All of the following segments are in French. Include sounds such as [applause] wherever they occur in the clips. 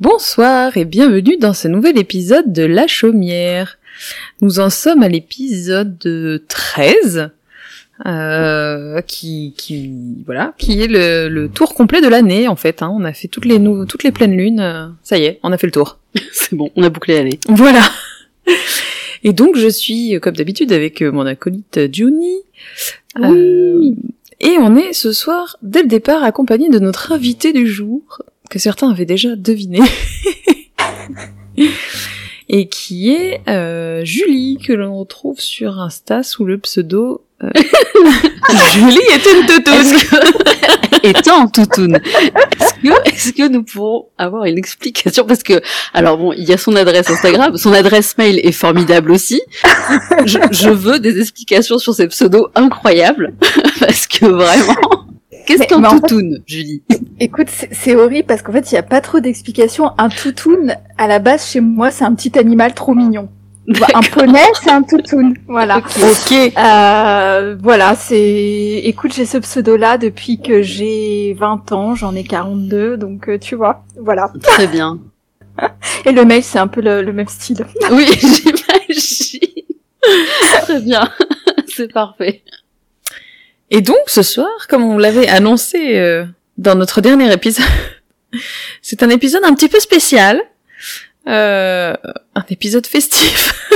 Bonsoir et bienvenue dans ce nouvel épisode de La Chaumière. Nous en sommes à l'épisode 13, euh, qui, qui, voilà, qui est le, le tour complet de l'année en fait. Hein. On a fait toutes les toutes les pleines lunes. euh, ça y est, on a fait le tour. [laughs] C'est bon, on a bouclé l'année. Voilà. [laughs] Et donc je suis euh, comme d'habitude avec euh, mon acolyte Juni. Euh, et on est ce soir dès le départ accompagné de notre invité du jour que certains avaient déjà deviné. [laughs] et qui est euh, Julie que l'on retrouve sur Insta sous le pseudo euh, [laughs] Julie est une toutoune. Étant [laughs] toutoune, est-ce que, est-ce que nous pourrons avoir une explication? Parce que, alors bon, il y a son adresse Instagram, son adresse mail est formidable aussi. Je, je veux des explications sur ces pseudos incroyables, parce que vraiment, qu'est-ce qu'un mais en fait- Julie? Écoute, c'est c'est horrible parce qu'en fait, il n'y a pas trop d'explications. Un toutoun, à la base, chez moi, c'est un petit animal trop mignon. Un poney, c'est un toutoun. Voilà. Ok. Euh, voilà, c'est... Écoute, j'ai ce pseudo-là depuis que j'ai 20 ans, j'en ai 42, donc euh, tu vois, voilà. Très bien. [laughs] Et le mail, c'est un peu le, le même style. Oui, [laughs] j'imagine. Très bien. [laughs] C'est parfait. Et donc ce soir, comme on l'avait annoncé euh, dans notre dernier épisode, [laughs] c'est un épisode un petit peu spécial, euh, un épisode festif. [laughs]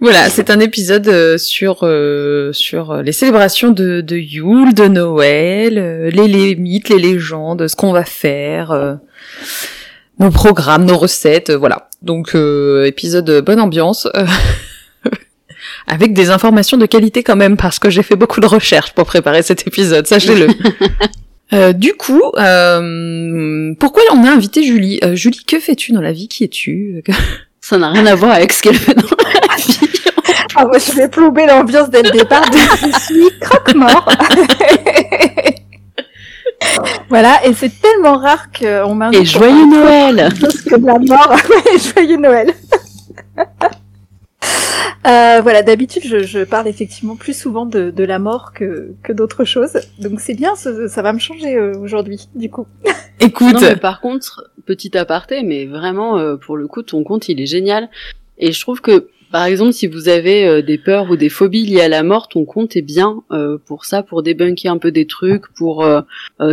voilà, c'est un épisode euh, sur euh, sur les célébrations de, de Yule, de Noël, euh, les, mythes, les légendes, ce qu'on va faire, euh, nos programmes, nos recettes, euh, voilà. Donc épisode bonne ambiance. [laughs] avec des informations de qualité quand même, parce que j'ai fait beaucoup de recherches pour préparer cet épisode, sachez-le. [laughs] Euh, du coup, euh, pourquoi on a invité Julie? Euh, Julie, que fais-tu dans la vie? Qui es-tu? [laughs] Ça n'a rien à voir avec ce qu'elle fait dans la vie. Ah, moi, je vais plomber l'ambiance dès le départ, donc je suis croque-mort. [laughs] voilà, et c'est tellement rare qu'on m'invite. Et joyeux Noël chose que de la mort. Joyeux Noël. Euh, voilà, d'habitude, je, je parle effectivement plus souvent de, de la mort que, que d'autres choses. Donc c'est bien, ça, ça va me changer euh, aujourd'hui, du coup. [laughs] Écoute, Non, mais par contre, petit aparté, mais vraiment, euh, pour le coup, ton compte, il est génial. Et je trouve que, par exemple, si vous avez euh, des peurs ou des phobies liées à la mort, ton compte est bien euh, pour ça, pour débunker un peu des trucs, pour euh,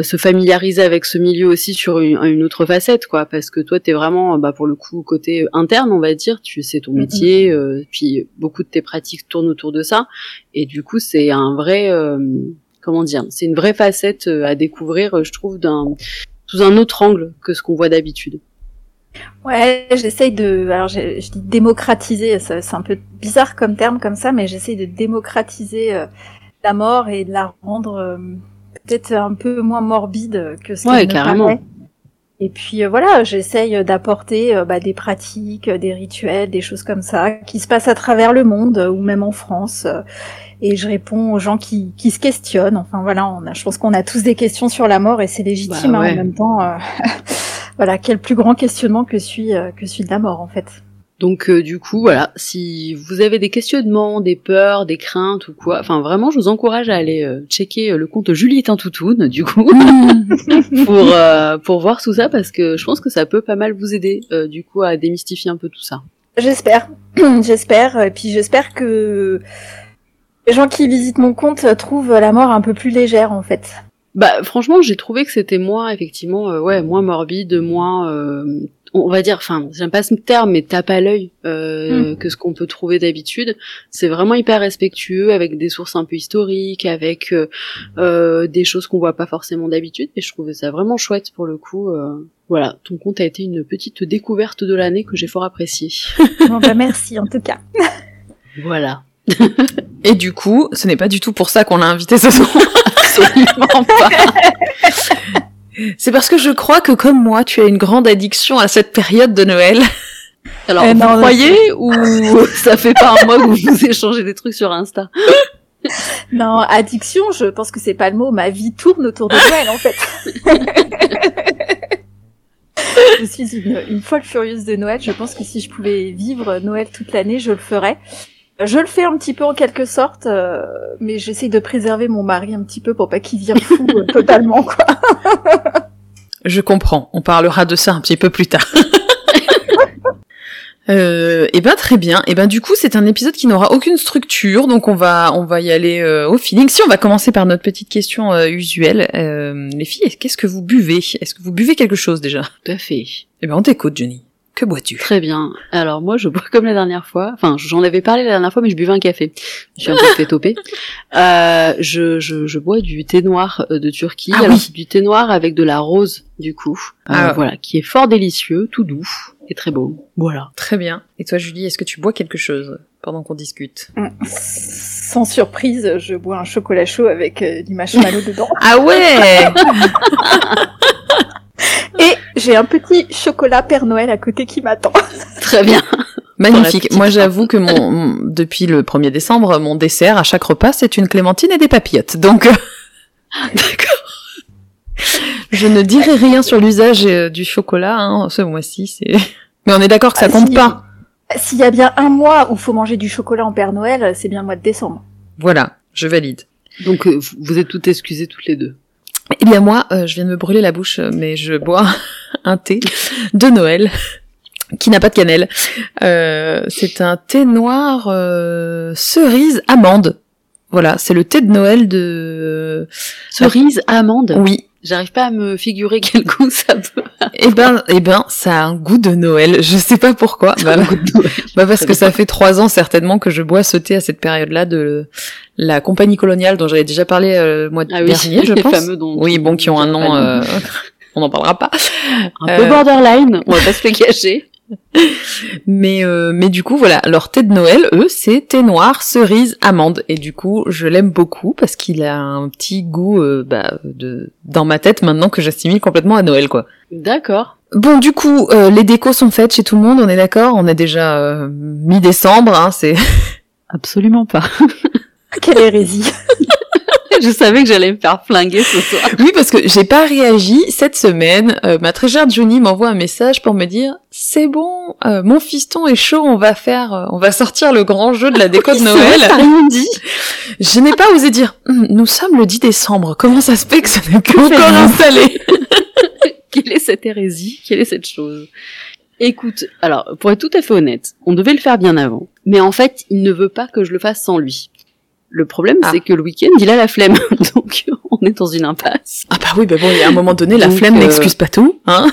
se familiariser avec ce milieu aussi sur une, une autre facette, quoi. Parce que toi, t'es vraiment, bah, pour le coup, côté interne, on va dire, tu sais ton métier, euh, puis beaucoup de tes pratiques tournent autour de ça. Et du coup, c'est un vrai, euh, comment dire, c'est une vraie facette à découvrir, je trouve, d'un sous un autre angle que ce qu'on voit d'habitude. Ouais, j'essaye de, alors je, je dis démocratiser, c'est un peu bizarre comme terme comme ça, mais j'essaye de démocratiser euh, la mort et de la rendre euh, peut-être un peu moins morbide que ce Ouais, qu'elle carrément. paraît. Et puis euh, voilà, j'essaye d'apporter bah, des pratiques, des rituels, des choses comme ça qui se passent à travers le monde ou même en France. et je réponds aux gens qui, qui se questionnent. Enfin voilà, on a, je pense qu'on a tous des questions sur la mort et c'est légitime Bah hein, en même temps. [laughs] voilà, quel plus grand questionnement que celui euh, que celui de la mort en fait. Donc euh, du coup, voilà, si vous avez des questionnements, des peurs, des craintes ou quoi, enfin vraiment, je vous encourage à aller euh, checker le compte Julie est un toutoune, du coup, [laughs] [laughs] pour euh, pour voir tout ça parce que je pense que ça peut pas mal vous aider, euh, du coup, à démystifier un peu tout ça. J'espère, [clears throat] j'espère, et puis j'espère que les gens qui visitent mon compte trouvent la mort un peu plus légère en fait. Bah franchement, j'ai trouvé que c'était moins effectivement, euh, ouais, moins morbide, moins, euh, on va dire, enfin, j'aime pas ce terme, mais tape à l'œil euh, que ce qu'on peut trouver d'habitude. C'est vraiment hyper respectueux, avec des sources un peu historiques, avec euh, euh, des choses qu'on voit pas forcément d'habitude. Et je trouvais ça vraiment chouette pour le coup. euh, voilà, ton compte a été une petite découverte de l'année que j'ai fort appréciée. [laughs] Bon bah merci en tout cas. Voilà. et du coup, ce n'est pas du tout pour ça qu'on l'a invité ce soir. [laughs] Absolument pas. C'est parce que je crois que comme moi, tu as une grande addiction à cette période de Noël. Alors, Euh, vous non, croyez ou ça fait pas un mois que vous vous échangez des trucs sur Insta? Non, addiction, je pense que c'est pas le mot. Ma vie tourne autour de Noël en fait. je suis une, une folle furieuse de Noël. Je pense que si je pouvais vivre Noël toute l'année, je le ferais. Je le fais un petit peu en quelque sorte, euh, mais j'essaye de préserver mon mari un petit peu pour pas qu'il vire fou euh, [laughs] totalement, quoi. Je comprends. On parlera de ça un petit peu plus tard. [laughs] Euh, et ben très bien. Et ben du coup c'est un épisode qui n'aura aucune structure, donc on va on va y aller euh, au feeling. Si on va commencer par notre petite question euh, usuelle, euh, les filles, qu'est-ce que vous buvez? Est-ce que vous buvez quelque chose déjà? Tout à fait. Eh ben on t'écoute, Johnny. Que bois-tu? Très bien. Alors moi, je bois comme la dernière fois. Enfin, j'en avais parlé la dernière fois, mais je buvais un café. Je suis un peu [laughs] fait toper. Euh, je, je, je bois du thé noir euh, de Turquie. Ah Alors oui. c'est du thé noir avec de la rose, du coup. Euh, Ah. Voilà, qui est fort délicieux, tout doux et très beau. Voilà. Très bien. Et toi, Julie, est-ce que tu bois quelque chose pendant qu'on discute? Sans surprise, je bois un chocolat chaud avec euh, du marshmallow [laughs] dedans. Ah ouais [laughs] j'ai un petit chocolat Père Noël à côté qui m'attend. [laughs] Très bien. Magnifique. Moi, j'avoue que mon, [laughs] depuis le 1er décembre, mon dessert à chaque repas, c'est une clémentine et des papillotes. Donc, euh, [laughs] je ne dirai rien sur l'usage euh, du chocolat hein, ce mois-ci. C'est. Mais on est d'accord que ça Ah, compte si. pas. S'il y a bien un mois où faut manger du chocolat en Père Noël, c'est bien le mois de décembre. Voilà, je valide. Donc euh, vous êtes toutes excusées toutes les deux. Eh bien moi, euh, je viens de me brûler la bouche, euh, mais je bois [laughs] un thé de Noël qui n'a pas de cannelle. Euh, c'est un thé noir euh, cerise amande. Voilà, c'est le thé de Noël de. Cerise, amande. Oui. J'arrive pas à me figurer [laughs] quel goût ça peut. Eh ben, eh ben, ça a un goût de Noël. Je sais pas pourquoi. Bah, avoir. [laughs] bah, parce que ça fait trois ans certainement que je bois ce thé à cette période-là de la compagnie coloniale dont j'avais déjà parlé euh, le mois Ah oui, dernier, [laughs] je les pense. fameux dont Oui, bon, qui ont un nom. euh, on n'en parlera pas. un peu euh, borderline. On va pas se le cacher. [laughs] Mais euh, mais du coup voilà, leur thé de Noël, eux, c'est thé noir, cerise, amande. Et du coup, je l'aime beaucoup parce qu'il a un petit goût euh, bah, de dans ma tête maintenant que j'assimile complètement à Noël quoi. D'accord. Bon du coup, euh, les décos sont faites chez tout le monde, on est d'accord? On est déjà euh, mi-décembre, hein, c'est Absolument pas. [laughs] Quelle hérésie. [laughs] [laughs] Je savais que j'allais me faire flinguer ce soir. [laughs] oui parce que j'ai pas réagi cette semaine. Euh, ma très chère Johnny m'envoie un message pour me dire c'est bon, euh, mon fiston est chaud, on va faire, euh, on va sortir le grand jeu de la [laughs] déco de Noël. Dit. Je n'ai pas osé dire, Hum, nous sommes le 10 décembre, comment ça se fait que ça n'est pas encore installé Quelle est cette hérésie? Quelle est cette chose? Écoute, alors, pour être tout à fait honnête, on devait le faire bien avant. Mais en fait, il ne veut pas que je le fasse sans lui. Le problème, Ah. c'est que le week-end, il a la flemme. [laughs] Donc, on est dans une impasse. Ah bah oui, bah bon, il y a un moment donné, la Donc, flemme euh, n'excuse pas tout, hein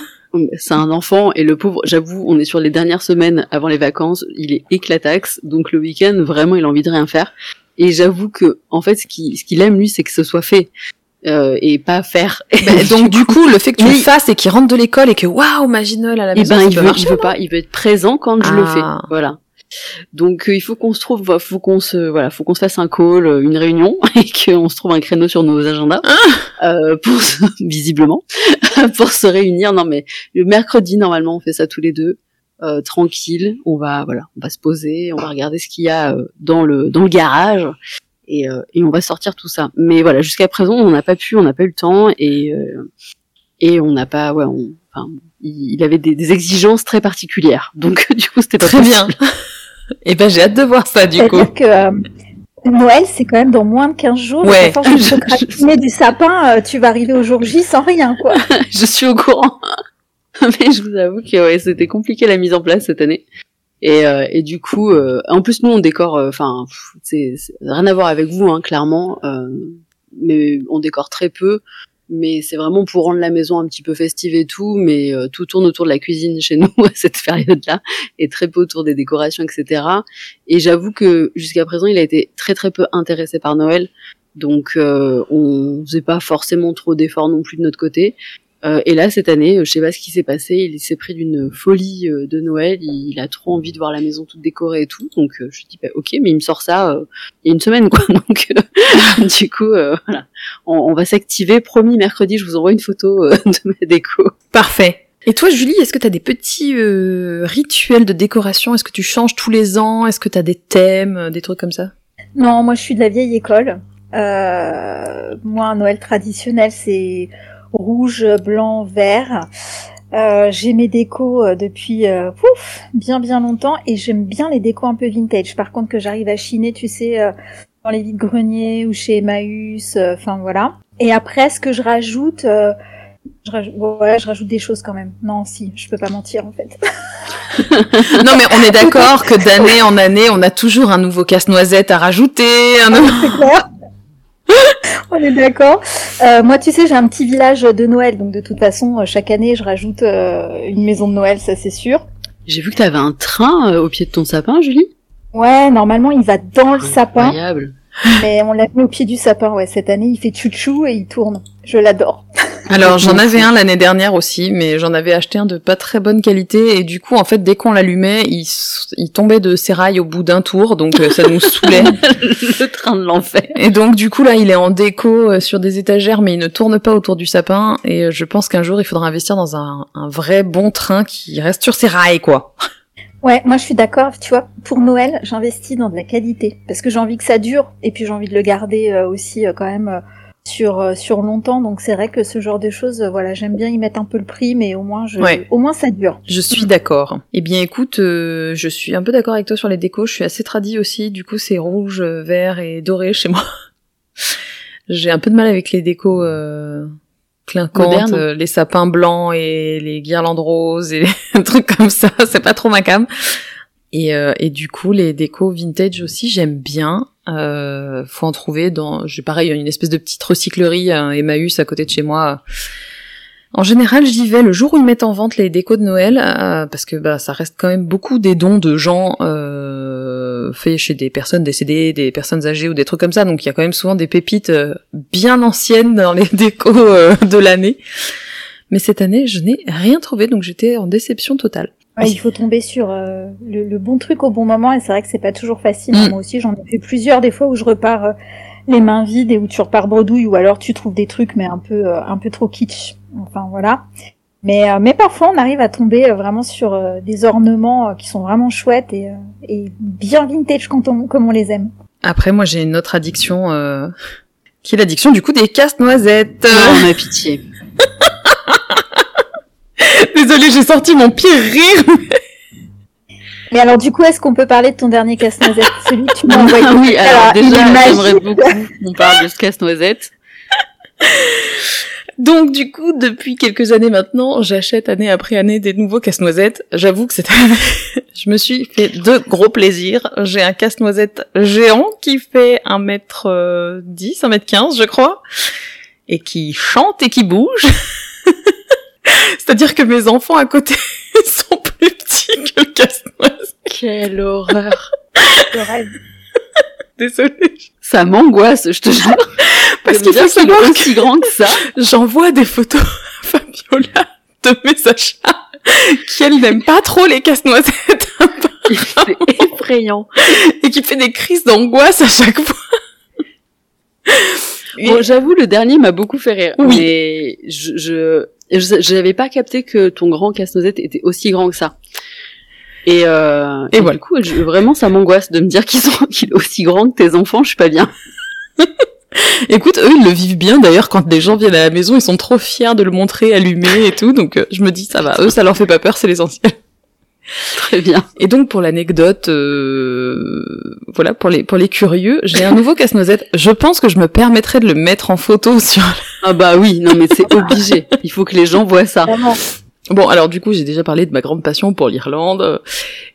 C'est un enfant et le pauvre, j'avoue, on est sur les dernières semaines avant les vacances, il est éclataxe, donc le week-end, vraiment, il a envie de rien faire. Et j'avoue que, en fait, ce qu'il ce qu'il aime, lui, c'est que ce soit fait euh, et pas faire. [laughs] Bah, Donc du coup, le fait que tu le fasses et qu'il rentre de l'école et que waouh, magie Noël à la Et maison, ben, ça il veut, marcher, il veut pas, il veut être présent quand je le Ah. fais. Voilà. Donc euh, il faut qu'on se trouve, faut qu'on se, voilà, faut qu'on se fasse un call, euh, une réunion, [laughs] et qu'on se trouve un créneau sur nos agendas, euh, pour se- [laughs] visiblement, [laughs] pour se réunir. Non mais le mercredi normalement on fait ça tous les deux, euh, tranquille. On va, voilà, on va se poser, on va regarder ce qu'il y a euh, dans le dans le garage. Et, euh, et on va sortir tout ça. Mais voilà, jusqu'à présent, on n'a pas pu, on n'a pas eu le temps, et euh, et on n'a pas, ouais, on, enfin, il il avait des, des exigences très particulières. Donc du coup, c'était pas Très bien. Et ben j'ai hâte de voir ça du coup. Que euh, Noël, c'est quand même dans moins de 15 jours. Ouais. Procrastiner [laughs] du sapin, euh, tu vas arriver au jour J sans rien, quoi. [laughs] je suis au courant. [laughs] Mais je vous avoue que ouais, c'était compliqué la mise en place cette année. Et, euh, et du coup, euh, en plus nous on décore, euh, enfin, c'est rien à voir avec vous, hein, clairement. euh, mais on décore très peu. Mais c'est vraiment pour rendre la maison un petit peu festive et tout. Mais euh, tout tourne autour de la cuisine chez [laughs] nous à cette période-là, et très peu autour des décorations, etc. Et j'avoue que jusqu'à présent, il a été très très peu intéressé par Noël. Donc euh, on faisait pas forcément trop d'efforts non plus de notre côté. Euh, et là, cette année, euh, je sais pas ce qui s'est passé, il s'est pris d'une folie euh, de Noël, il, il a trop envie de voir la maison toute décorée et tout, donc euh, je lui dis bah, ok, mais il me sort ça euh, il y a une semaine quoi, [laughs] donc euh, [laughs] du coup euh, voilà, on, on va s'activer, promis mercredi, je vous envoie une photo euh, [laughs] de ma déco. Parfait. Et toi, Julie, est-ce que tu as des petits euh, rituels de décoration? Est-ce que tu changes tous les ans? Est-ce que tu as des thèmes, des trucs comme ça? Non, moi je suis de la vieille école. Euh, moi, un Noël traditionnel, c'est rouge, blanc, vert. Euh, j'ai mes décos euh, depuis euh, ouf, bien bien longtemps et j'aime bien les décos un peu vintage. Par contre, que j'arrive à chiner, tu sais, euh, dans les vides greniers ou chez Emmaüs, euh, enfin voilà. Et après, ce que je rajoute, euh, Je rajoute, ouais, je rajoute des choses quand même. Non, si, je peux pas mentir en fait. [laughs] non, mais on est d'accord que d'année en année, on a toujours un nouveau casse-noisette à rajouter. Un nouveau... On est d'accord. Euh, moi, tu sais, j'ai un petit village de Noël, donc de toute façon, euh, chaque année, je rajoute euh, une maison de Noël, ça c'est sûr. J'ai vu que t'avais un train euh, au pied de ton sapin, Julie. Ouais, normalement, il va dans le sapin. Incroyable. Mais on l'a mis au pied du sapin, ouais. Cette année, il fait chouchou et il tourne. Je l'adore. Alors j'en avais un l'année dernière aussi, mais j'en avais acheté un de pas très bonne qualité et du coup en fait dès qu'on l'allumait, il, il tombait de sérail au bout d'un tour, donc euh, ça nous saoulait. [laughs] le train de l'enfer. Et donc du coup là il est en déco euh, sur des étagères, mais il ne tourne pas autour du sapin et euh, je pense qu'un jour il faudra investir dans un, un vrai bon train qui reste sur ses rails quoi. Ouais, moi je suis d'accord. Tu vois, pour Noël, j'investis dans de la qualité parce que j'ai envie que ça dure et puis j'ai envie de le garder euh, aussi euh, quand même euh, sur euh, sur longtemps. Donc c'est vrai que ce genre de choses, euh, voilà, j'aime bien y mettre un peu le prix, mais au moins je, Ouais. au moins ça dure. Je suis [laughs] d'accord. Eh bien écoute, euh, je suis un peu d'accord avec toi sur les décos, je suis assez tradie aussi, du coup c'est rouge, euh, vert et doré chez moi. [laughs] J'ai un peu de mal avec les décos euh, clinquantes, Modernes. euh, les sapins blancs et les guirlandes roses et [laughs] les trucs comme ça, c'est pas trop ma cam. Et, euh, et du coup, les décos vintage aussi, j'aime bien. Euh, faut en trouver dans, j'ai pareil, une espèce de petite recyclerie, un Emmaüs à côté de chez moi. En général, j'y vais le jour où ils mettent en vente les décos de Noël, euh, parce que bah ça reste quand même beaucoup des dons de gens euh, faits chez des personnes décédées, des personnes âgées ou des trucs comme ça. Donc il y a quand même souvent des pépites euh, bien anciennes dans les [laughs] décos euh, de l'année. Mais cette année, je n'ai rien trouvé, donc j'étais en déception totale. Ouais, il faut tomber sur euh, le, le bon truc au bon moment et c'est vrai que c'est pas toujours facile. Mm. Moi aussi, j'en ai fait plusieurs des fois où je repars euh, les mains vides et où tu repars bredouille ou alors tu trouves des trucs mais un peu euh, un peu trop kitsch. Enfin voilà. Mais euh, mais parfois on arrive à tomber euh, vraiment sur euh, des ornements euh, qui sont vraiment chouettes et, euh, et bien vintage quand on, comme on les aime. Après, moi, j'ai une autre addiction, euh, qui est l'addiction du coup des casse-noisettes. Non, ma pitié. [laughs] Désolée, j'ai sorti mon pire rire. Mais alors du coup, est-ce qu'on peut parler de ton dernier casse-noisette, celui que tu m'as envoyé [laughs] oui, alors déjà, j'aimerais beaucoup qu'on parle de ce casse-noisette. Donc du coup, depuis quelques années maintenant, j'achète année après année des nouveaux casse-noisettes. J'avoue que cette année, [laughs] je me suis fait deux gros plaisirs. J'ai un casse-noisette géant qui fait 1 mètre euh, 10, 1 mètre 15, je crois, et qui chante et qui bouge. [laughs] C'est-à-dire que mes enfants à côté [laughs] sont plus petits que le casse-noisette. Quelle horreur. Je rêve. Désolée. Ça m'angoisse, je te jure. [laughs] Parce qu'il faut savoir que aussi grand que ça. [laughs] j'envoie des photos à Fabiola de mes achats qu'elle n'aime pas trop les casse-noisettes C'est effrayant. et qui fait des crises d'angoisse à chaque fois. Bon, j'avoue, le dernier m'a beaucoup fait rire. Oui. Mais je, je, je, j'avais pas capté que ton grand casse-noisette était aussi grand que ça. Et, euh, Et et, voilà. du coup, je- vraiment, ça m'angoisse de me dire qu'ils sont, qu'il est aussi grand que tes enfants, je suis pas bien. [laughs] Écoute, eux, ils le vivent bien. D'ailleurs, quand des gens viennent à la maison, ils sont trop fiers de le montrer allumé et tout. Donc, euh, je me dis, ça va. Eux, ça leur fait pas peur, c'est l'essentiel. [laughs] Très bien. Et donc, pour l'anecdote, euh, voilà, pour les, pour les curieux, j'ai un nouveau casse-noisette. Je pense que je me permettrai de le mettre en photo [laughs] sur Ah bah oui, non mais c'est obligé. Il faut que les gens voient ça. Vraiment. Bon, alors du coup, j'ai déjà parlé de ma grande passion pour l'Irlande. euh,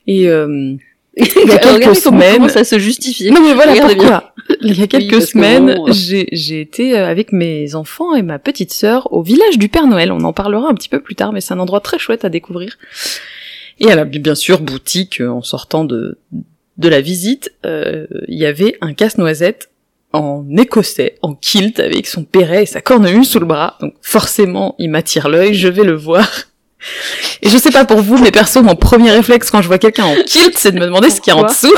Et euh, [laughs] Il y a quelques semaines- Comment ça se justifie. non mais voilà Regardez pourquoi. Il y a quelques semaines, euh. j'ai j'ai été euh, avec mes enfants et ma petite sœur au village du Père Noël. On en parlera un petit peu plus tard, mais c'est un endroit très chouette à découvrir. Et à la bien sûr boutique, euh, en sortant de de la visite, euh, il y avait un casse-noisette en écossais, en kilt, avec son perret et sa cornemuse sous le bras. Donc forcément, il m'attire l'œil, je vais le voir. Et je sais pas pour vous, mais perso, mon premier réflexe quand je vois quelqu'un en kilt, c'est de me demander ce qu'il y a en dessous.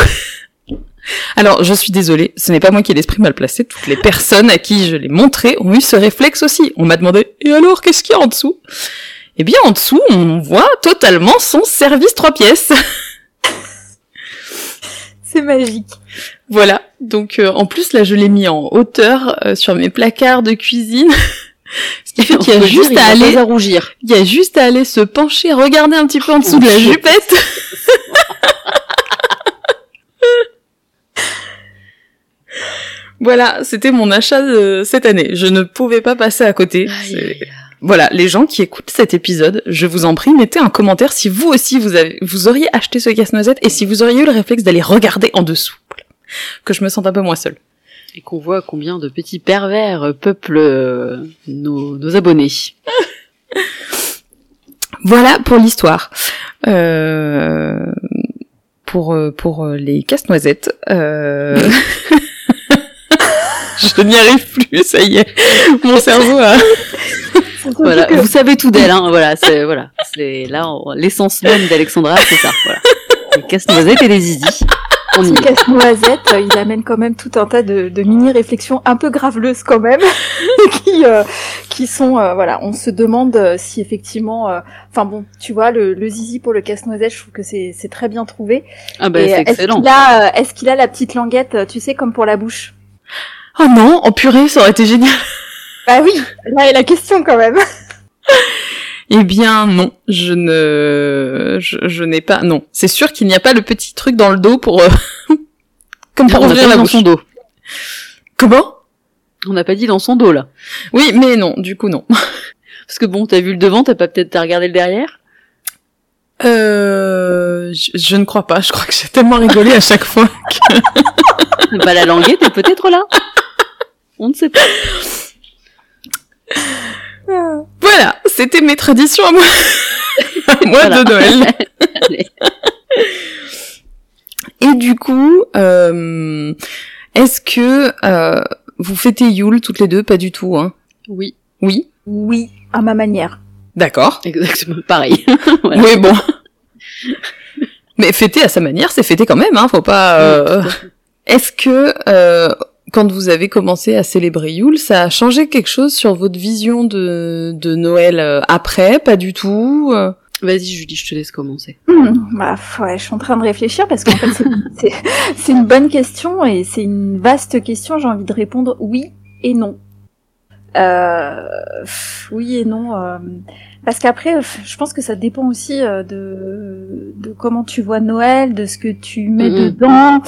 Alors, je suis désolée, ce n'est pas moi qui ai l'esprit mal placé. Toutes les personnes à qui je l'ai montré ont eu ce réflexe aussi. On m'a demandé, et alors, qu'est-ce qu'il y a en dessous? Eh bien, en dessous, on voit totalement son service trois pièces. [laughs] C'est magique. Voilà. Donc, euh, en plus, là, je l'ai mis en hauteur euh, sur mes placards de cuisine. [laughs] Ce qui fait qu'il y a juste à aller pas à rougir. Il y a juste à aller se pencher, regarder un petit peu en dessous de la jupette. [laughs] voilà, c'était mon achat de cette année. Je ne pouvais pas passer à côté. Voilà, les gens qui écoutent cet épisode, je vous en prie, mettez un commentaire si vous aussi vous avez, vous auriez acheté ce casse-noisette et si vous auriez eu le réflexe d'aller regarder en dessous. Que je me sente un peu moins seule. Et qu'on voit combien de petits pervers peuplent euh, nos, nos abonnés. [laughs] Voilà pour l'histoire. Euh, pour euh, pour les casse-noisettes. Euh... [laughs] [laughs] je n'y arrive plus, ça y est. Mon cerveau a. voilà, vous savez tout d'elle, hein. Voilà, c'est [laughs] voilà, c'est là l'essence même d'Alexandra, c'est ça. Voilà, les casse-noisettes et les zizi. On y casse-noisette, il amène quand même tout un tas de, de mini-réflexions un peu graveleuses quand même, [laughs] qui, euh, qui sont, euh, voilà, on se demande euh, si effectivement, enfin bon, tu vois, le, le zizi pour le casse-noisette, je trouve que c'est très bien trouvé. Ah bah c'est excellent. Est-ce qu'il a, a, la petite languette, tu sais, comme pour la bouche? Oh non, en purée, ça aurait été génial. Bah oui, là est la question quand même. [laughs] Eh bien non, je ne, je, n'ai pas. Non, c'est sûr qu'il n'y a pas le petit truc dans le dos pour, euh, [laughs] comme pour ouvrir la dans son dos. Comment? On n'a pas dit dans son dos là. Oui, mais non, du coup non. [laughs] Parce que bon, t'as vu le devant, t'as pas peut-être t'as regardé le derrière? Euh, je, ne crois pas. Je crois que j'ai tellement rigolé à chaque fois. Que... bah la languette est peut-être là. On ne sait pas. Voilà, c'était mes traditions à moi, [laughs] moi de Noël. [laughs] Et du coup, euh, est-ce que euh, vous fêtez Yule toutes les deux? Pas du tout, hein Oui. Oui? Oui, à ma manière. D'accord. Exactement, pareil. [laughs] Oui, bon. Mais fêter à sa manière, c'est fêter quand même, hein, faut pas... Euh... Est-ce que quand vous avez commencé à célébrer Yule, ça a changé quelque chose sur votre vision de, de Noël euh, après? Pas du tout euh? Vas-y Julie, je te laisse commencer. Mmh, bah, ouais, je suis en train de réfléchir parce qu'en fait [laughs] c'est une bonne question et c'est une vaste question. J'ai envie de répondre oui et non. Euh, oui et non. Euh, parce qu'après, je pense que ça dépend aussi de, de comment tu vois Noël, de ce que tu mets mmh, dedans.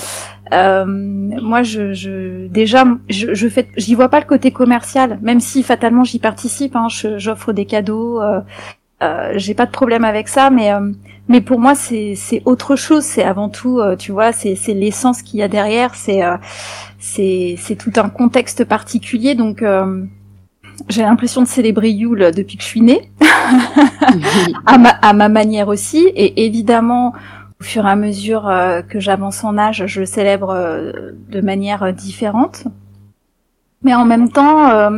Euh, moi, je, je déjà, je, je fais, j'y vois pas le côté commercial, même si fatalement j'y participe. Hein, J'offre des cadeaux, euh, euh, j'ai pas de problème avec ça, mais euh, mais pour moi c'est c'est autre chose. C'est avant tout, euh, tu vois, c'est c'est l'essence qu'il y a derrière. C'est c'est c'est tout un contexte particulier. Donc j'ai l'impression de célébrer Yule depuis que je suis née, [laughs] à ma à ma manière aussi, et évidemment au fur et à mesure euh, que j'avance en âge, je le célèbre euh, de manière euh, différente. Mais en même temps,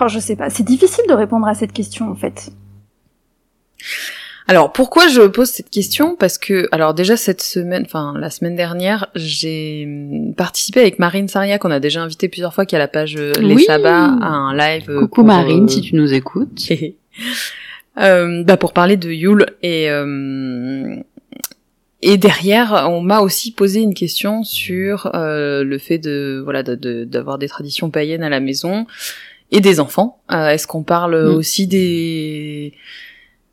oh, je sais pas, c'est difficile de répondre à cette question en fait. Alors pourquoi je pose cette question? Parce que alors déjà cette semaine, enfin la semaine dernière, j'ai hum, participé avec Marine Saria qu'on a déjà invité plusieurs fois qui a la page Les Sabbats à un live. Coucou Marine si tu nous écoutes. [laughs] euh, bah pour parler de Yule et et derrière, on m'a aussi posé une question sur euh, le fait de voilà d'avoir des traditions païennes à la maison et des enfants. Euh, est-ce qu'on parle mm. aussi des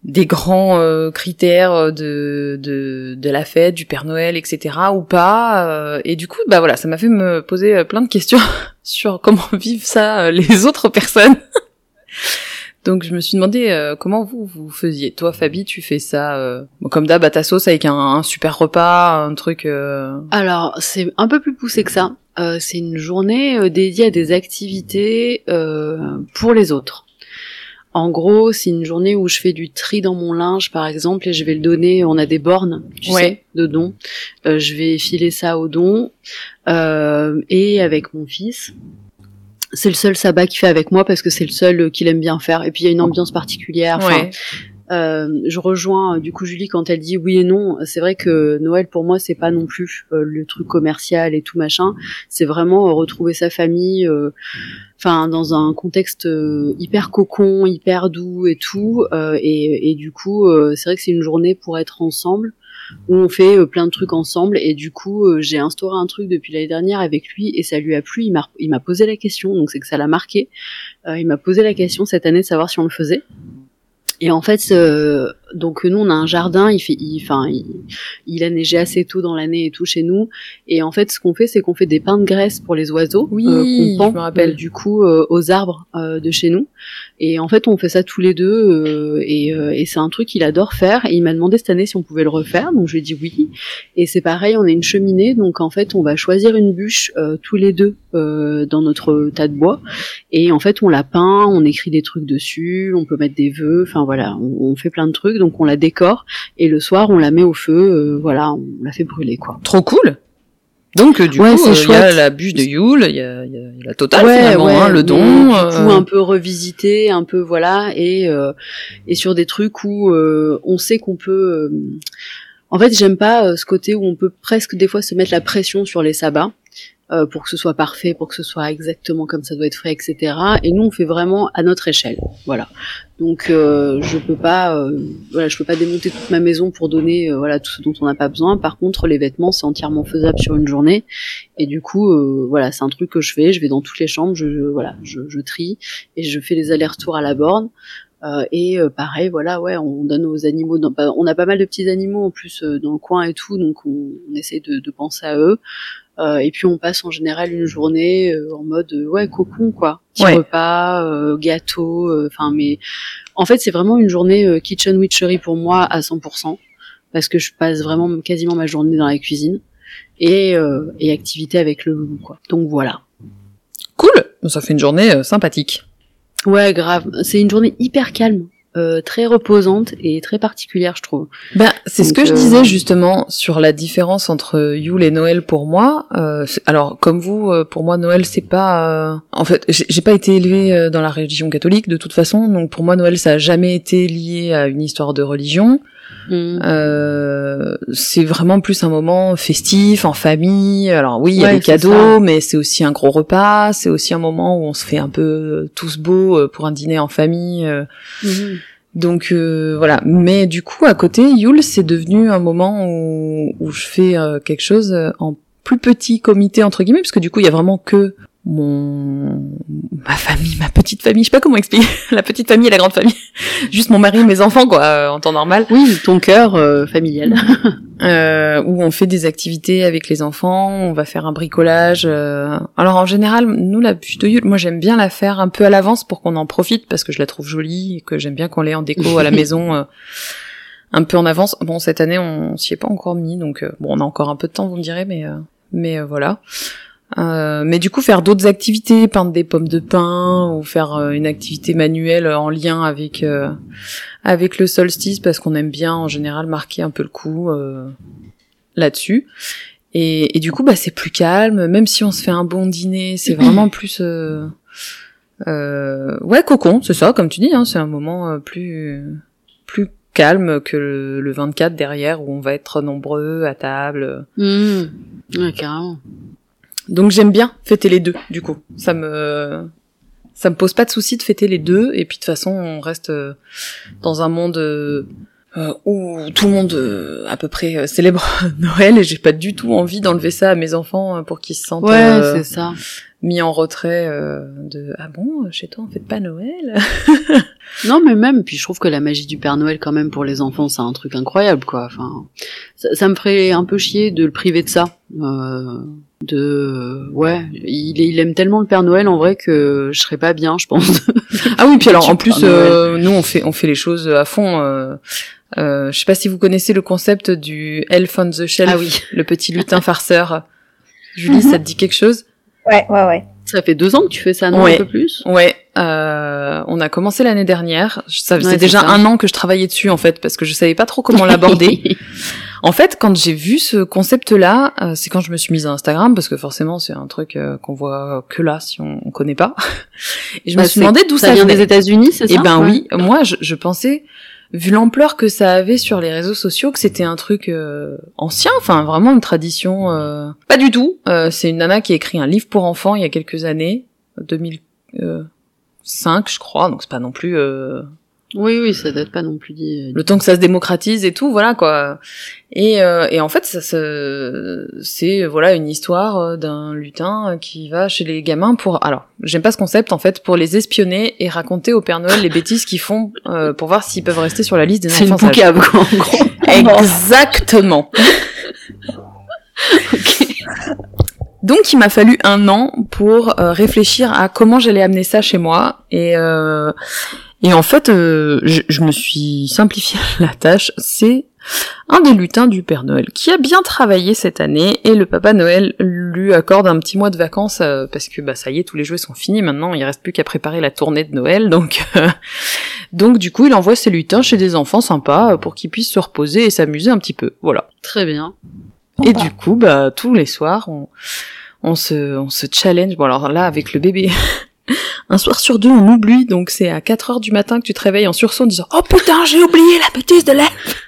des grands euh, critères de, de, de la fête, du Père Noël, etc. ou pas Et du coup, bah voilà, ça m'a fait me poser plein de questions [laughs] sur comment vivent ça les [laughs] autres personnes. [laughs] Donc je me suis demandé euh, comment vous vous faisiez. Toi, Fabi, tu fais ça euh, comme d'hab à ta sauce avec un, super repas, un truc. Euh... Alors c'est un peu plus poussé que ça. Euh, c'est une journée dédiée à des activités pour les autres. En gros, c'est une journée où je fais du tri dans mon linge, par exemple, et je vais le donner. On a des bornes, tu sais, de dons. je vais filer ça aux dons et avec mon fils c'est le seul sabbat qu'il fait avec moi parce que c'est le seul euh, qu'il aime bien faire. Et puis il y a une ambiance particulière. Euh, je rejoins euh, du coup Julie quand elle dit oui et non. C'est vrai que Noël pour moi c'est pas non plus le truc commercial et tout machin. C'est vraiment retrouver sa famille, enfin dans un contexte hyper cocon, hyper doux et tout. Et, et, du coup c'est vrai que c'est une journée pour être ensemble où on fait euh, plein de trucs ensemble et du coup euh, j'ai instauré un truc depuis l'année dernière avec lui et ça lui a plu. Il m'a il m'a posé la question donc c'est que ça l'a marqué. Euh, il m'a posé la question cette année de savoir si on le faisait. Et en fait, donc nous on a un jardin, il fait, enfin, il, il, a neigé assez tôt dans l'année et tout chez nous. Et en fait, ce qu'on fait, c'est qu'on fait des pains de graisse pour les oiseaux, oui, euh, je me rappelle. du coup aux arbres de chez nous. Et en fait, on fait ça tous les deux, et, et c'est un truc qu'il adore faire. Et il m'a demandé cette année si on pouvait le refaire, donc je lui ai dit oui. Et c'est pareil, on a une cheminée, donc en fait, on va choisir une bûche tous les deux dans notre tas de bois, et en fait, on la peint, on écrit des trucs dessus, on peut mettre des vœux, enfin voilà, on, on fait plein de trucs donc on la décore et le soir on la met au feu, euh, voilà, on la fait brûler quoi. Trop cool. Donc euh, du ouais, coup, il y a la bûche de Yule, il y a, y a, la totale ouais, finalement, ouais, hein, le don. Du euh... coup, un peu revisité, un peu voilà, et et sur des trucs où on sait qu'on peut. En fait, j'aime pas ce côté où on peut presque des fois se mettre la pression sur les sabbats. Euh, pour que ce soit parfait, pour que ce soit exactement comme ça doit être fait, etc. Et nous, on fait vraiment à notre échelle, voilà. Donc, euh, je peux pas, euh, voilà, je peux pas démonter toute ma maison pour donner, voilà, tout ce dont on n'a pas besoin. Par contre, les vêtements, c'est entièrement faisable sur une journée. Et du coup, voilà, c'est un truc que je fais. Je vais dans toutes les chambres, je, voilà, je, je, trie et je fais les allers-retours à la borne. Et pareil, voilà, ouais, on donne aux animaux. Dans, on a pas mal de petits animaux en plus dans le coin et tout, donc on, on essaie de penser à eux. Euh, et puis on passe en général une journée euh, en mode ouais cocon quoi, petit Ouais. repas, euh, gâteau, enfin mais en fait c'est vraiment une journée kitchen witchery pour moi à 100% parce que je passe vraiment quasiment ma journée dans la cuisine et et activité avec le loup quoi. Donc voilà. Cool. Ça fait une journée euh, sympathique. Ouais grave, c'est une journée hyper calme. Euh, très reposante et très particulière, je trouve. Ben, c'est ce que je euh, disais justement sur la différence entre Yule et Noël pour moi. Euh, alors, comme vous, euh, pour moi, Noël, c'est pas. euh, En fait, j'ai pas été élevée dans la religion catholique de toute façon, donc pour moi, Noël, ça a jamais été lié à une histoire de religion. Mm. Euh, c'est vraiment plus un moment festif, en famille. Alors oui, il y a des cadeaux, ça. mais c'est aussi un gros repas. C'est aussi un moment où on se fait un peu euh, tous beaux euh, pour un dîner en famille. euh, Mhm. donc euh, voilà, mais du coup à côté, Yule c'est devenu un moment où, où je fais euh, quelque chose en plus petit comité entre guillemets, parce que du coup il y a vraiment que mon ma famille, ma petite famille, je sais pas comment expliquer, [laughs] la petite famille et la grande famille, [laughs] juste mon mari et mes enfants quoi, euh, en temps normal, Oui, ton cœur euh, familial. [laughs] euh, où on fait des activités avec les enfants, on va faire un bricolage. euh. Alors en général, nous la bûche de Yule, moi j'aime bien la faire un peu à l'avance pour qu'on en profite parce que je la trouve jolie et que j'aime bien qu'on l'ait en déco à la maison. un peu en avance. Bon, cette année, on s'y est pas encore mis, donc bon, on a encore un peu de temps, vous me direz, mais mais voilà. Euh, mais du coup, faire d'autres activités, peindre des pommes de pin ou faire euh, une activité manuelle en lien avec euh, avec le solstice, parce qu'on aime bien en général marquer un peu le coup euh, là-dessus. Et, et du coup, bah c'est plus calme. Même si on se fait un bon dîner, c'est [clears throat] vraiment plus euh, euh, ouais cocon, c'est ça, comme tu dis. Hein, c'est un moment plus plus calme que le, le 24 derrière où on va être nombreux à table. Mm. Ouais, carrément. Donc j'aime bien fêter les deux, du coup. Ça me ça me pose pas de souci de fêter les deux et puis de toute façon on reste euh, dans un monde euh, euh, où tout le monde à peu près célèbre [laughs] Noël et j'ai pas du tout envie d'enlever ça à mes enfants pour qu'ils se sentent Ouais, euh, c'est ça. mis en retrait de ah bon chez toi on fête pas Noël? [laughs] Non, mais même, puis je trouve que la magie du Père Noël, quand même, pour les enfants, c'est un truc incroyable, quoi. Enfin, ça, ça me ferait un peu chier de le priver de ça. Euh, de, ouais, il, il aime tellement le Père Noël, en vrai, que je serais pas bien, je pense. [laughs] Ah oui, puis alors en plus, euh, nous on fait on fait les choses à fond. Euh, euh, je sais pas si vous connaissez le concept du Elf on the Shelf, Ah oui. le petit lutin farceur. Julie, ça te dit quelque chose? Ouais, ouais, ouais. Ça fait deux ans que tu fais ça, non? Ouais. Un peu plus? Ouais, euh, on a commencé l'année dernière. Ça faisait Ouais, c'est déjà ça. un an que je travaillais dessus en fait, parce que je savais pas trop comment l'aborder. [laughs] En fait, quand j'ai vu ce concept-là, euh, c'est quand je me suis mise à Instagram, parce que forcément, c'est un truc euh, qu'on voit que là, si on, on connaît pas. [laughs] Et je me Bah, suis c'est- demandé d'où ça, ça vient des États-Unis, c'est ça? Eh ben Ouais. oui, moi, je, je pensais, vu l'ampleur que ça avait sur les réseaux sociaux, que c'était un truc euh, ancien, enfin vraiment une tradition. euh, Pas du tout. Euh, c'est une nana qui a écrit un livre pour enfants il y a quelques années, 2005, je crois, donc c'est pas non plus. Euh, Oui, oui, ça date pas non plus dit. Le temps que ça se démocratise et tout, voilà quoi. Et, euh, et en fait, ça, c'est voilà une histoire euh, d'un lutin qui va chez les gamins pour. Alors, j'aime pas ce concept en fait pour les espionner et raconter au Père Noël les bêtises qu'ils font euh, pour voir s'ils peuvent rester sur la liste des enfants. C'est une quoi, en gros. [laughs] Exactement. [laughs] Donc il m'a fallu un an pour euh, réfléchir à comment j'allais amener ça chez moi et euh, et en fait euh, je, je, me suis simplifié [laughs] la tâche. C'est un des lutins du Père Noël qui a bien travaillé cette année et le Papa Noël lui accorde un petit mois de vacances parce que bah ça y est tous les jouets sont finis. Maintenant il reste plus qu'à préparer la tournée de Noël. [laughs] Donc donc du coup il envoie ses lutins chez des enfants sympas pour qu'ils puissent se reposer et s'amuser un petit peu. Voilà. Très bien. Et du coup, bah, tous les soirs, on, on se, on se challenge. Bon, alors là, avec le bébé, [laughs] un soir sur deux, on oublie. Donc, c'est à 4 heures du matin que tu te réveilles en sursaut en disant, oh putain, j'ai oublié la bêtise de l'elfe!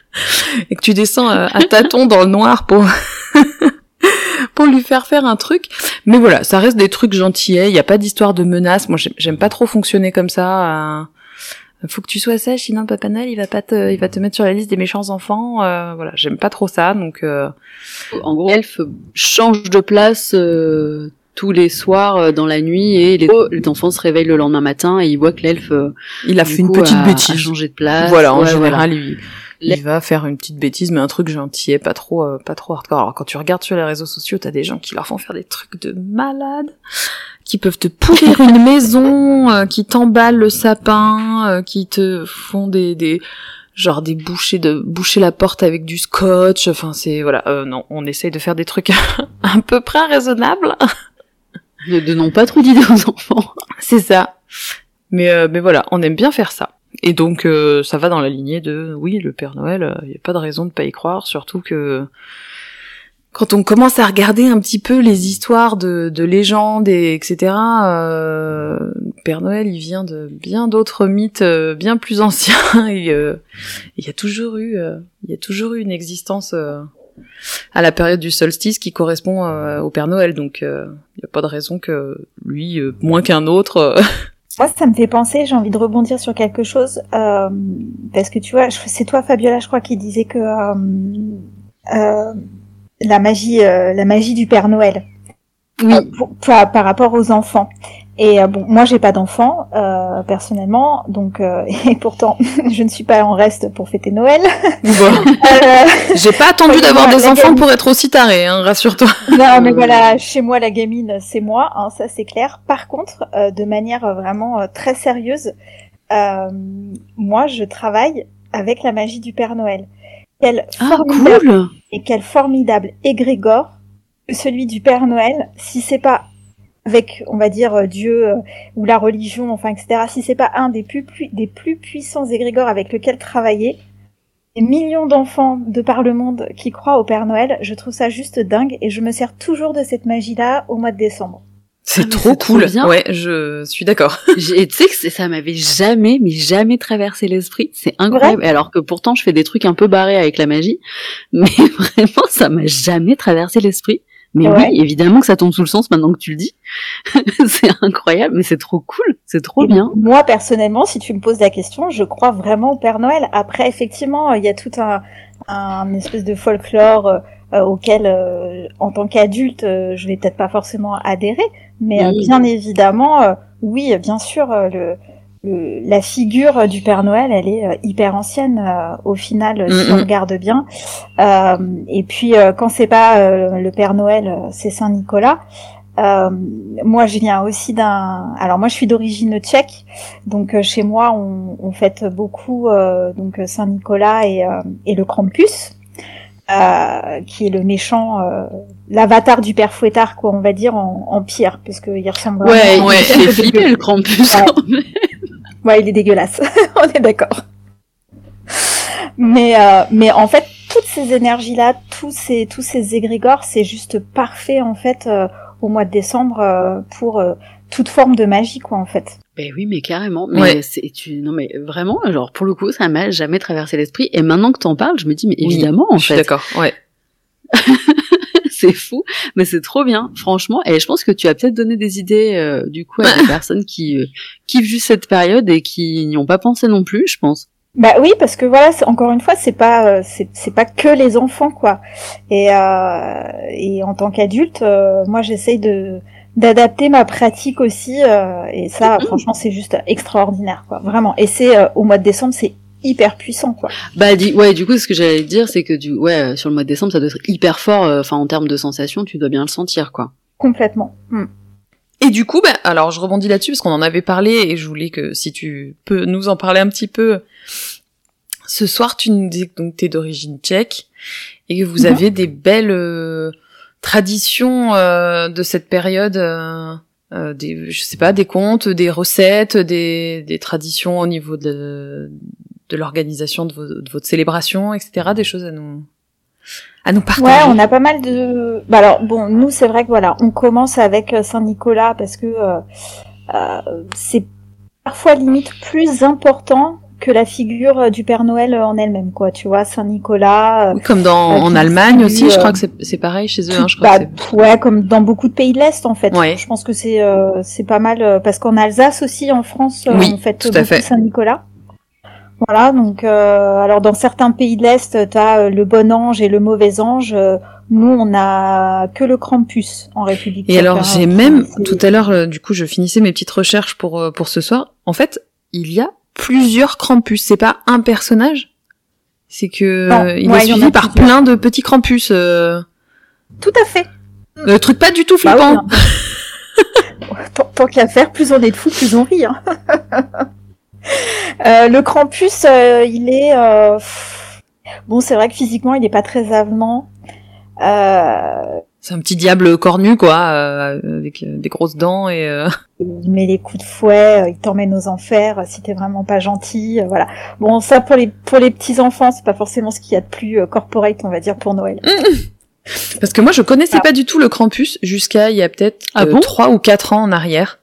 Et que tu descends euh, à tâtons dans le noir pour, [laughs] pour lui faire faire un truc. Mais voilà, ça reste des trucs gentillets. Il n'y a pas d'histoire de menace. Moi, j'aime pas trop fonctionner comme ça. Euh faut que tu sois sage, sinon Papa Noël il va pas te, il va te mettre sur la liste des méchants enfants. Euh, voilà, j'aime pas trop ça, donc. Euh... En gros, Elf change de place euh, tous les soirs euh, dans la nuit et les, les, enfants se réveillent le lendemain matin et ils voient que l'elfe. il a fait une petite bêtise. A changé de place. Voilà, en général, il, il va faire une petite bêtise, mais un truc gentil, pas trop, pas trop hardcore. Alors quand tu regardes sur les réseaux sociaux, t'as des gens qui leur font faire des trucs de malade qui peuvent te pourrir une [laughs] maison, euh, qui t'emballent le sapin, euh, qui te font des, des genre des bouchées de boucher la porte avec du scotch. Enfin c'est voilà, euh, non, on essaye de faire des trucs [laughs] à peu près raisonnables. Ne donnons pas trop d'idées aux enfants. [laughs] C'est ça. Mais mais voilà, on aime bien faire ça. Et donc ça va dans la lignée de oui, le Père Noël, il y a pas de raison de pas y croire, surtout que quand on commence à regarder un petit peu les histoires de, de légendes et etc. Euh, Père Noël, il vient de bien d'autres mythes euh, bien plus [laughs] anciens et euh, il y a toujours eu, euh, il y a toujours eu une existence à la période du solstice qui correspond au Père Noël. Donc il n'y a pas de raison que lui, moins qu'un autre. [laughs] Moi, ça me fait penser, j'ai envie de rebondir sur quelque chose, parce que tu vois, c'est toi, Fabiola, je crois, qui disait que la magie, euh, la magie du Père Noël. Oui. Euh, par, rapport aux enfants. Et euh, bon, moi j'ai pas d'enfants personnellement, donc [laughs] et pourtant [laughs] je ne suis pas en reste pour fêter Noël. [laughs] j'ai pas attendu d'avoir des enfants pour être aussi taré, hein, rassure-toi. Non, mais voilà, chez moi la gamine c'est moi, hein, ça c'est clair. Par contre, de manière vraiment très sérieuse, moi je travaille avec la magie du Père Noël. Quel ah, cool et quel formidable égrégore celui du Père Noël, si c'est pas avec, on va dire, euh, Dieu euh, ou la religion, enfin, etc., si c'est pas un des plus, des plus puissants égrégores avec lequel travailler, des millions d'enfants de par le monde qui croient au Père Noël, je trouve ça juste dingue et je me sers toujours de cette magie-là au mois de décembre. C'est ah, trop cool. bien. Ouais, je suis d'accord. [laughs] tu sais que ça m'avait jamais, mais jamais traversé l'esprit. C'est incroyable. Alors que pourtant, je fais des trucs un peu barrés avec la magie, mais [laughs] vraiment, ça m'a jamais traversé l'esprit. Mais oui, évidemment que ça tombe sous le sens maintenant que tu le dis. [laughs] c'est incroyable, mais c'est trop cool, c'est trop bien. Moi, personnellement, si tu me poses la question, je crois vraiment au Père Noël. Après, effectivement, il y a tout un, un espèce de folklore euh, euh, auquel, euh, en tant qu'adulte, euh, je vais peut-être pas forcément adhérer, mais bien évidemment, oui, bien sûr, le, la figure du Père Noël, elle est hyper ancienne au final, si on regarde bien. et puis, quand c'est pas le Père Noël, c'est Saint Nicolas. moi, je viens aussi d'un. Alors moi, je suis d'origine tchèque, donc chez moi, on, on fête beaucoup donc Saint Nicolas et, et le Krampus. Euh, qui est le méchant, euh, l'avatar du père Fouettard, quoi, on va dire, en, en pire, parce qu'il ressemble ouais, Ouais, il fait flipper le Krampus ouais. quand même. Ouais, il est dégueulasse, [laughs] on est d'accord. Mais, euh, mais en fait, toutes ces énergies-là, tous ces, tous ces égrégores, c'est juste parfait, en fait, euh, au mois de décembre, euh, pour toute forme de magie, quoi, en fait. Ben oui, mais carrément. Mais c'est tu non mais vraiment, genre pour le coup, ça m'a jamais traversé l'esprit. Et maintenant que t'en parles, je me dis mais évidemment en je fait. Je suis d'accord. Ouais. [laughs] c'est fou, mais c'est trop bien, franchement. Et je pense que tu as peut-être donné des idées euh, du coup à des [laughs] personnes qui euh, kiffent juste cette période et qui n'y ont pas pensé non plus, je pense. Bah oui, parce que voilà, encore une fois, c'est pas euh, c'est pas que les enfants quoi. Et euh, et en tant qu'adulte, euh, moi j'essaye de d'adapter ma pratique aussi et ça mm-hmm. franchement c'est juste extraordinaire quoi, vraiment. Et c'est au mois de décembre, c'est hyper puissant quoi. Bah ouais, du coup ce que j'allais dire c'est que du ouais, sur le mois de décembre, ça doit être hyper fort enfin en termes de sensations, tu dois bien le sentir quoi. Complètement. Mm. Et du coup, ben, alors je rebondis là-dessus parce qu'on en avait parlé et je voulais que si tu peux nous en parler un petit peu. Ce soir, tu nous dis que donc t'es d'origine tchèque et que vous mhm. avez des belles euh, traditions euh, de cette période. Euh, euh, des, je sais pas, des contes, des recettes, des, des traditions au niveau de, de l'organisation de, de, votre célébration, etc. Des choses à nous à nous partager. Ouais, on a pas mal de. Bah alors bon, nous c'est vrai que voilà, on commence avec euh, Saint Nicolas parce que euh, euh, c'est parfois limite plus important que la figure du Père Noël en elle-même, quoi. Tu vois, Saint Nicolas. comme dans en Allemagne aussi, je crois que c'est pareil chez eux. Hein, je crois bah, ouais, comme dans beaucoup de pays de l'Est en fait. Ouais. Je pense que c'est c'est pas mal parce qu'en Alsace aussi, en France, on fête beaucoup Saint Nicolas. Voilà, donc euh, alors dans certains pays de l'Est, tu as euh, le bon ange et le mauvais ange. Euh, nous, on a que le Krampus en République. Et alors j'ai même tout à l'heure, du coup, je finissais mes petites recherches pour pour ce soir. En fait, il y a plusieurs Krampus. C'est pas un personnage? C'est que il est suivi par plein de petits Krampus. Tout à fait. Le truc pas du tout bah flippant. [laughs] tant, tant qu'à faire, plus on est de fous, plus on rit. Hein. [laughs] [laughs] Euh, le Krampus, euh, il est euh, bon. C'est vrai que physiquement, il n'est pas très avenant. C'est un petit diable cornu, quoi, avec des grosses dents [laughs] et. Il met les coups de fouet, il t'emmène aux enfers si t'es vraiment pas gentil, voilà. Bon, ça pour les pour les petits enfants, c'est pas forcément ce qu'il y a de plus corporate, on va dire, pour Noël. Parce que moi, je connaissais ah. pas du tout le Krampus jusqu'à il y a peut-être ah trois ou quatre ans en arrière.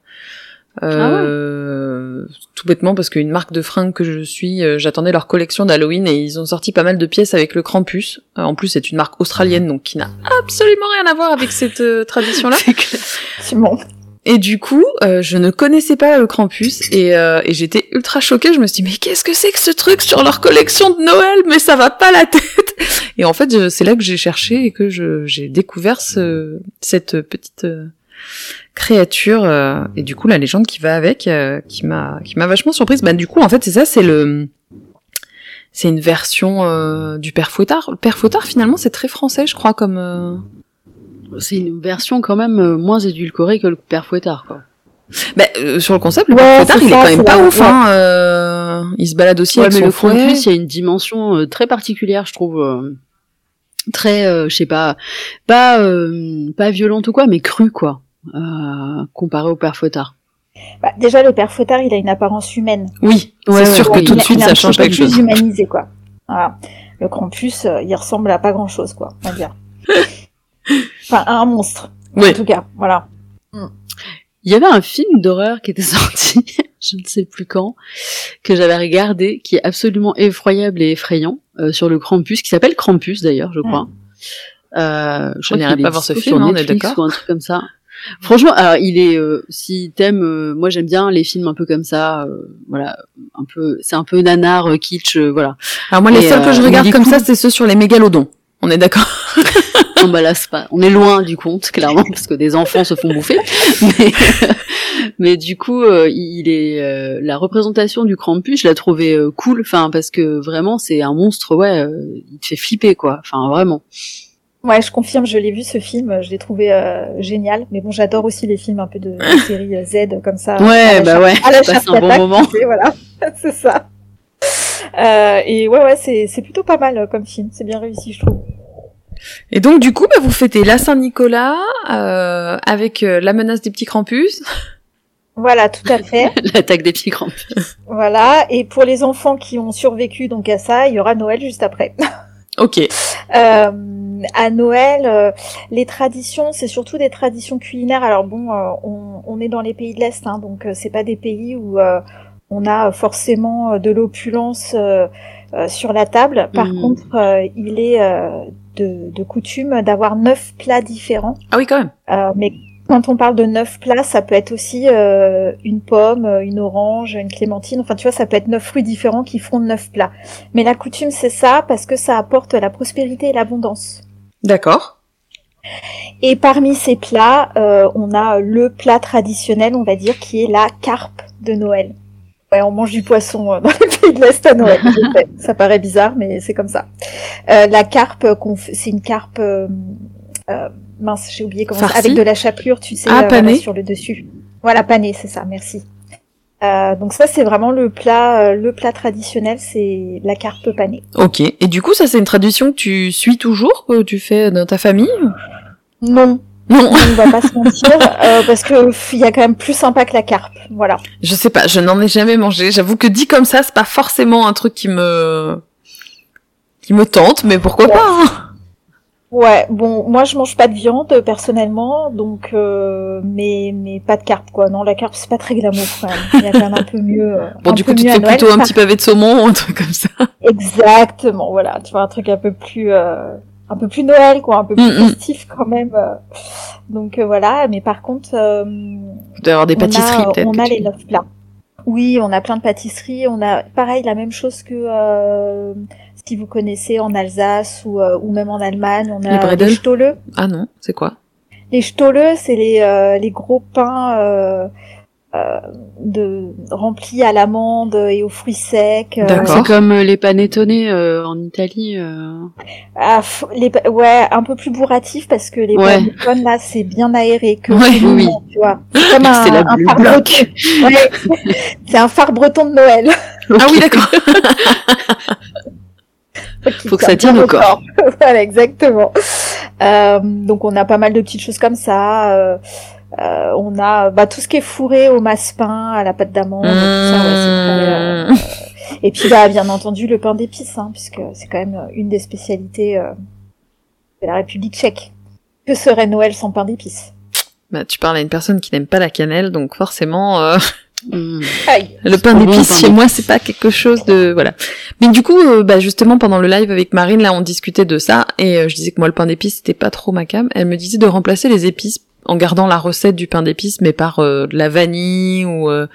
Euh, ah tout bêtement parce qu'une marque de fringues que je suis, euh, j'attendais leur collection d'Halloween et ils ont sorti pas mal de pièces avec le Krampus. Euh, en plus, c'est une marque australienne donc qui n'a absolument rien à voir avec cette tradition-là. [laughs] C'est bon. Et du coup, je ne connaissais pas le Krampus et, et j'étais ultra choquée. Je me suis dit mais qu'est-ce que c'est que ce truc sur leur collection de Noël? Mais ça va pas la tête. Et en fait, c'est là que j'ai cherché et que j'ai découvert ce, cette petite créature euh, et du coup la légende qui va avec euh, qui m'a qui m'a vachement surprise bah du coup en fait c'est ça c'est le c'est une version euh, du père Fouettard le père Fouettard finalement c'est très français je crois comme c'est une version quand même moins édulcorée que le père Fouettard quoi bah, sur le concept, le père Fouettard, il est quand même pas ouf. Hein, il se balade aussi avec mais le fouet. il y a une dimension très particulière, je trouve. très, je sais pas, pas, pas violente ou quoi, mais crue quoi. Euh, comparé au père Fouettard bah, déjà, le père Fouettard, il a une apparence humaine. Oui, c'est sûr que tout de suite, ça change quelque chose. plus humanisé, quoi. Voilà. Le Krampus, euh, il ressemble à pas grand chose, quoi, on va dire. [laughs] enfin, à un monstre. Oui. En tout cas, voilà. Il y avait un film d'horreur qui était [laughs] sorti, je ne sais plus quand, que j'avais regardé, qui est absolument effroyable et effrayant, euh, sur le Krampus, qui s'appelle Krampus d'ailleurs, je crois. Euh, je n'irai pas voir ce film, on est d'accord. Ou un truc comme ça. Franchement, alors il est, euh, si t'aimes, euh, moi j'aime bien les films un peu comme ça, euh, voilà, un peu, c'est un peu nanar, euh, kitsch, voilà. Alors moi les seuls que je regarde comme ça, c'est ceux sur les mégalodons. On est d'accord? [laughs] Non là c'est pas, on est loin du compte clairement parce que des enfants se font bouffer. [laughs] Mais, [laughs] mais du coup, il est la représentation du Krampus, je l'ai trouvé cool, enfin parce que vraiment c'est un monstre, ouais, il te fait flipper quoi, enfin vraiment. Ouais, je confirme, je l'ai vu ce film, je l'ai trouvé euh, génial. Mais bon, j'adore aussi les films un peu de, série euh, Z comme ça. Ouais, bah ouais. À la chasse un bon moment. Voilà, [laughs] c'est ça. Euh, et ouais, ouais, c'est plutôt pas mal comme film. C'est bien réussi, je trouve. Et donc du coup, bah, vous fêtez la Saint-Nicolas euh, avec la menace des petits Krampus. Voilà, tout à fait. [laughs] L'attaque des petits Krampus. Voilà, et pour les enfants qui ont survécu donc à ça, il y aura Noël juste après. Ok. Euh, à Noël, euh, les traditions, c'est surtout des traditions culinaires. Alors bon, euh, on, on, est dans les pays de l'Est, hein, donc c'est pas des pays où on a forcément de l'opulence euh, sur la table. Par Mhm. contre, euh, il est euh, de, de coutume d'avoir neuf plats différents. Ah oui, quand même. Mais quand on parle de neuf plats, ça peut être aussi euh, une pomme, une orange, une clémentine. Enfin, tu vois, ça peut être neuf fruits différents qui font neuf plats. Mais la coutume, c'est ça parce que ça apporte la prospérité et l'abondance. D'accord. Et parmi ces plats, euh, on a le plat traditionnel, on va dire, qui est la carpe de Noël. Ouais, on mange du poisson euh, [laughs] dans les pays de l'Est à Noël. [laughs] ça paraît bizarre, mais c'est comme ça. Euh, la carpe, c'est une carpe euh, euh, mince, j'ai oublié comment ça, Farcie avec de la chapelure, tu sais, Ah, euh, voilà, sur le dessus. Voilà, panée, c'est ça. Merci. Euh, donc ça, c'est vraiment le plat, euh, le plat traditionnel, c'est la carpe panée. Ok. Et du coup, ça, c'est une tradition que tu suis toujours, que tu fais dans ta famille Non, Non. on va pas se [laughs] mentir, euh, parce que il y a quand même plus sympa que la carpe. Voilà. Je sais pas, je n'en ai jamais mangé. J'avoue que dit comme ça, c'est pas forcément un truc qui me qui me tente, mais pourquoi pas hein? Ouais, bon, moi je mange pas de viande personnellement, donc euh, mais mais pas de carpe quoi. Non, la carpe c'est pas très glamour quand même. Il y a quand même un peu mieux. [laughs] Bon, du coup, tu te fais plutôt un petit pavé de saumon un truc comme ça. [laughs] Exactement, voilà. Tu vois un truc un peu plus euh, un peu plus Noël quoi, un peu plus Mm, mm. festif quand même. Donc euh, voilà. Mais par contre, euh, Tu avoir des pâtisseries a, peut-être. on a les neuf plats. Oui, on a plein de pâtisseries. On a pareil la même chose que euh, si vous connaissez en Alsace ou, euh, ou même en Allemagne, on Les a les Stolle. Ah non, c'est quoi? Les Stolle, c'est les, euh, les gros pains euh, euh, de remplis à l'amande et aux fruits secs. euh, D'accord. C'est comme les panettone euh, en Italie. euh. ah, f- les, ouais, un peu plus bourratif parce que les Ouais. panettone là, c'est bien aéré que Ouais, oui, tu vois. C'est comme un, C'est la- un le phare bloc. breton. Ouais. [laughs] c'est un phare breton de Noël. Ah oui, d'accord. [laughs] Faut que ça tienne au corps. [laughs] voilà, exactement. Euh, donc on a pas mal de petites choses comme ça. euh, euh, on a bah, tout ce qui est fourré au massepain, à la pâte d'amande, tout ça. Ouais, c'est très, euh, Mmh. Et puis bah bien entendu le pain d'épices, hein, puisque c'est quand même une des spécialités euh, de la République tchèque. Que serait Noël sans pain d'épices? Bah, tu parles à une personne qui n'aime pas la cannelle, donc forcément, euh, Mm. Aïe. le pain bon, d'épices chez moi, c'est pas quelque chose de voilà. Mais du coup, euh, bah justement pendant le live avec Marine, là, on discutait de ça et euh, je disais que moi le pain d'épices c'était pas trop ma cam. Elle me disait de remplacer les épices en gardant la recette du pain d'épices, mais par euh, de la vanille ou euh,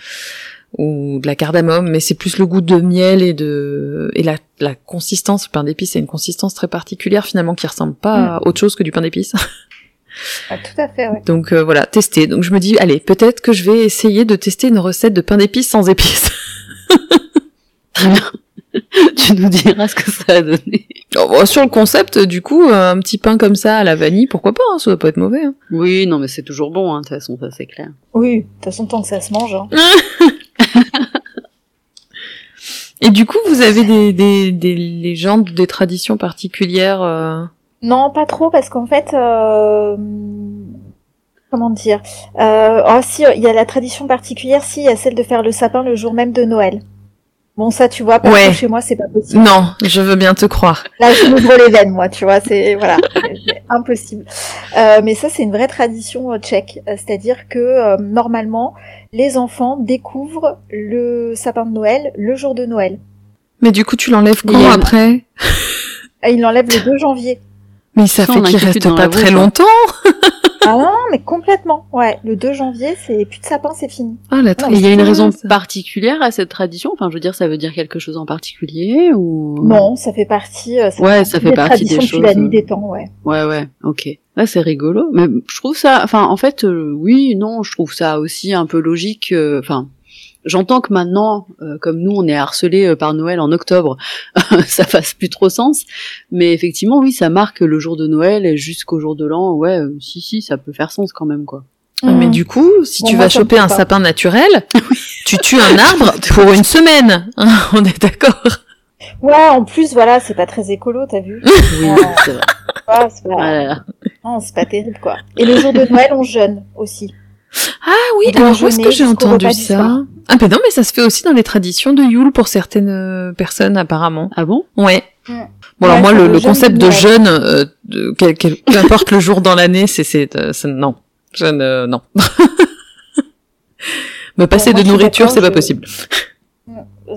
ou de la cardamome, mais c'est plus le goût de miel et de et la, la consistance. Le pain d'épices, c'est une consistance très particulière finalement qui ressemble pas Mm. à autre chose que du pain d'épices. [laughs] Ah, tout à fait, ouais. Donc euh, voilà, tester. Donc je me dis, allez, peut-être que je vais essayer de tester une recette de pain d'épices sans épices. [laughs] tu nous diras ce que ça a donné. Oh, bon, Sur le concept, du coup, euh, un petit pain comme ça à la vanille, pourquoi pas hein, Ça doit pas être mauvais. hein. Oui, non, mais c'est toujours bon, hein, de toute façon, ça c'est clair. Oui, de toute façon tant que ça se mange. Hein. [laughs] Et du coup, vous avez des, des, des légendes, des traditions particulières euh, Non, pas trop, parce qu'en fait, euh, comment dire euh, Oh, si, il y a la tradition particulière, si, il y a celle de faire le sapin le jour même de Noël. Bon, ça, tu vois, perso, Ouais. chez moi, c'est pas possible. Non, je veux bien te croire. Là, je m'ouvre les veines, moi, tu vois, c'est voilà, c'est- impossible. Euh, mais ça, c'est une vraie tradition euh, tchèque, c'est-à-dire que euh, normalement, les enfants découvrent le sapin de Noël le jour de Noël. Mais du coup, tu l'enlèves quand après? Et ils l'enlèvent le 2 janvier. Mais ça fait qu'il reste pas très bouche, hein. longtemps. [laughs] Ah non, non, mais complètement. Ouais, le 2 janvier, c'est plus de sapin, c'est fini. Ah, la Non, Et il y a une raison particulière à cette tradition? Enfin, je veux dire, ça veut dire quelque chose en particulier ou? Non, ça fait partie. euh, Ouais, ça fait des partie des depuis la choses, nuit des temps, ouais. Ouais, ouais, ok. Là, c'est rigolo. Mais je trouve ça, enfin, en fait, euh, oui, non, je trouve ça aussi un peu logique. euh, Enfin, j'entends que maintenant, euh, comme nous, on est harcelés euh, par Noël en octobre, [laughs] ça fasse plus trop sens. Mais effectivement, oui, ça marque le jour de Noël et jusqu'au jour de l'an. Ouais, euh, si, si, ça peut faire sens quand même, quoi. Ah, Mais Mhm. du coup, si Bon, tu vas choper un pas. sapin naturel, [laughs] tu tues un arbre [laughs] pour une semaine. Hein, on est d'accord. Ouais, en plus, voilà, c'est pas très écolo, t'as vu Oui, c'est vrai. Ouais, c'est pas... Là là. Non, c'est pas terrible, quoi. Et le jour de Noël, on jeûne aussi. Ah oui, alors où est-ce que j'ai entendu ça. Ah ben non, mais ça se fait aussi dans les traditions de Yule pour certaines euh, personnes apparemment. Ah bon? Ouais. Mm. Bon alors Ouais, moi le, le concept de jeûne, euh, de, quel, quel- peu importe le jour dans l'année, c'est c'est euh, non, jeûne euh, non. [laughs] Me passer moi, de nourriture, c'est pas possible.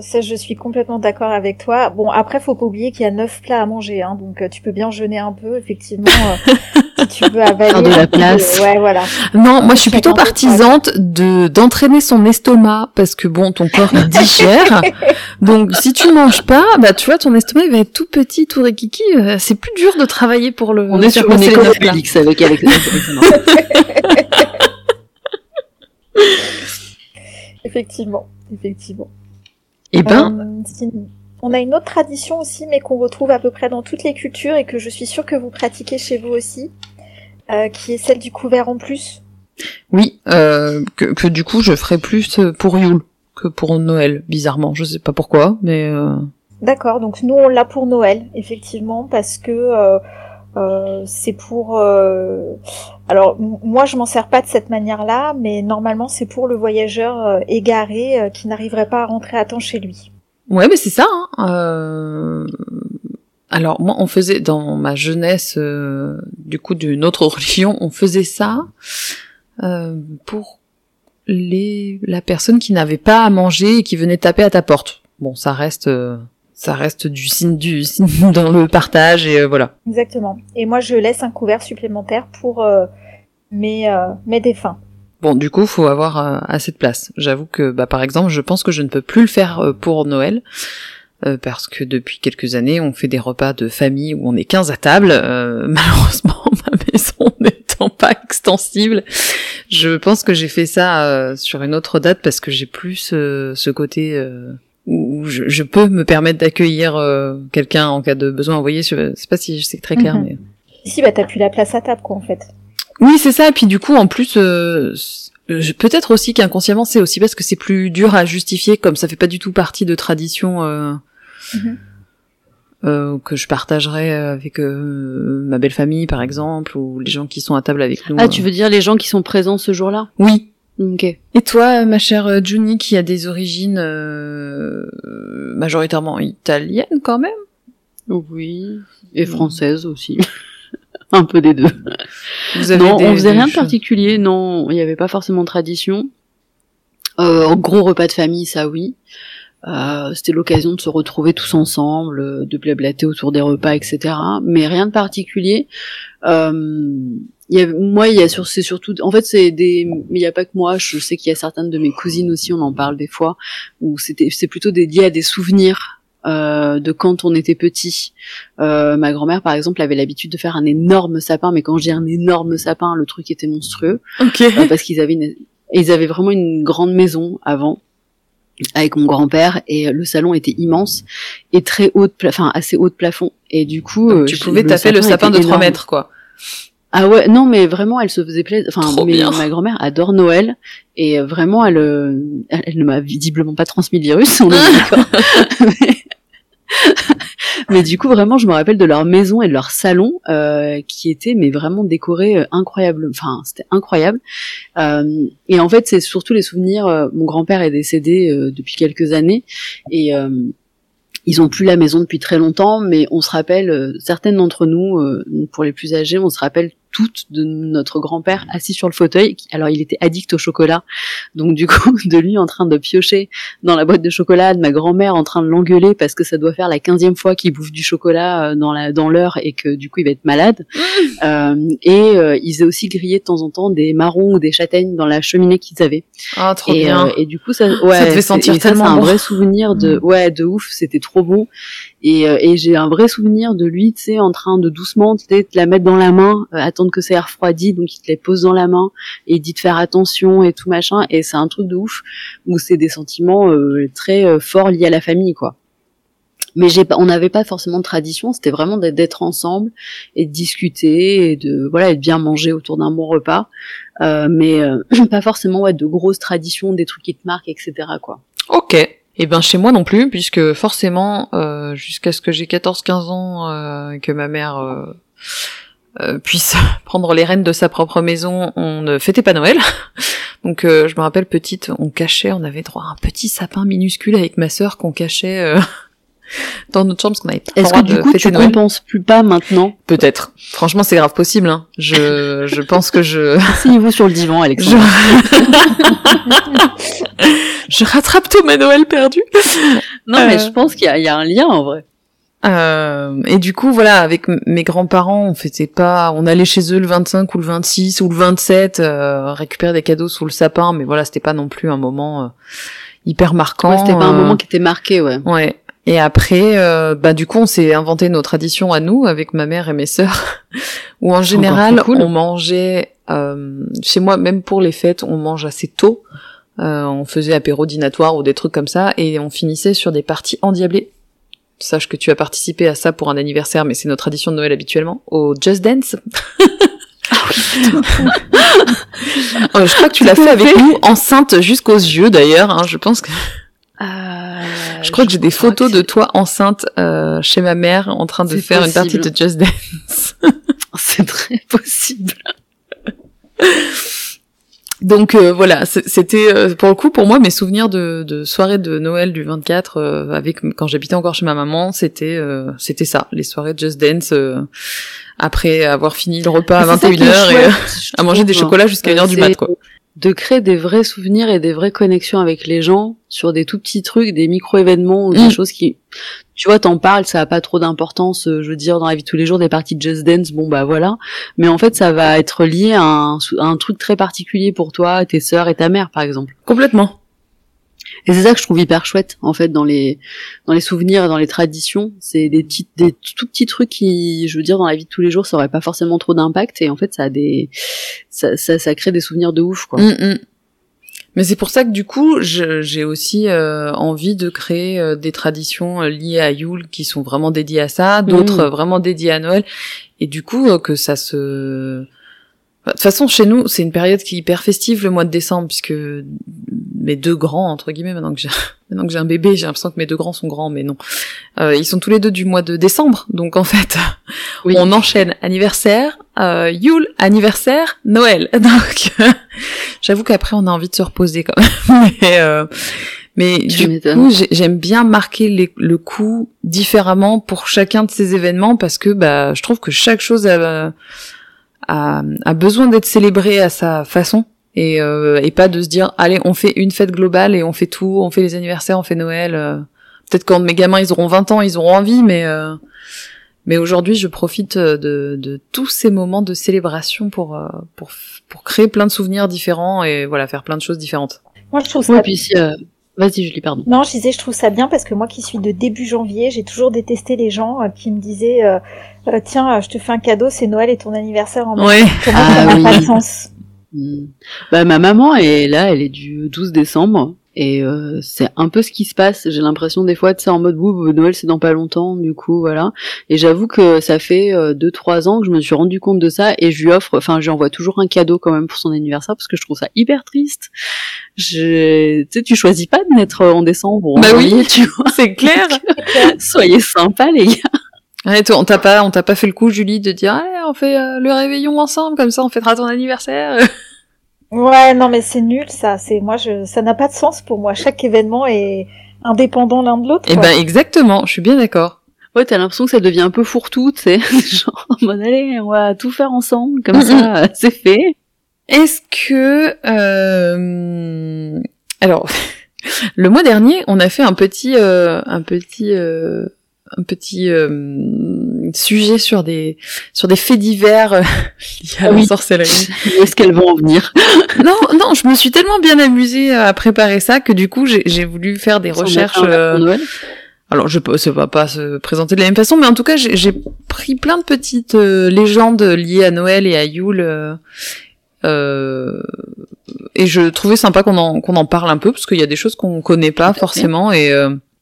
Ça, je suis complètement d'accord avec toi. Bon, après, faut pas oublier qu'il y a neuf plats à manger, hein, donc euh, tu peux bien jeûner un peu, effectivement, euh, [laughs] si tu veux avaler. de la place. Ouais, voilà. Non, moi je suis plutôt partisante de d'entraîner son estomac parce que bon, ton corps il digère. [laughs] donc si tu manges pas, bah tu vois, ton estomac il va être tout petit, tout rikiki. euh, C'est plus dur de travailler pour le. On est sur une école. Félix avec avec. [laughs] Effectivement, effectivement. Eh ben, Euh, On a une autre tradition aussi, mais qu'on retrouve à peu près dans toutes les cultures et que je suis sûre que vous pratiquez chez vous aussi, euh, qui est celle du couvert en plus. oui, euh, que, que du coup je ferai plus euh, pour Yule que pour Noël, bizarrement. Je sais pas pourquoi, mais euh, D'accord, donc nous on l'a pour Noël, effectivement, parce que euh, c'est pour... euh, Alors moi je m'en sers pas de cette manière-là, mais normalement c'est pour le voyageur euh, égaré qui n'arriverait pas à rentrer à temps chez lui. Ouais, mais c'est ça. Hein. Euh, Alors moi, on faisait dans ma jeunesse, euh, du coup d'une autre [laughs] religion, on faisait ça euh, pour les la personne qui n'avait pas à manger et qui venait taper à ta porte. Bon, ça reste euh, ça reste du signe du signe [laughs] dans le partage et voilà. Exactement. Et moi je laisse un couvert supplémentaire pour mes, mes défunts. Bon, du coup, faut avoir assez de place. J'avoue que, bah, par exemple, je pense que je ne peux plus le faire pour Noël. Euh, parce que depuis quelques années, on fait des repas de famille où on est 15 à table. Euh, [laughs] malheureusement, [laughs] ma maison [laughs] n'étant pas extensible, je pense que j'ai fait ça euh, sur une autre date parce que j'ai plus euh, ce côté euh, où je, je peux me permettre d'accueillir euh, quelqu'un en cas de besoin. Vous voyez, je sais pas si c'est très clair, Mhm. mais Ici, bah t'as plus la place à table, quoi, en fait. oui, c'est ça. Et puis du coup, en plus, peut-être aussi qu'inconsciemment, c'est aussi parce que c'est plus dur à justifier, comme ça fait pas du tout partie de tradition euh, Euh, que je partagerais avec euh, ma belle famille, par exemple, ou les gens qui sont à table avec nous. Ah, euh. tu veux dire les gens qui sont présents ce jour-là? Oui. Ok. Et toi, ma chère Juni, qui a des origines majoritairement italiennes quand même? Oui. Et Mm. française aussi. [laughs] Un peu des deux. Vous avez non, des- on faisait rien de particulier. Non, il n'y avait pas forcément de tradition. Euh, gros repas de famille, ça oui. Euh, C'était l'occasion de se retrouver tous ensemble, euh, de blablater autour des repas, etc. Mais rien de particulier. Euh, il y a, moi, il y a sur, c'est surtout, en fait, c'est des, mais il y a pas que moi. Je sais qu'il y a certaines de mes cousines aussi, on en parle des fois, où c'était, c'est plutôt dédié à des souvenirs euh, de quand on était petit. Euh, ma grand-mère, par exemple, avait l'habitude de faire un énorme sapin, mais quand je dis un énorme sapin, le truc était monstrueux, Ok. euh, parce qu'ils avaient, une- ils avaient vraiment une grande maison avant avec mon grand-père et le salon était immense et très haut enfin assez haut de plafond et du coup Donc, euh, tu pouvais taper le sapin de était 3 énorme. mètres, quoi. Ah ouais, non, mais vraiment, elle se faisait plaisir. Enfin, mais ma grand-mère adore Noël et vraiment, elle, euh, elle, elle ne m'a visiblement pas transmis le virus. On est [laughs] d'accord. mais... mais du coup, vraiment, je me rappelle de leur maison et de leur salon euh, qui était mais vraiment décoré euh, incroyable. Enfin, c'était incroyable. Euh, et en fait, c'est surtout les souvenirs. euh, mon grand-père est décédé euh, depuis quelques années et euh, ils ont plus la maison depuis très longtemps, mais on se rappelle, certaines d'entre nous, pour les plus âgés, on se rappelle toutes de notre grand-père assis sur le fauteuil. qui- Alors il était addict au chocolat, donc du coup [laughs] de lui en train de piocher dans la boîte de chocolat, de ma grand-mère en train de l'engueuler parce que ça doit faire la quinzième fois qu'il bouffe du chocolat euh, dans la dans l'heure et que du coup il va être malade. [laughs] Euh, et euh, ils faisaient aussi griller de temps en temps des marrons ou des châtaignes dans la cheminée qu'ils avaient. Ah, trop Et, bien. euh, et du coup, ça, ouais, devait c'est- sentir ça, tellement C'est un bon. vrai souvenir de, Mm. ouais, de ouf. C'était trop bon. Et, euh, et j'ai un vrai souvenir de lui, tu sais, en train de doucement, tu sais, te la mettre dans la main, euh, attendre que ça refroidit, donc il te les pose dans la main et il dit de faire attention et tout machin. Et c'est un truc de ouf où c'est des sentiments euh, très euh, forts liés à la famille, quoi. Mais j'ai on n'avait pas forcément de tradition. C'était vraiment d'être- ensemble et de discuter et de voilà et bien manger autour d'un bon repas. Euh, mais euh, [clears throat] pas forcément ouais, de grosses traditions, des trucs qui te marquent, etc. Quoi. Ok. Eh ben chez moi non plus, puisque forcément, euh, jusqu'à ce que j'ai 14-15 ans, euh, que ma mère euh, euh, puisse [laughs] prendre les rênes de sa propre maison, on ne fêtait pas Noël. [laughs] Donc je me rappelle petite, on cachait, on avait droit à un petit sapin minuscule avec ma sœur qu'on cachait dans notre chambre parce qu'on avait pas Est-ce que du coup tu compenses plus pas maintenant Peut-être. Franchement, c'est grave possible. Hein. Je, je pense que je. [laughs] Asseyez-vous sur le divan, Alexandre. Je, [laughs] je rattrape tous mes Noël perdus. Non, mais je pense qu'il y, y a un lien en vrai. Euh, et du coup, voilà, avec mes grands-parents, on fêtait pas, on allait chez eux le 25 ou le 26 ou le 27, euh, récupérer des cadeaux sous le sapin, mais voilà, c'était pas non plus un moment euh, hyper marquant. Ouais, c'était pas un moment qui était marqué, ouais. Ouais. Et après, bah du coup, on s'est inventé nos traditions à nous avec ma mère et mes sœurs, [laughs] où en général, on mangeait chez moi, même pour les fêtes, on mange assez tôt. on faisait apéro dînatoire ou des trucs comme ça, et on finissait sur des parties endiablées sache que tu as participé à ça pour un anniversaire, mais c'est notre tradition de Noël habituellement, au Just Dance. [laughs] oh, je crois que tu l'as fait avec nous, enceinte jusqu'aux yeux d'ailleurs. Hein, je pense que. Euh, je crois que j'ai des photos de toi enceinte euh, chez ma mère en train de faire une partie de Just Dance. [laughs] c'est très possible. Donc euh, voilà, c'était euh, pour le coup pour moi mes souvenirs de, de soirée de Noël du 24 euh, avec quand j'habitais encore chez ma maman, c'était c'était ça, les soirées de Just Dance après avoir fini le repas à 21h et à manger des chocolats jusqu'à 1h du mat quoi de créer des vrais souvenirs et des vraies connexions avec les gens sur des tout petits trucs, des micro-événements ou des mm. choses qui, tu vois, t'en parles, ça a pas trop d'importance, euh, je veux dire, dans la vie de tous les jours, des parties de Just Dance, bon bah voilà. Mais en fait, ça va être lié à un, à un truc très particulier pour toi, tes sœurs et ta mère, par exemple. Complètement. Et c'est ça que je trouve hyper chouette en fait dans les dans les souvenirs et dans les traditions, c'est des petits des tout petits trucs qui je veux dire dans la vie de tous les jours, ça aurait pas forcément trop d'impact et en fait ça a des ça ça, ça crée des souvenirs de ouf quoi. Mm, mm. Mais c'est pour ça que du coup, j'ai aussi euh, envie de créer euh, des traditions euh, liées à Yule qui sont vraiment dédiées à ça, d'autres mm. vraiment dédiées à Noël, et du coup que ça se de toute façon, chez nous, c'est une période qui est hyper festive le mois de décembre, puisque mes deux grands, entre guillemets, maintenant que j'ai, [laughs] maintenant que j'ai un bébé, j'ai l'impression que mes deux grands sont grands, mais non. Euh, ils sont tous les deux du mois de décembre, donc en fait, [laughs] on enchaîne anniversaire, euh, Yule, anniversaire, Noël. [laughs] Donc, j'avoue qu'après, on a envie de se reposer quand même. mais, euh, mais du coup, j'aime bien marquer le coup différemment pour chacun de ces événements, parce que bah, je trouve que chaque chose a a, a besoin d'être célébré à sa façon et, euh, et pas de se dire allez on fait une fête globale et on fait tout, on fait les anniversaires, on fait Noël. Euh. Peut-être quand mes gamins ils auront 20 ans, ils auront envie, mais euh, mais aujourd'hui je profite de, de tous ces moments de célébration pour pour pour créer plein de souvenirs différents et voilà faire plein de choses différentes. Moi je trouve ça. puis Vas-y, Julie, pardon. Non, je disais, je trouve ça bien parce que moi qui suis de début janvier, j'ai toujours détesté les gens qui me disaient euh, tiens, je te fais un cadeau, c'est Noël et ton anniversaire en même ouais. Ah, oui. pas de sens? Hmm. Bah, ma maman est là, elle est du 12 décembre. Et euh, c'est un peu ce qui se passe. J'ai l'impression des fois, tu sais, en mode boum, Noël c'est dans pas longtemps, du coup, voilà. Et j'avoue que ça fait euh, deux trois ans que je me suis rendu compte de ça et je lui offre, enfin, je lui envoie toujours un cadeau quand même pour son anniversaire parce que je trouve ça hyper triste. Je, tu sais, tu choisis pas de naître en décembre. bah oui, tu vois, c'est clair. [laughs] Soyez sympas les gars. Ouais, toi, on t'a pas, on t'a pas fait le coup, Julie, de dire, allez, on fait euh, le réveillon ensemble, comme ça, on fêtera ton anniversaire. Ouais, non, mais c'est nul, ça. C'est moi, je, ça n'a pas de sens pour moi. Chaque événement est indépendant l'un de l'autre. Eh ben, exactement. Je suis bien d'accord. Ouais, t'as l'impression que ça devient un peu fourre-tout, tu sais. [laughs] Genre, bon, allez, on va tout faire ensemble, comme ça, c'est fait. Est-ce que, euh... alors, [laughs] le mois dernier, on a fait un petit, euh, un petit. Euh un petit euh, sujet sur des sur des faits divers euh, [laughs] liés à la sorcellerie. Où est-ce qu'elles vont en venir? [laughs] Non, non, je me suis tellement bien amusée à préparer ça que du coup j'ai voulu faire des recherches. Euh, alors je peux, ça va pas se présenter de la même façon, mais en tout cas j'ai pris plein de petites légendes liées à Noël et à Yule. et je trouvais sympa qu'on en qu'on en parle un peu parce qu'il y a des choses qu'on connaît pas forcément et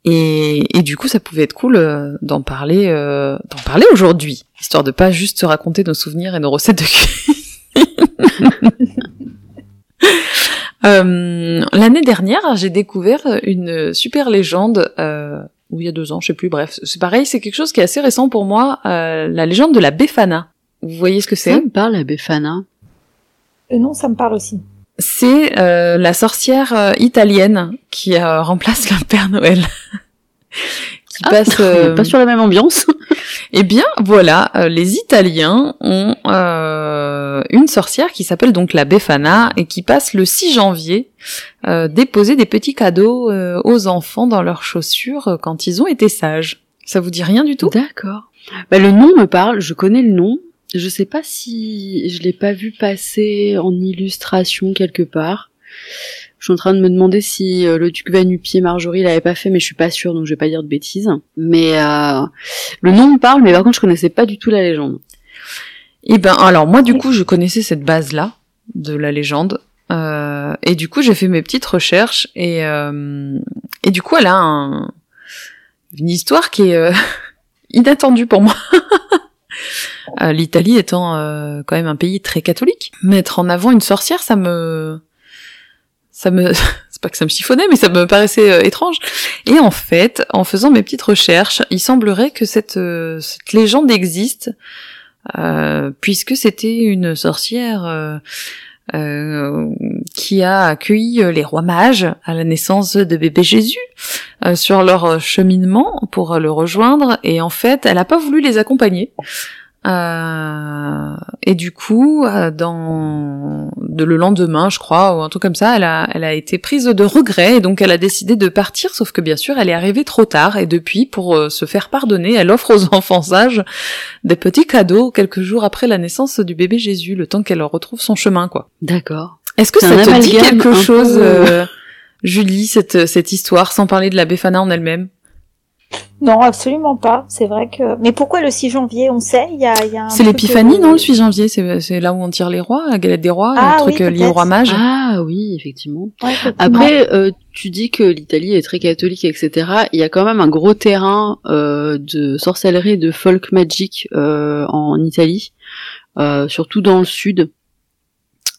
et, et, du coup, ça pouvait être cool euh, d'en parler, euh, d'en parler aujourd'hui, histoire de pas juste se raconter nos souvenirs et nos recettes de cuisine. [laughs] euh, L'année dernière, j'ai découvert une super légende, euh, ou il y a deux ans, je sais plus. Bref, c'est pareil, c'est quelque chose qui est assez récent pour moi, euh, la légende de la Befana. Vous voyez ce que c'est? Ça me parle la Befana. Euh, non, ça me parle aussi c'est euh, la sorcière euh, italienne qui euh, remplace le Père Noël. [laughs] qui passe [laughs] pas sur la même ambiance. eh bien, voilà, les Italiens ont une sorcière qui s'appelle donc la Befana et qui passe le 6 janvier déposer des petits cadeaux aux enfants dans leurs chaussures quand ils ont été sages. Ça vous dit rien du tout? D'accord. Bah, le nom me parle, je connais le nom. Je sais pas si je l'ai pas vu passer en illustration quelque part. Je suis en train de me demander si euh, le duc Vanupier Marjorie l'avait pas fait, mais je suis pas sûre, donc je vais pas dire de bêtises. Mais euh, le nom me parle, mais par contre je connaissais pas du tout la légende. Eh ben alors moi du coup je connaissais cette base là de la légende. Euh, et du coup j'ai fait mes petites recherches et et du coup elle a un, une histoire qui est [laughs] inattendue pour moi. [laughs] Euh, L'Italie étant euh, quand même un pays très catholique, mettre en avant une sorcière, ça me, ça me, [laughs] c'est pas que ça me chiffonnait, mais ça me paraissait euh, étrange. Et en fait, en faisant mes petites recherches, il semblerait que cette, cette légende existe, puisque c'était une sorcière. qui a accueilli les rois mages à la naissance de bébé Jésus sur leur cheminement pour le rejoindre et en fait elle n'a pas voulu les accompagner euh, et du coup, euh, dans de le lendemain, je crois, ou un truc comme ça, elle a, elle a été prise de regret et donc elle a décidé de partir. Sauf que bien sûr, elle est arrivée trop tard et depuis, pour euh, se faire pardonner, elle offre aux enfants sages des petits cadeaux quelques jours après la naissance du bébé Jésus, le temps qu'elle retrouve son chemin, quoi. D'accord. Est-ce que ça te dit quelque chose, Julie, cette cette histoire, sans parler de la Befana en elle-même? Non, absolument pas. C'est vrai que. Mais pourquoi le 6 janvier On sait, il y a, y a C'est l'épiphanie, non Le 6 janvier, c'est là où on tire les rois, la galette des rois, ah, le truc euh, lié au roi mage. Ah oui, effectivement. Après, euh, tu dis que l'Italie est très catholique, etc. Il y a quand même un gros terrain euh, de sorcellerie, de folk magic euh, en Italie, euh, surtout dans le sud.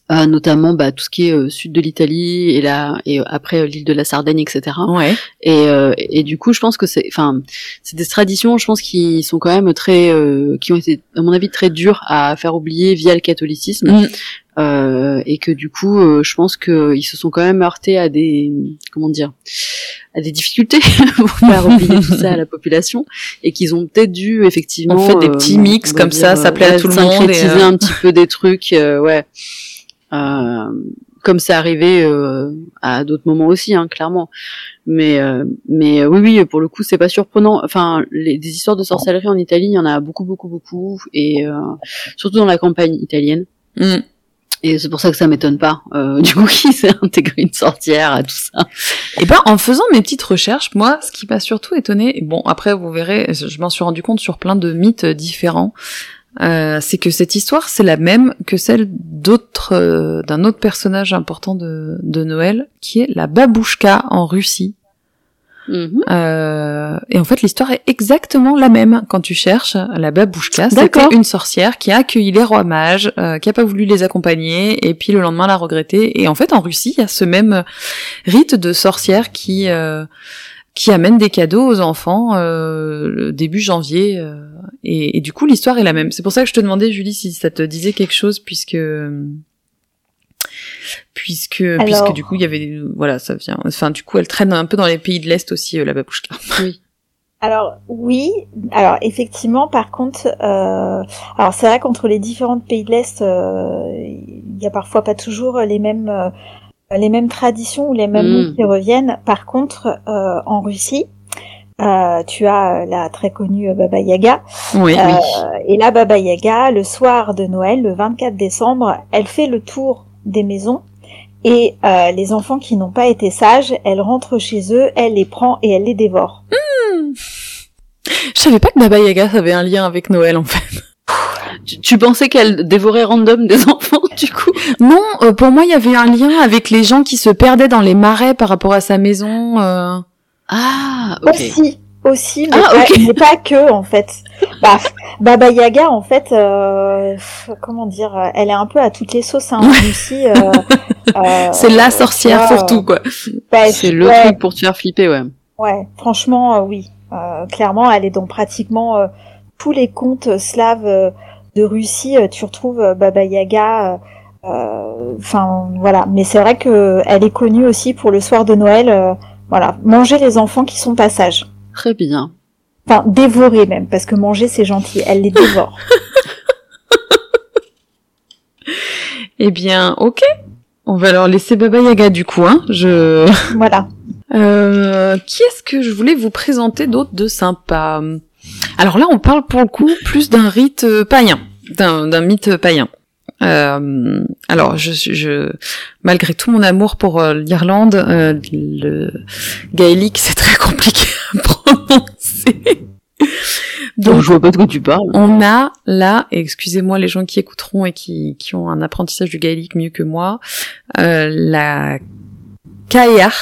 Euh, notamment bah, tout ce qui est euh, sud de l'Italie et là et après l'île de la Sardaigne etc ouais. et, euh, et du coup je pense que c'est enfin c'est des traditions je pense qui sont quand même très qui ont été à mon avis très dures à faire oublier via le catholicisme mm. et que du coup je pense que ils se sont quand même heurtés à des comment dire à des difficultés [laughs] pour faire oublier tout ça à la population et qu'ils ont peut-être dû effectivement en fait des petits mix comme ça ça plaît à tout le monde et un petit peu des trucs ouais euh, comme c'est arrivé euh, à d'autres moments aussi, hein, clairement. Mais euh, mais oui, oui, pour le coup, c'est pas surprenant. Enfin, les, des histoires de sorcellerie en Italie, il y en a beaucoup, beaucoup, beaucoup, et surtout dans la campagne italienne. Mm. Et c'est pour ça que ça m'étonne pas. Euh, [laughs] du coup, qui s'est intégré une sorcière à tout ça Et eh ben, en faisant mes petites recherches, moi, ce qui m'a surtout étonné, bon, après, vous verrez, je m'en suis rendu compte sur plein de mythes différents. Euh, c'est que cette histoire, c'est la même que celle d'autres, euh, d'un autre personnage important de, de Noël, qui est la babouchka en Russie. Mhm. Euh, et en fait, l'histoire est exactement la même quand tu cherches la babouchka. C'était une sorcière qui a accueilli les rois mages, euh, qui a pas voulu les accompagner, et puis le lendemain l'a regretté. Et en fait, en Russie, il y a ce même rite de sorcière qui euh, qui amène des cadeaux aux enfants euh, le début janvier. Euh, et, du coup, l'histoire est la même. C'est pour ça que je te demandais, Julie, si ça te disait quelque chose, puisque puisque puisque du coup il y avait voilà ça vient enfin du coup elle traîne un peu dans les pays de l'est aussi euh, la babouchka [laughs] oui alors oui alors effectivement par contre euh, alors c'est vrai qu'entre les différents pays de l'est il y a parfois pas toujours les mêmes les mêmes traditions ou les mêmes mots mm. qui reviennent. Par contre, euh, en Russie, euh, tu as la très connue Baba Yaga. Oui, oui. Et la Baba Yaga, le soir de Noël, le 24 décembre, elle fait le tour des maisons et euh, les enfants qui n'ont pas été sages, elle rentre chez eux, elle les prend et elle les dévore. Hmm. Je savais pas que Baba Yaga avait un lien avec Noël en fait. Tu, pensais qu'elle dévorait random des [laughs] enfants, du coup Non, euh, pour moi, il y avait un lien avec les gens qui se perdaient dans les marais par rapport à sa maison. Euh... Ah, ok. Aussi, aussi, mais, ah, pas, pas que, en fait. Bah, Baba Yaga, en fait, euh, comment dire, elle est un peu à toutes les sauces, hein, [laughs] aussi. Euh, euh, C'est la sorcière pour tout, quoi. Bah, C'est le truc pour te faire flipper, ouais. Ouais, franchement, oui. clairement, elle est donc pratiquement tous les contes slaves de Russie, euh, tu retrouves euh, Baba Yaga. Euh, enfin voilà, mais c'est vrai que elle est connue aussi pour le soir de Noël. voilà, manger les enfants qui sont passages. Très bien. Enfin, dévorer même, parce que manger c'est gentil. Elle les dévore. [laughs] eh bien, ok. On va leur laisser Baba Yaga du coup, hein. Je. Voilà. [laughs] Euh, qui est-ce que je voulais vous présenter d'autres de sympa? Alors là, on parle pour le coup plus d'un rite euh, païen, d'un mythe païen. Euh, alors, je, je, malgré tout mon amour pour euh, l'Irlande, euh, le gaélique c'est très [laughs] compliqué à prononcer. Donc, je vois pas de quoi tu parles. On a là, excusez-moi les gens qui écouteront et qui, qui ont un apprentissage du gaélique mieux que moi, euh, la Caéar,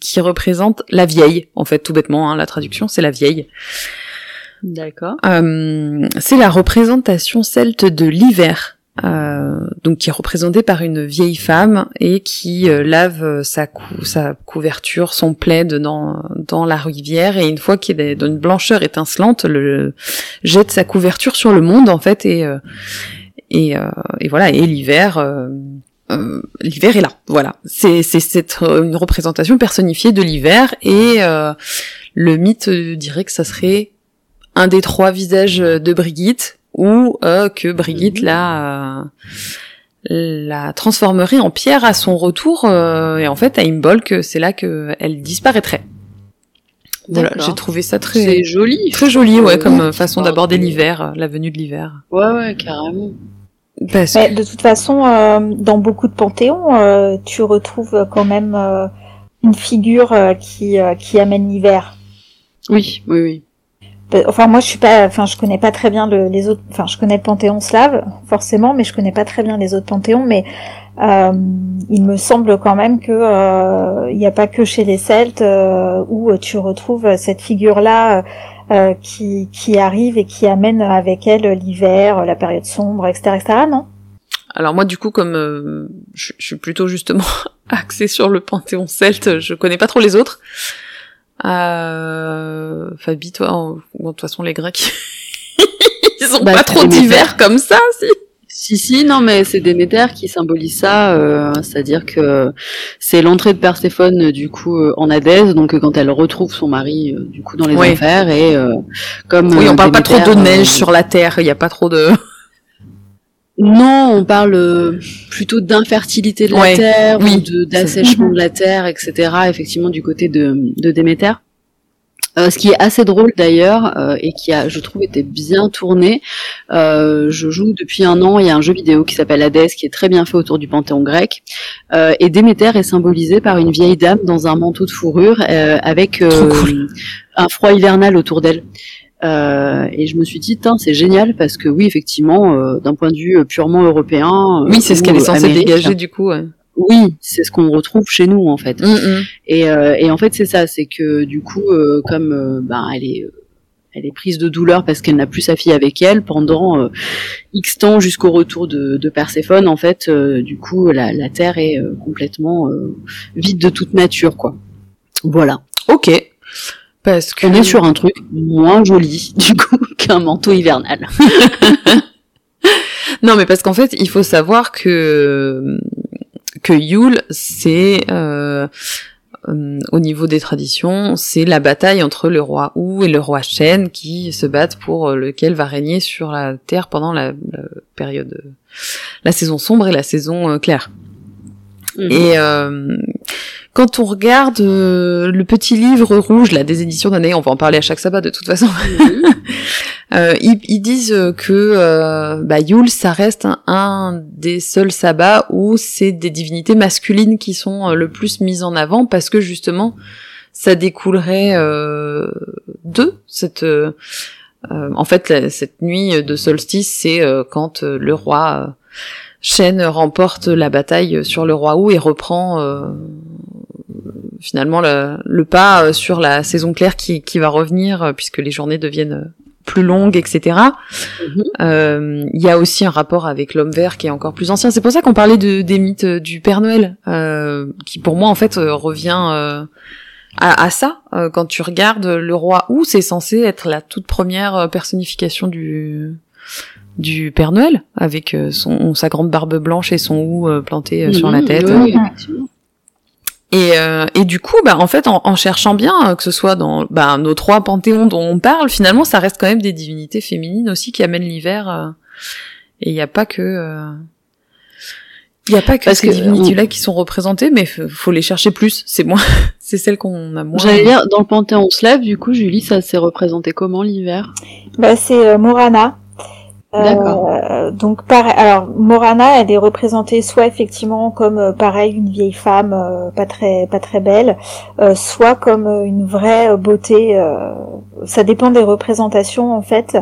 qui représente la vieille, en fait, tout bêtement, hein, la traduction, c'est la vieille. D'accord. Euh, c'est la représentation celte de l'hiver. Euh, donc qui est représentée par une vieille femme et qui euh, lave sa, couverture, son plaid dans, dans la rivière et une fois qu'il est d'une blancheur étincelante, le, jette sa couverture sur le monde en fait et euh, et, euh, et, voilà et l'hiver l'hiver est là voilà c'est c'est une représentation personnifiée de l'hiver et le mythe dirait que ça serait un des trois visages de Brigitte ou euh, que Brigitte la euh, la transformerait en pierre à son retour euh, et en fait à Imbolc c'est là que elle disparaîtrait. Voilà, j'ai trouvé ça très joli, très joli, ouais, comme façon d'aborder l'hiver, la venue de l'hiver. Ouais, ouais, carrément. Parce de toute façon, dans beaucoup de panthéons, tu retrouves quand même une figure qui qui amène l'hiver. Oui, oui, oui. Enfin, moi, je suis pas, enfin, je connais pas très bien le, les autres. Enfin, je connais le panthéon slave, forcément, mais je connais pas très bien les autres panthéons. Mais euh, il me semble quand même que euh, il n'y a pas que chez les Celtes euh, où tu retrouves cette figure-là euh, qui qui arrive et qui amène avec elle l'hiver, la période sombre, etc., etc. Non? Alors moi, du coup, comme je, je suis plutôt justement [laughs] axée sur le panthéon celte, je connais pas trop les autres. Euh, Fabi, toi, de toute façon, les Grecs, [laughs] ils ont bah, pas trop d'hiver comme ça, si. Si si non mais c'est Déméter qui symbolise ça, euh, c'est-à-dire que c'est l'entrée de Perséphone du coup euh, en Hadès, donc quand elle retrouve son mari du coup dans les enfers et comme oui on parle pas trop de neige sur la terre, il y a pas trop de non, on parle euh, plutôt d'infertilité de la terre, ou d'assèchement de la terre, etc. Effectivement, du côté de, de Déméter. Euh, ce qui est assez drôle d'ailleurs euh, et qui a, je trouve, été bien tourné. je joue depuis un an. Il y a un jeu vidéo qui s'appelle Hades qui est très bien fait autour du panthéon grec. et Déméter est symbolisée par une vieille dame dans un manteau de fourrure avec un froid hivernal autour d'elle. Euh, et je me suis dit, c'est génial parce que oui, effectivement, euh, d'un point de vue euh, purement européen. oui, c'est ce qu'elle est censée dégager du coup. Ouais. Oui, c'est ce qu'on retrouve chez nous en fait. Mm, mm. Et, et, en fait, c'est ça, c'est que du coup, comme ben elle est elle est prise de douleur parce qu'elle n'a plus sa fille avec elle pendant X temps jusqu'au retour de, de, Perséphone. En fait, du coup, la, la Terre est complètement vide de toute nature, quoi. Voilà. Ok. Parce qu'on est sur un truc moins joli, [laughs] du coup, qu'un manteau hivernal. [laughs] non, mais parce qu'en fait, il faut savoir que que Yule, c'est euh, euh, au niveau des traditions, c'est la bataille entre le roi Ou et le roi Shen qui se battent pour lequel va régner sur la terre pendant la, période, la saison sombre et la saison euh, claire. Mhm. Et euh, quand on regarde euh, le petit livre rouge là des éditions d'année, on va en parler à chaque sabbat de toute façon. [laughs] euh, ils, disent que euh, bah, Yule, ça reste un, des seuls sabbats où c'est des divinités masculines qui sont euh, le plus mises en avant parce que justement ça découlerait euh, d'eux cette en fait cette nuit de solstice c'est quand le roi Shen remporte la bataille sur le roi Wu et reprend finalement le, pas euh, sur la saison claire qui, qui va revenir euh, puisque les journées deviennent euh, plus longues, etc. Mhm. Il y a aussi un rapport avec l'homme vert qui est encore plus ancien. C'est pour ça qu'on parlait de, des mythes du Père Noël, qui pour moi en fait revient à, à, ça. quand tu regardes le roi où c'est censé être la toute première personnification du du Père Noël avec son sa grande barbe blanche et son hou planté sur la tête. Et, euh, et du coup, bah, en fait, en, en cherchant bien, euh, que ce soit dans bah, nos trois panthéons dont on parle, finalement, ça reste quand même des divinités féminines aussi qui amènent l'hiver. euh, et il n'y a pas que... euh, Il n'y a pas que Parce ces que, divinités-là qui sont représentées, mais faut les chercher plus. C'est moins, [laughs] c'est celles qu'on a moins. J'allais dire, dans le Panthéon slave, du coup, Julie, ça s'est représenté comment l'hiver? Bah, c'est euh, Morana. Euh, D'accord. donc pareil, alors Morana, elle est représentée soit effectivement comme euh, pareil une vieille femme euh, pas très pas très belle, euh, soit comme euh, une vraie beauté. euh, ça dépend des représentations en fait.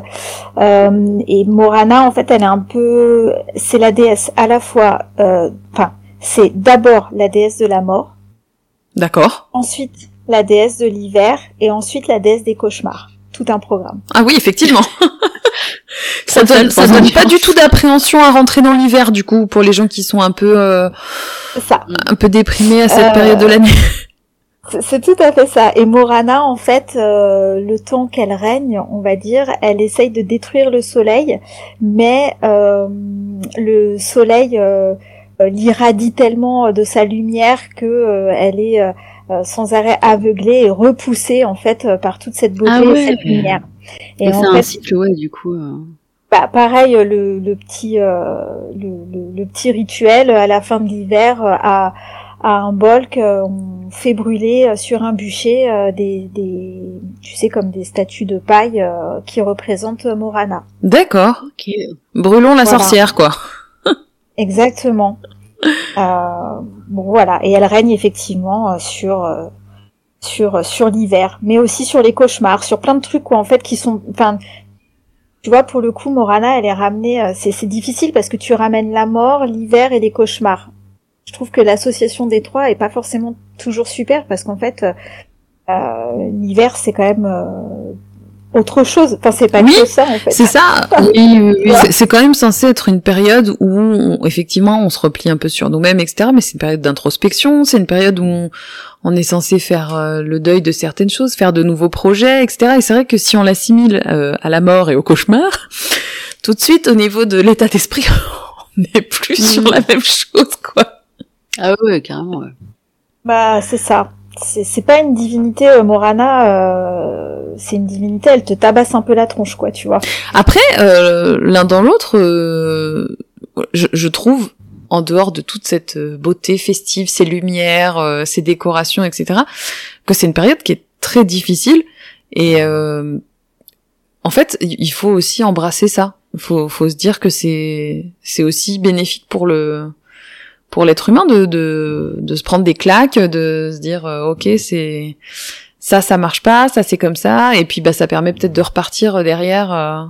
Euh, et Morana, en fait, elle est un peu, c'est la déesse à la fois, euh, enfin, c'est d'abord la déesse de la mort, D'accord. ensuite la déesse de l'hiver et ensuite la déesse des cauchemars. Tout un programme. Ah oui, effectivement. [laughs] ça donne, ça, donne pas du tout d'appréhension à rentrer dans l'hiver, du coup, pour les gens qui sont un peu, euh, ça. un peu déprimés à cette Euh, période de l'année. [laughs] C'est- tout à fait ça. Et Morana, en fait, euh, le temps qu'elle règne, on va dire, elle essaye de détruire le soleil, mais euh, le soleil euh, euh, l'irradie tellement de sa lumière que euh, elle est euh, euh, sans arrêt aveuglée et repoussée en fait euh, par toute cette beauté Ah et cette lumière. Et, Et un cycle, ouais, du coup. euh, bah, pareil, le, le petit euh, le, le- le petit rituel à la fin de l'hiver euh, à à un bol qu'on fait brûler euh, sur un bûcher euh, des, des tu sais comme des statues de paille euh, qui représentent euh, Morana. D'accord. Brûlons la Voilà. sorcière, quoi. [laughs] Exactement. Euh, bon voilà, et elle règne effectivement euh, sur euh, sur sur l'hiver, mais aussi sur les cauchemars, sur plein de trucs quoi en fait qui sont, enfin, tu vois pour le coup Morana elle est ramenée, euh, c'est difficile parce que tu ramènes la mort, l'hiver et les cauchemars. Je trouve que l'association des trois est pas forcément toujours super parce qu'en fait euh, euh, l'hiver c'est quand même euh, autre chose. Enfin c'est pas Oui, que ça en fait. C'est ça. [laughs] Oui. C'est- quand même censé être une période où, on- effectivement, on se replie un peu sur nous-mêmes, etc. Mais c'est une période d'introspection, c'est une période où on, on est censé faire euh, le deuil de certaines choses, faire de nouveaux projets, etc. Et c'est vrai que si on l'assimile euh, à la mort et au cauchemar, [laughs] tout de suite, au niveau de l'état d'esprit, [laughs] on n'est plus sur la même chose, quoi. Ah ouais, ouais, carrément, ouais. Bah, c'est ça. C'est pas une divinité euh, Morana, euh, c'est une divinité, elle te tabasse un peu la tronche, quoi, tu vois. Après, euh, l'un dans l'autre, euh, je, je trouve, en dehors de toute cette euh, beauté festive, ces lumières, ces décorations, etc., que c'est une période qui est très difficile. Et en fait, il faut aussi embrasser ça. Faut, faut se dire que c'est c'est aussi bénéfique pour le pour l'être humain de, de de se prendre des claques, de se dire euh, ok c'est ça ça marche pas, ça c'est comme ça, et puis bah ça permet peut-être de repartir derrière. euh,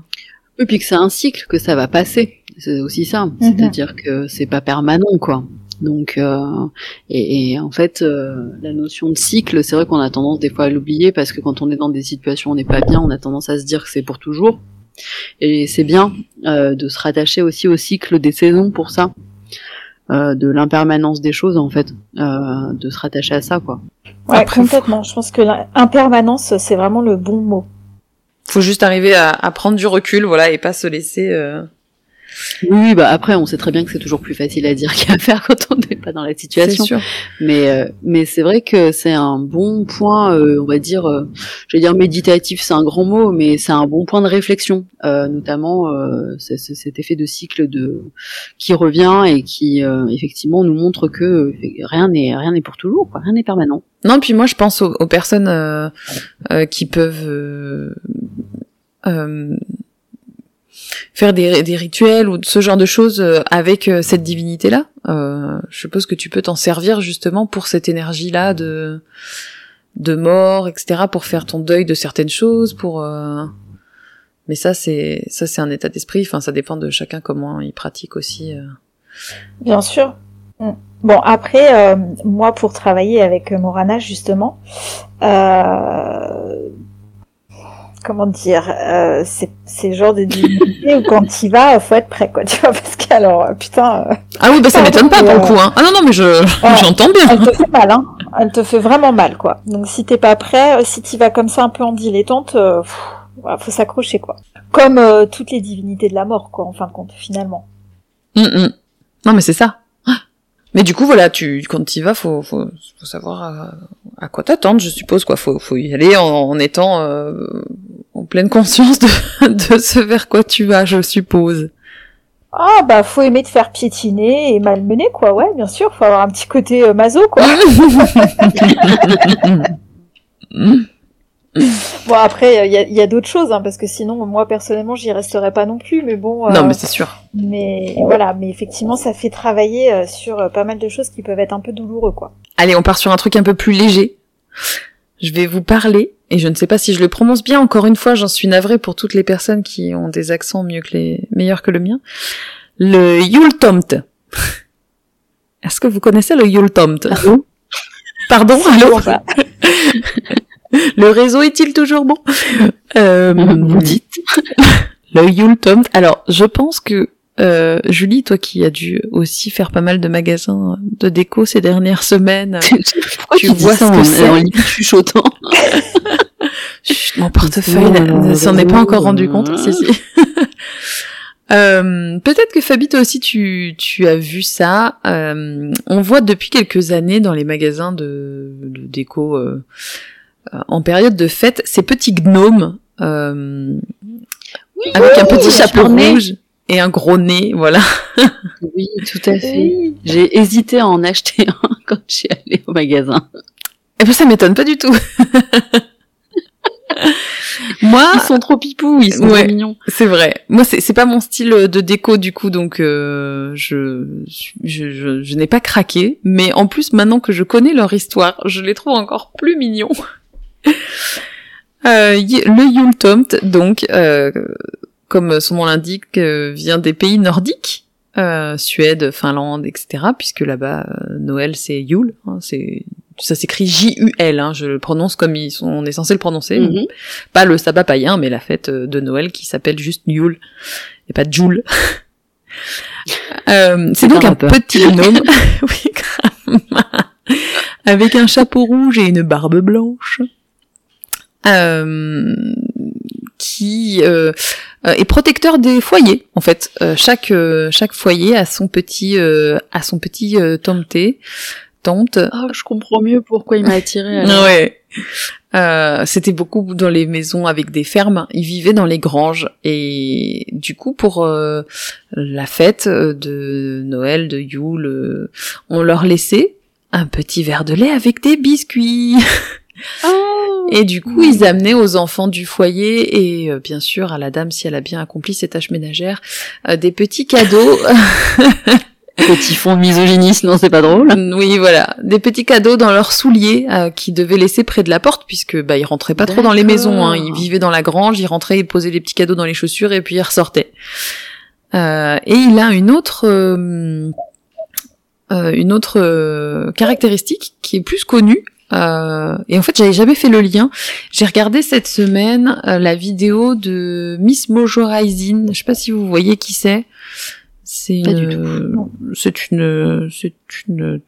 Et puis que c'est un cycle, que ça va passer. C'est aussi ça. C'est-à-dire que c'est pas permanent, quoi. Donc, euh, et, et en fait, euh, la notion de cycle, c'est vrai qu'on a tendance des fois à l'oublier parce que quand on est dans des situations où on n'est pas bien, on a tendance à se dire que c'est pour toujours. Et c'est bien euh, de se rattacher aussi au cycle des saisons pour ça, euh, de l'impermanence des choses en fait, euh, de se rattacher à ça, quoi. Ouais, Après, complètement. Je pense que l'impermanence, c'est vraiment le bon mot. faut juste arriver à, à prendre du recul, voilà, et pas se laisser. euh, Oui, bah après, on sait très bien que c'est toujours plus facile à dire [laughs] qu'à faire quand on n'est pas dans la situation. sûr. Mais euh, mais c'est vrai que c'est un bon point, euh, on va dire, euh, je vais dire méditatif, c'est un grand mot, mais c'est un bon point de réflexion, euh, notamment euh, c'est- c'est cet effet de cycle de qui revient et qui euh, effectivement nous montre que rien n'est rien n'est pour toujours, quoi, rien n'est permanent. Non, puis moi je pense aux, aux personnes euh, euh, qui peuvent euh, faire des, des rituels ou ce genre de choses euh, avec euh, cette divinité-là. Euh, je suppose que tu peux t'en servir justement pour cette énergie-là de de mort, etc., pour faire ton deuil de certaines choses, pour. euh, Mais ça, c'est ça, c'est un état d'esprit. Enfin, ça dépend de chacun comment il pratique aussi. euh. Bien sûr. Mm. Bon, après, euh, moi, pour travailler avec Morana, justement, comment dire, euh, c'est genre de divinité où quand tu vas, faut être prêt, quoi, tu vois, parce que alors, euh, putain, euh, Ah oui, bah ça m'étonne pas pour le euh, coup. Hein. Ah non, non, mais je Ouais. [laughs] j'entends bien. elle te fait mal, hein. Elle te fait vraiment mal, quoi. Donc, si t'es pas prêt, si tu vas comme ça un peu en dilettante, euh, pff, faut s'accrocher, quoi. Comme euh, toutes les divinités de la mort, quoi, en fin de compte, finalement. Mm, mm. Non, mais c'est ça. Mais du coup, voilà, tu quand tu y vas, faut, faut, faut savoir à, à quoi t'attendre, je suppose. Quoi, faut, faut y aller en, en étant euh, en pleine conscience de, [laughs] de ce vers quoi tu vas, je suppose. Ah bah faut aimer te faire piétiner et malmener quoi, ouais bien sûr, faut avoir un petit côté euh, maso quoi. [laughs] [laughs] bon après il y a, y a d'autres choses hein, parce que sinon moi personnellement j'y resterai pas non plus mais bon. euh, Non, mais c'est sûr. mais voilà mais effectivement ça fait travailler euh, sur euh, pas mal de choses qui peuvent être un peu douloureux quoi. Allez, on part sur un truc un peu plus léger. Je vais vous parler, et je ne sais pas si je le prononce bien, encore une fois, j'en suis navrée pour toutes les personnes qui ont des accents mieux que les, meilleurs que le mien. Le Yultomt. Est-ce que vous connaissez le Yultomt? Pardon, allô? [laughs] [laughs] Le réseau est-il toujours bon? [laughs] Euh, Vous dites. [laughs] Le Yultomt. Alors, je pense que euh, Julie, toi qui as dû aussi faire pas mal de magasins de déco ces dernières semaines, Pourquoi Tu tu, vois ça ce que en, c'est? En chuchotant mon portefeuille ne s'en est pas encore rendu compte. Si, si. Euh, Peut-être que Fabi, toi aussi, tu, tu as vu ça. Euh, on voit depuis quelques années dans les magasins de, de déco euh, en période de fête ces petits gnomes euh, avec un petit oui, chapeau rouge et un gros nez, voilà. [laughs] Oui, tout à fait. J'ai hésité à en acheter un [laughs] quand je suis allée au magasin. Et ben ça m'étonne pas du tout. [laughs] Moi, Ils sont trop pipous, ils sont Ouais. trop mignons. C'est vrai. Moi, c'est pas mon style de déco du coup, donc euh, je je, je, je n'ai pas craqué. Mais en plus, maintenant que je connais leur histoire, je les trouve encore plus mignons. [laughs] Euh, le Yultomt, donc, euh, comme son nom l'indique, euh, vient des pays nordiques, euh, Suède, Finlande, etc. Puisque là-bas, Noël, c'est Yule. Hein, c'est ça s'écrit J-U-L. Hein, je le prononce comme ils sont, on est censé le prononcer Mhm. pas le sabbat païen, mais la fête de Noël qui s'appelle juste Yule et pas Joule. [laughs] Euh, c'est donc un petit gnome, [laughs] oui, avec un chapeau rouge et une barbe blanche, euh, qui euh, euh, est protecteur des foyers. En fait, Euh, chaque chaque foyer a son petit euh, a son petit euh, tomté, tante Ah, je comprends mieux pourquoi il m'a attiré. [laughs] Ouais. Euh, c'était beaucoup dans les maisons avec des fermes. Ils vivaient dans les granges et du coup pour euh, la fête de Noël, de Yule, on leur laissait un petit verre de lait avec des biscuits. [laughs] Oh. Et du coup, ils amenaient aux enfants du foyer et euh, bien sûr à la dame si elle a bien accompli ses tâches ménagères euh, des petits cadeaux. [laughs] Petit fond de misogynie, sinon c'est pas drôle. oui, voilà, des petits cadeaux dans leurs souliers euh, qu'ils devaient laisser près de la porte puisque bah ils rentraient pas trop dans les maisons. Hein. Ils vivaient dans la grange, ils rentraient, ils posaient les petits cadeaux dans les chaussures et puis ils ressortaient. Euh, et il a une autre euh, euh, une autre euh, caractéristique qui est plus connue. Euh, et en fait, j'avais jamais fait le lien. J'ai regardé cette semaine euh, la vidéo de Miss Mojo Rising. Je sais pas si vous voyez qui c'est. C'est une, c'est une, c'est une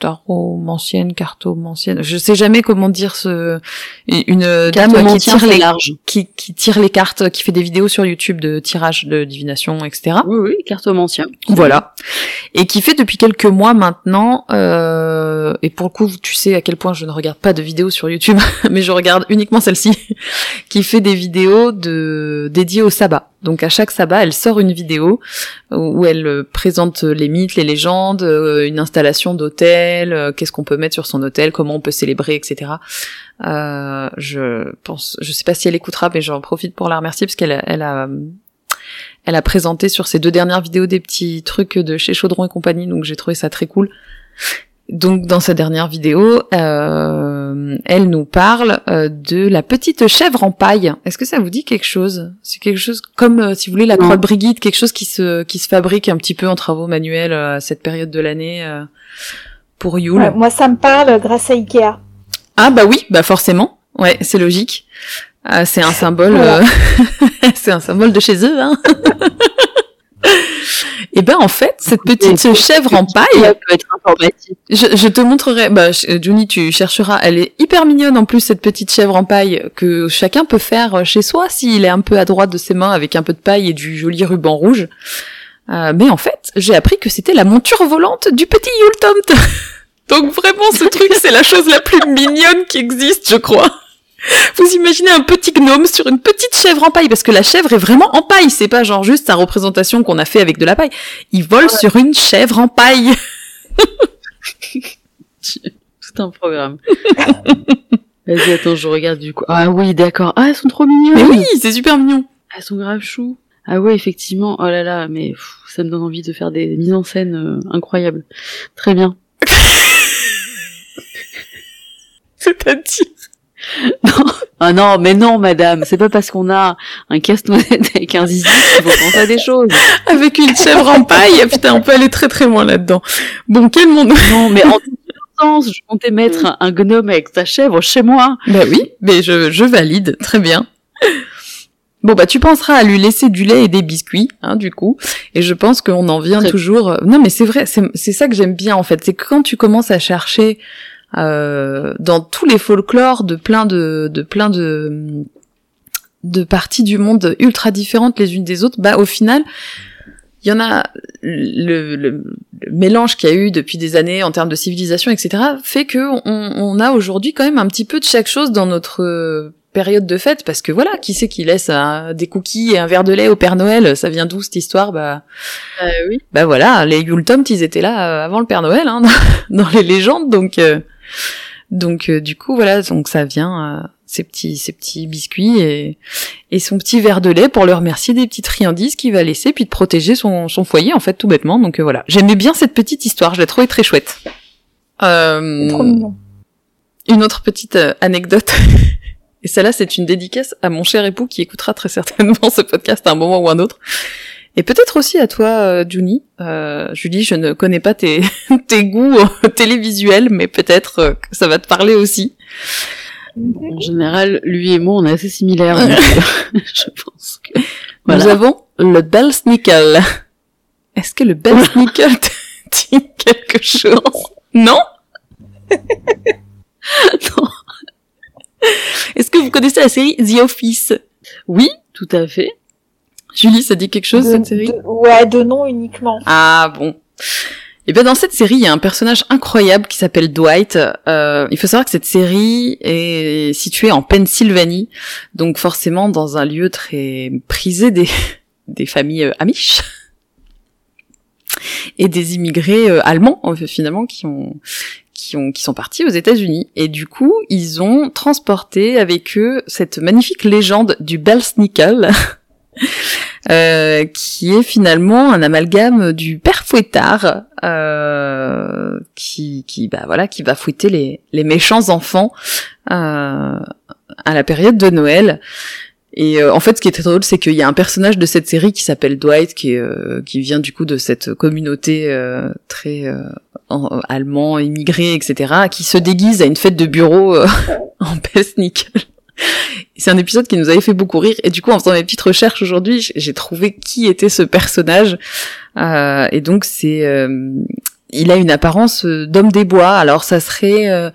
taromancienne, cartomancienne. Je sais jamais comment dire ce, une dame qui tire les, large. qui, qui tire les cartes, qui fait des vidéos sur YouTube de tirage de divination, etc. Oui, oui, cartomancien. Voilà. Et qui fait depuis quelques mois maintenant, euh, et pour le coup, tu sais à quel point je ne regarde pas de vidéos sur YouTube, [laughs] mais je regarde uniquement celle-ci, [laughs] qui fait des vidéos de dédiées au sabbat. Donc à chaque sabbat, elle sort une vidéo où elle euh, présente les mythes, les légendes, euh, une installation d'hôtel, euh, qu'est-ce qu'on peut mettre sur son hôtel, comment on peut célébrer, etc. Euh, je pense, je sais pas si elle écoutera, mais j'en profite pour la remercier parce qu'elle elle a, elle a présenté sur ses deux dernières vidéos des petits trucs de chez Chaudron et compagnie, donc j'ai trouvé ça très cool. Donc dans sa dernière vidéo, euh, elle nous parle euh, de la petite chèvre en paille. Est-ce que ça vous dit quelque chose? C'est quelque chose comme, euh, si vous voulez, la croix de Brigitte, quelque chose qui se qui se fabrique un petit peu en travaux manuels euh, à cette période de l'année euh, pour Yule. Ouais, moi, ça me parle grâce à Ikea. Ah bah oui, bah forcément. Ouais, c'est logique. Ah, c'est un symbole, euh, [laughs] c'est un symbole de chez eux. Hein. [laughs] Et ben en fait, cette petite chèvre en paille, je, je te montrerai. Bah, Johnny, tu chercheras. Elle est hyper mignonne en plus cette petite chèvre en paille que chacun peut faire chez soi s'il est un peu à droite de ses mains avec un peu de paille et du joli ruban rouge. Euh, mais en fait, j'ai appris que c'était la monture volante du petit Yultomt. [laughs] Donc vraiment, ce truc, c'est la chose la plus mignonne qui existe, je crois. Vous imaginez un petit gnome sur une petite chèvre en paille, parce que la chèvre est vraiment en paille, c'est pas genre juste sa représentation qu'on a fait avec de la paille. Il vole sur une chèvre en paille. [laughs] Tout un programme. Vas-y, attends, je regarde du coup. Ah oui, d'accord. Ah, elles sont trop mignonnes. Mais oui, c'est super mignon. Elles sont grave chou. Ah ouais, effectivement. Oh là là, mais pff, ça me donne envie de faire des mises en scène euh, incroyables. Très bien. [laughs] C'est-à-dire Non. Ah non, mais non, madame. C'est pas parce qu'on a un casse-noisette avec un zizi qu'il faut penser à des choses. Avec une chèvre en paille, putain, on peut aller très très loin là-dedans. Bon, quel monde Non, mais en tout sens, je comptais mettre un, un gnome avec ta chèvre chez moi. Bah oui, mais je, je valide, très bien. Bon bah tu penseras à lui laisser du lait et des biscuits, hein, du coup. Et je pense qu'on en vient toujours. Non mais c'est vrai, c'est c'est ça que j'aime bien en fait, c'est que quand tu commences à chercher euh, dans tous les folklores de plein de de plein de de parties du monde ultra différentes les unes des autres, bah au final il y en a le, le- le mélange qu'il y a eu depuis des années en termes de civilisation, etc., fait que on, on a aujourd'hui quand même un petit peu de chaque chose dans notre période de fête, parce que voilà, qui c'est qui laisse un- des cookies et un verre de lait au Père Noël Ça vient d'où cette histoire? Bah, Euh, oui. bah voilà, les Yultomt, ils étaient là euh, avant le Père Noël, hein, [laughs] dans les légendes, donc euh, donc euh, du coup voilà, donc ça vient euh, ces petits ces petits biscuits et et son petit verre de lait pour le remercier des petites friandises qu'il va laisser puis de protéger son son foyer en fait tout bêtement. Donc euh, voilà, j'aimais bien cette petite histoire, je l'ai trouvée très chouette. Euh, C'est trop mignon. une autre petite euh, anecdote. [laughs] Et celle-là, c'est une dédicace à mon cher époux qui écoutera très certainement ce podcast à un moment ou un autre. Et peut-être aussi à toi, euh, Juni. Euh, Julie, je ne connais pas tes, [laughs] tes goûts euh, télévisuels, mais peut-être euh, que ça va te parler aussi. En général, lui et moi, on est assez similaires. [laughs] [laughs] je pense que. Nous avons le Belsnickel. Est-ce que le Belsnickel te dit quelque chose? Non? Non. Est-ce que vous connaissez la série The Office? Oui, tout à fait. Julie, ça dit quelque chose, De- cette série? de- ouais, de nom uniquement. Ah bon. Et bien dans cette série, il y a un personnage incroyable qui s'appelle Dwight. Euh, il faut savoir que cette série est située en Pennsylvanie, donc forcément dans un lieu très prisé des, [laughs] des familles euh, amish et des immigrés euh, allemands finalement qui ont qui ont qui sont partis aux États-Unis et du coup ils ont transporté avec eux cette magnifique légende du Belsnickel [laughs] euh, qui est finalement un amalgame du père fouettard euh, qui qui bah voilà qui va fouetter les les méchants enfants euh, à la période de Noël et euh, en fait, ce qui est très drôle, c'est qu'il y a un personnage de cette série qui s'appelle Dwight, qui, euh, qui vient du coup de cette communauté euh, très euh, en- allemand, immigré, etc., qui se déguise à une fête de bureau euh, [laughs] en peste nickel. C'est un épisode qui nous avait fait beaucoup rire, et du coup, en faisant mes petites recherches aujourd'hui, j'ai trouvé qui était ce personnage. Euh, et donc, c'est, euh, il a une apparence euh, d'homme des bois. Alors, ça serait euh,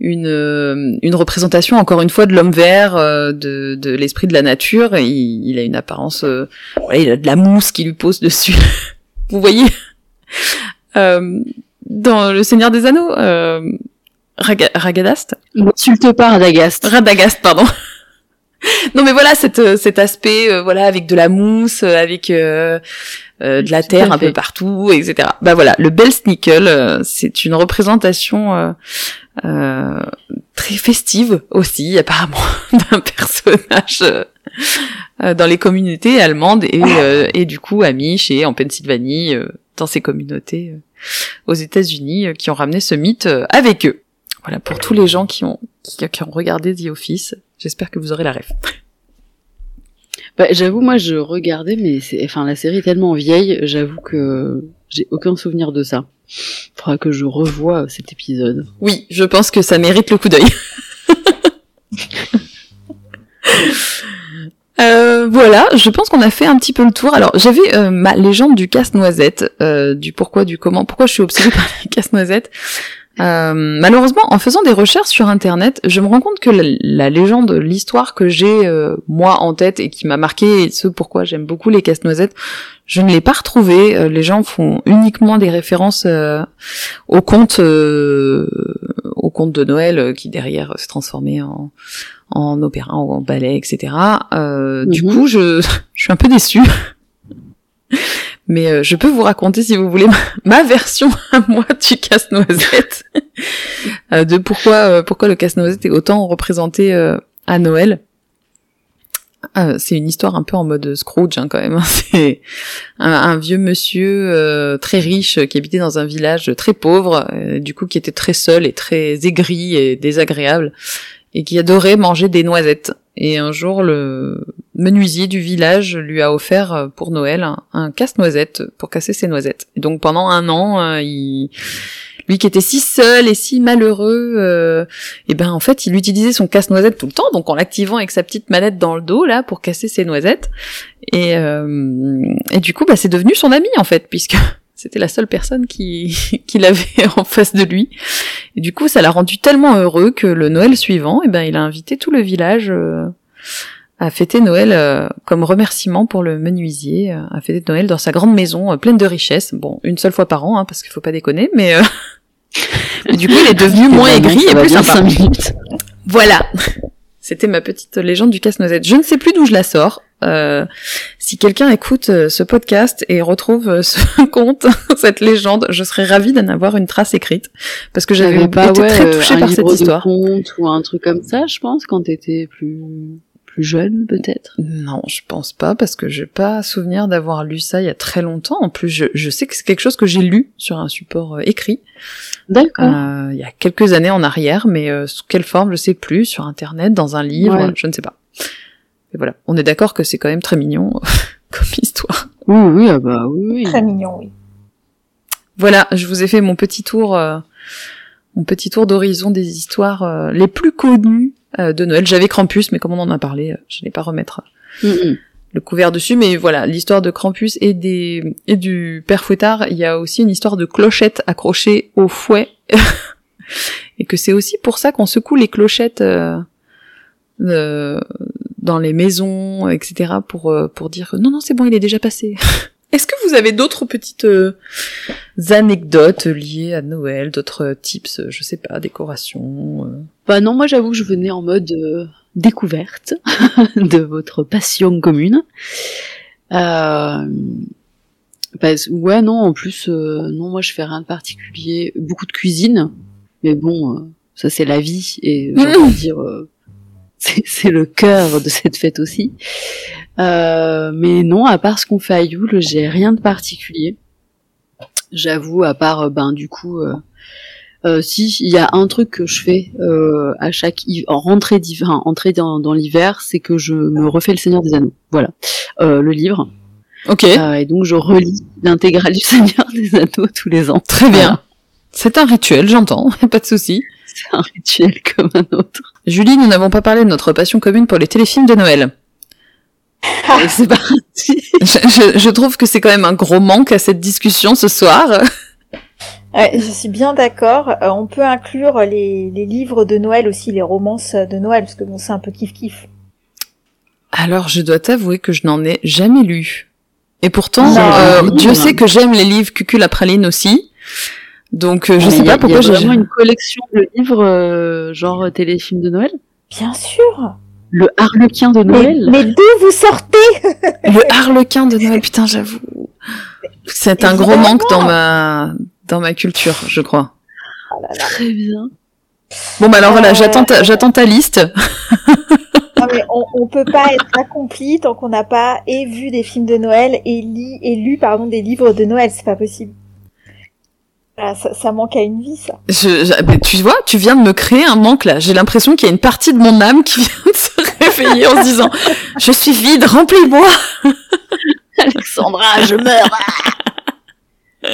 une, euh, une représentation encore une fois de l'homme vert, de, de l'esprit de la nature. Il, a une apparence, euh, voilà, il a de la mousse qui lui pose dessus. [laughs] Vous voyez? Dans Le Seigneur des Anneaux, Raga- Ragadast? N'insulte pas Radagast. Radagast, pardon. [laughs] non mais voilà cet, euh, cet aspect, euh, voilà avec de la mousse, euh, avec euh, euh, de la Tout terre un peu partout, etc. Bah voilà, le Belsnickel, euh, c'est une représentation euh, euh, très festive aussi, apparemment, [laughs] d'un personnage dans les communautés allemandes et, euh, et du coup Amish et en Pennsylvanie, euh, dans ces communautés aux États-Unis, qui ont ramené ce mythe avec eux. Voilà, pour tous les gens qui ont, qui, qui ont regardé The Office, j'espère que vous aurez la ref. [laughs] Bah, j'avoue, moi, je regardais, mais c'est, enfin, la série est tellement vieille, j'avoue que j'ai aucun souvenir de ça. Faudra que je revoie cet épisode. Oui, je pense que ça mérite le coup d'œil. [laughs] Euh, voilà, je pense qu'on a fait un petit peu le tour. Alors, j'avais euh, ma légende du casse-noisette, euh, du pourquoi, du comment, pourquoi je suis obsédée [laughs] par les casse-noisettes. Euh, malheureusement, en faisant des recherches sur Internet, je me rends compte que la, légende, l'histoire que j'ai euh, moi en tête et qui m'a marqué, et ce pourquoi j'aime beaucoup les casse-noisettes, je ne l'ai pas retrouvée. Euh, les gens font uniquement des références au conte, au conte de Noël qui derrière s'est transformé en en opéra, en ballet, etc. Du mhm. coup, je, [laughs] je suis un peu déçue. Mais euh, je peux vous raconter, si vous voulez, [laughs] ma, version à moi du casse-noisette, [laughs] euh, de pourquoi euh, pourquoi le casse-noisette est autant représenté à Noël. c'est une histoire un peu en mode Scrooge hein, quand même. Hein. [laughs] C'est un, vieux monsieur très riche qui habitait dans un village très pauvre, du coup qui était très seul et très aigri et désagréable, et qui adorait manger des noisettes. Et un jour, le menuisier du village lui a offert euh, pour Noël un, casse-noisette pour casser ses noisettes. Et donc pendant un an, euh, il... lui qui était si seul et si malheureux, euh, et ben en fait, il utilisait son casse-noisette tout le temps, donc en l'activant avec sa petite manette dans le dos là pour casser ses noisettes. Et, et du coup, bah, c'est devenu son ami en fait, puisque [laughs] c'était la seule personne qui, [laughs] qui l'avait en face de lui. Et du coup, ça l'a rendu tellement heureux que le Noël suivant, eh ben, il a invité tout le village euh, à fêter Noël euh, comme remerciement pour le menuisier, euh, à fêter Noël dans sa grande maison pleine de richesses. Bon, une seule fois par an, hein, parce qu'il faut pas déconner, mais, [laughs] du coup, il est devenu [laughs] moins aigri et plus sympa. Voilà. [laughs] C'était ma petite légende du casse-noisette. Je ne sais plus d'où je la sors. Euh, si quelqu'un écoute euh, ce podcast et retrouve euh, ce conte, cette légende, je serais ravie d'en avoir une trace écrite parce que j'avais pas été très touchée par cette histoire. Un conte ou un truc comme ça, je pense, quand t'étais plus plus jeune, peut-être? Non, je pense pas parce que j'ai pas souvenir d'avoir lu ça il y a très longtemps. En plus, je, je sais que c'est quelque chose que j'ai lu sur un support écrit. D'accord. il y a quelques années en arrière, mais sous quelle forme, je sais plus, sur internet, dans un livre, je ne sais pas. Et voilà, on est d'accord que c'est quand même très mignon [laughs] comme histoire. Oui, oui, ah bah oui, Très mignon, oui. Voilà, je vous ai fait mon petit tour, euh, mon petit tour d'horizon des histoires euh, les plus connues euh, de Noël. J'avais Krampus, mais comme on en a parlé, je n'ai pas remettre le couvert dessus. Mais voilà, l'histoire de Krampus et des et du Père Fouettard. Il y a aussi une histoire de clochette accrochée au fouet, [laughs] et que c'est aussi pour ça qu'on secoue les clochettes. Euh, dans les maisons, etc. pour euh, pour dire non non c'est bon il est déjà passé. [laughs] Est-ce que vous avez d'autres petites euh, anecdotes liées à Noël, d'autres tips, je sais pas, décoration Bah non, moi j'avoue que je venais en mode découverte [laughs] de votre passion commune. Euh, bah, ouais non, en plus non, moi je fais rien de particulier, beaucoup de cuisine, mais bon, ça c'est la vie et j'ai envie dire c'est le cœur de cette fête aussi. Euh, mais non, à part ce qu'on fait à Yule, j'ai rien de particulier. J'avoue, à part euh, ben du coup, euh, euh, si il y a un truc que je fais euh, à chaque rentrée d'hiver, entrée dans, dans l'hiver, c'est que je me refais le Seigneur des Anneaux. Voilà, euh, le livre. Ok. et donc je relis l'intégrale du [laughs] Seigneur des Anneaux tous les ans. Très bien. C'est un rituel, j'entends, [laughs] pas de souci. C'est un rituel [laughs] comme un autre. Julie, nous n'avons pas parlé de notre passion commune pour les téléfilms de Noël. c'est parti. [laughs] Je, trouve que c'est quand même un gros manque à cette discussion ce soir. je suis bien d'accord. Euh, on peut inclure les, livres de Noël aussi, les romances de Noël, parce que bon, c'est un peu kiff-kiff. Alors, je dois t'avouer que je n'en ai jamais lu. Et pourtant, euh, Dieu sait que j'aime les livres Cucul la praline aussi. Donc euh, je sais pas pourquoi j'ai vraiment une collection de livres euh, genre téléfilm de Noël. Bien sûr. Le Harlequin de Noël. Mais, d'où vous sortez [laughs] Le Harlequin de Noël, putain, j'avoue. C'est un gros manque dans ma dans ma culture, je crois. Oh Très bien. Bon bah alors voilà, j'attends ta, j'attends ta liste. [laughs] non mais on, on peut pas être accompli tant qu'on n'a pas et vu des films de Noël et, li, et lu pardon des livres de Noël, c'est pas possible. Ah, ça, manque à une vie, ça. tu vois, tu viens de me créer un manque là. J'ai l'impression qu'il y a une partie de mon âme qui [laughs] vient de se réveiller en se disant Je suis vide, remplis-moi Alexandra, je meurs [laughs]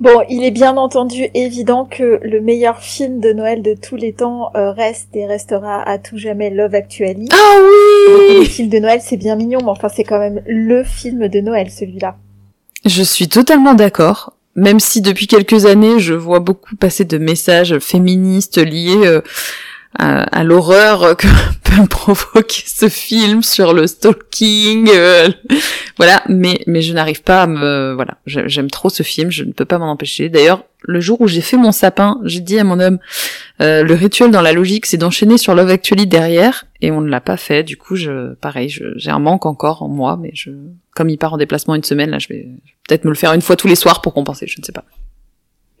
Bon, il est bien entendu évident que le meilleur film de Noël de tous les temps euh, reste et restera à tout jamais Love Actually. Ah oui Le film de Noël, c'est bien mignon, mais enfin, c'est quand même le film de Noël, celui-là. Je suis totalement d'accord. Même si depuis quelques années, je vois beaucoup passer de messages féministes liés à, l'horreur [laughs] que peut provoquer ce film sur le stalking, euh, voilà. Mais mais je n'arrive pas à me, voilà, j'aime trop ce film, je ne peux pas m'en empêcher. D'ailleurs, le jour où j'ai fait mon sapin, j'ai dit à mon homme, euh, le rituel dans la logique, c'est d'enchaîner sur Love Actually derrière, et on ne l'a pas fait. Du coup, je, pareil, j'ai un manque encore en moi, mais je, comme il part en déplacement une semaine, là, je vais peut-être me le faire une fois tous les soirs pour compenser, je ne sais pas.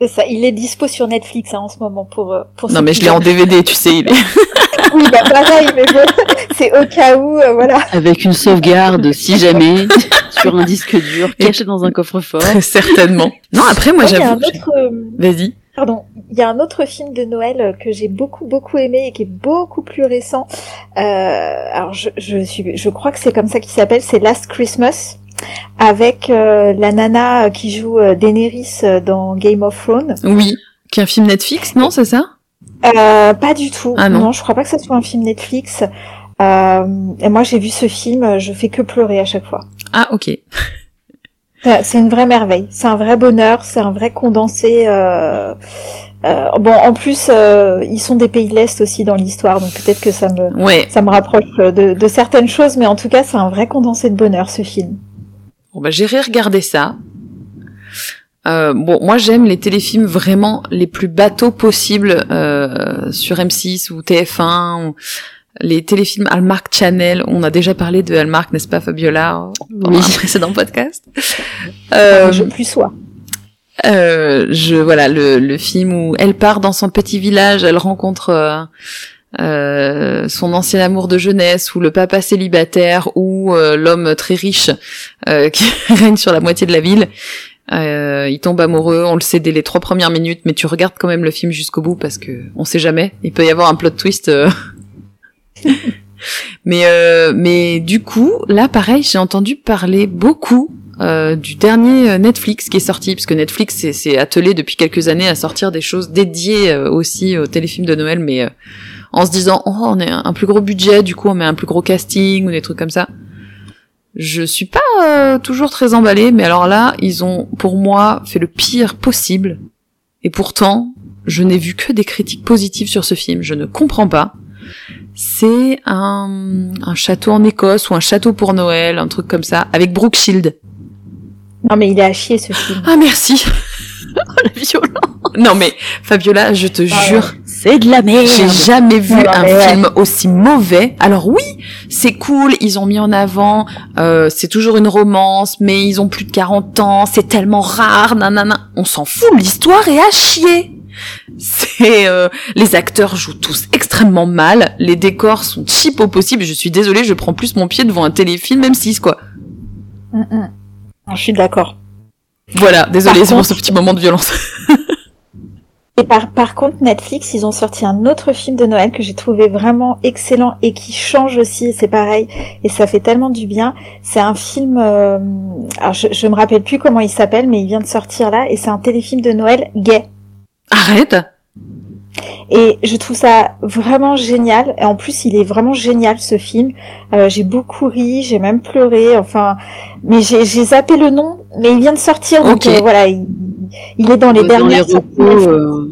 C'est ça, il est dispo sur Netflix hein, en ce moment pour euh, pour. Non mais je l'ai en DVD, tu sais. Il est... [laughs] oui, bah pareil, mais bon, [laughs] c'est au cas où, euh, voilà. Avec une sauvegarde, si [laughs] jamais, sur un disque dur, caché dans un coffre-fort. Certainement. Non, après moi j'avoue. Euh, Vas-y. Pardon, il y a un autre film de Noël que j'ai beaucoup beaucoup aimé et qui est beaucoup plus récent. Euh, alors je, je suis, je crois que c'est comme ça qu'il s'appelle, c'est Last Christmas avec euh, la nana qui joue euh, Daenerys euh, dans Game of Thrones. Oui, qui est un film Netflix, non, c'est ça? Euh, Pas du tout. Ah non. je crois pas que ce soit un film Netflix. et moi, j'ai vu ce film, je fais que pleurer à chaque fois. Ah, ok. C'est une vraie merveille. C'est un vrai bonheur. C'est un vrai condensé. Euh, bon, en plus, ils sont des pays de l'Est aussi dans l'histoire, donc peut-être que ça me, ça me rapproche de, de, certaines choses, mais en tout cas, c'est un vrai condensé de bonheur ce film. Bon bah j'irai regarder ça. Euh, bon, moi j'aime les téléfilms vraiment les plus bateaux possibles euh, sur M6 ou TF1 ou les téléfilms Hallmark Channel. On a déjà parlé de Hallmark, n'est-ce pas Fabiola dans oui. un précédent podcast. [laughs] Euh, je plus sois. Euh, je voilà le, le film où elle part dans son petit village, elle rencontre euh, euh, son ancien amour de jeunesse ou le papa célibataire ou euh, l'homme très riche euh, [laughs] qui règne sur la moitié de la ville. il tombe amoureux, on le sait dès les trois premières minutes, mais tu regardes quand même le film jusqu'au bout parce que on sait jamais. Il peut y avoir un plot twist. [laughs] mais mais du coup, là pareil, j'ai entendu parler beaucoup du dernier Netflix qui est sorti, parce que Netflix s'est attelé depuis quelques années à sortir des choses dédiées aussi aux téléfilms de Noël, mais en se disant oh on a un plus gros budget, du coup on met un plus gros casting ou des trucs comme ça. Je suis pas euh, toujours très emballée, mais alors là ils ont pour moi fait le pire possible. Et pourtant je n'ai vu que des critiques positives sur ce film. Je ne comprends pas. C'est un, un château en Écosse ou un château pour Noël, un truc comme ça, avec Brooke Shield. Non mais il est à chier ce film. Ah merci. [laughs] oh la violence. Non mais Fabiola, je te ah jure, c'est de la merde. J'ai jamais vu un film aussi mauvais. Alors oui, c'est cool, ils ont mis en avant, euh, c'est toujours une romance, mais ils ont plus de 40 ans, c'est tellement rare, nanana. On s'en fout, l'histoire est à chier. C'est euh, les acteurs jouent tous extrêmement mal, les décors sont cheap au possible. Je suis désolée, je prends plus mon pied devant un téléfilm M6 quoi. Mm, mm. Je suis d'accord. Voilà, désolée, c'est pour ce petit moment de violence. [laughs] Et par, par contre, Netflix, ils ont sorti un autre film de Noël que j'ai trouvé vraiment excellent et qui change aussi, c'est pareil, et ça fait tellement du bien. C'est un film, euh, alors je, je me rappelle plus comment il s'appelle, mais il vient de sortir là, et c'est un téléfilm de Noël gay. Arrête et je trouve ça vraiment génial. Et en plus, il est vraiment génial ce film. Euh, j'ai beaucoup ri, j'ai même pleuré. Enfin, mais j'ai zappé le nom, mais il vient de sortir, donc euh, voilà, il, il, est dans les dernières. Euh.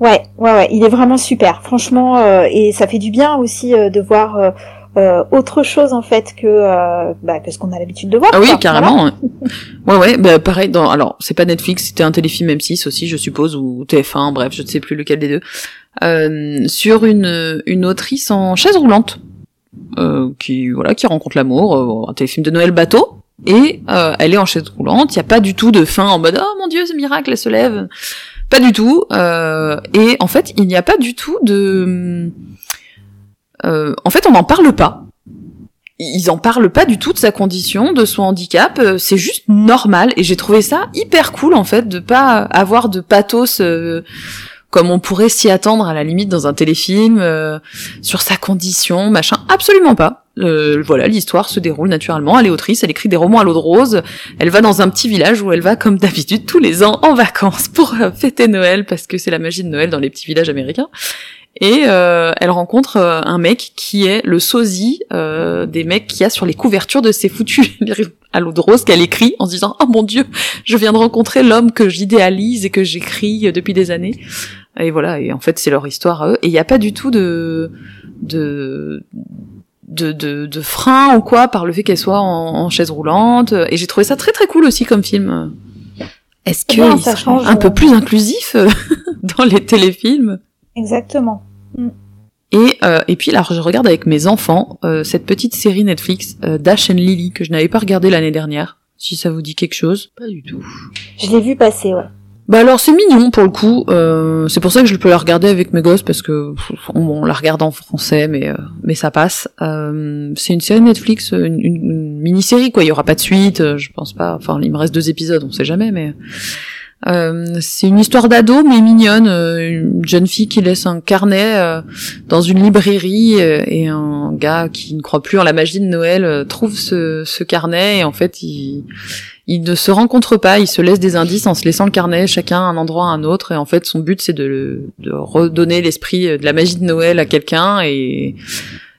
Ouais, ouais, ouais, il est vraiment super, franchement, et ça fait du bien aussi de voir autre chose en fait que bah, que ce qu'on a l'habitude de voir. Ah oui, carrément. [laughs] ouais, ouais, bah, pareil. Dans alors, c'est pas Netflix, c'était un téléfilm M6 aussi, je suppose, ou TF1, bref, je ne sais plus lequel des deux, euh, sur une une autrice en chaise roulante. Euh, qui voilà qui rencontre l'amour, un téléfilm de Noël bateau, et euh, elle est en chaise roulante. Il n'y a pas du tout de fin en mode oh mon dieu c'est miracle elle se lève. Pas du tout. Euh, et en fait il n'y a pas du tout de. Euh, en fait on n'en parle pas. Ils en parlent pas du tout de sa condition, de son handicap. Euh, c'est juste normal. Et j'ai trouvé ça hyper cool en fait de pas avoir de pathos. Euh, comme on pourrait s'y attendre à la limite dans un téléfilm, euh, sur sa condition, machin. Absolument pas. Euh, voilà, l'histoire se déroule naturellement. Elle est autrice, elle écrit des romans à l'eau de rose. Elle va dans un petit village où elle va, comme d'habitude, tous les ans en vacances pour fêter Noël, parce que c'est la magie de Noël dans les petits villages américains. Et elle rencontre un mec qui est le sosie des mecs qu'il y a sur les couvertures de ces foutus [laughs] à l'eau de rose qu'elle écrit en se disant oh mon dieu je viens de rencontrer l'homme que j'idéalise et que j'écris depuis des années et voilà et en fait c'est leur histoire à eux. Et il n'y a pas du tout de de de, de, de frein ou quoi par le fait qu'elle soit en, chaise roulante. Et j'ai trouvé ça très très cool aussi comme film. Est-ce que ça change un peu plus inclusif [laughs] dans les téléfilms? Exactement mm. Et, euh, et puis là, je regarde avec mes enfants euh, cette petite série Netflix euh, Dash and Lily que je n'avais pas regardé l'année dernière. Si ça vous dit quelque chose. Pas du tout. Je l'ai vu passer, ouais. Bah alors c'est mignon pour le coup. Euh, c'est pour ça que je peux la regarder avec mes gosses parce que on, la regarde en français, mais euh, mais ça passe. Euh, c'est une série Netflix, une, une mini-série quoi. Il y aura pas de suite, je pense pas. Enfin, il me reste deux épisodes, on sait jamais, mais euh, c'est une histoire d'ado mais mignonne, euh, une jeune fille qui laisse un carnet euh, dans une librairie et un gars qui ne croit plus en la magie de Noël trouve ce, carnet et en fait il, il ne se rencontre pas, il se laisse des indices en se laissant le carnet chacun à un endroit à un autre et en fait son but c'est de, de redonner l'esprit de la magie de Noël à quelqu'un et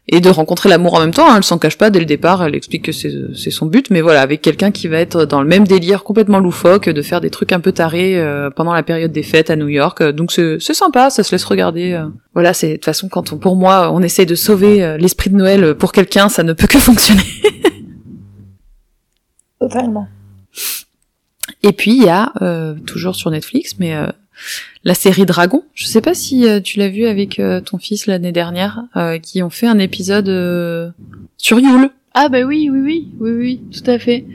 et de rencontrer l'amour en même temps. Hein, elle s'en cache pas dès le départ, elle explique que c'est son but, mais voilà, avec quelqu'un qui va être dans le même délire complètement loufoque, de faire des trucs un peu tarés euh, pendant la période des fêtes à New York. Donc c'est sympa, ça se laisse regarder. Euh. Voilà, c'est de toute façon quand on, pour moi on essaie de sauver euh, l'esprit de Noël pour quelqu'un, ça ne peut que [laughs] fonctionner. Totalement. Et puis il y a toujours sur Netflix, mais la série Dragon. Je sais pas si euh, tu l'as vu avec euh, ton fils l'année dernière, euh, qui ont fait un épisode sur Yule. Ah bah oui, oui, oui, oui, oui, tout à fait.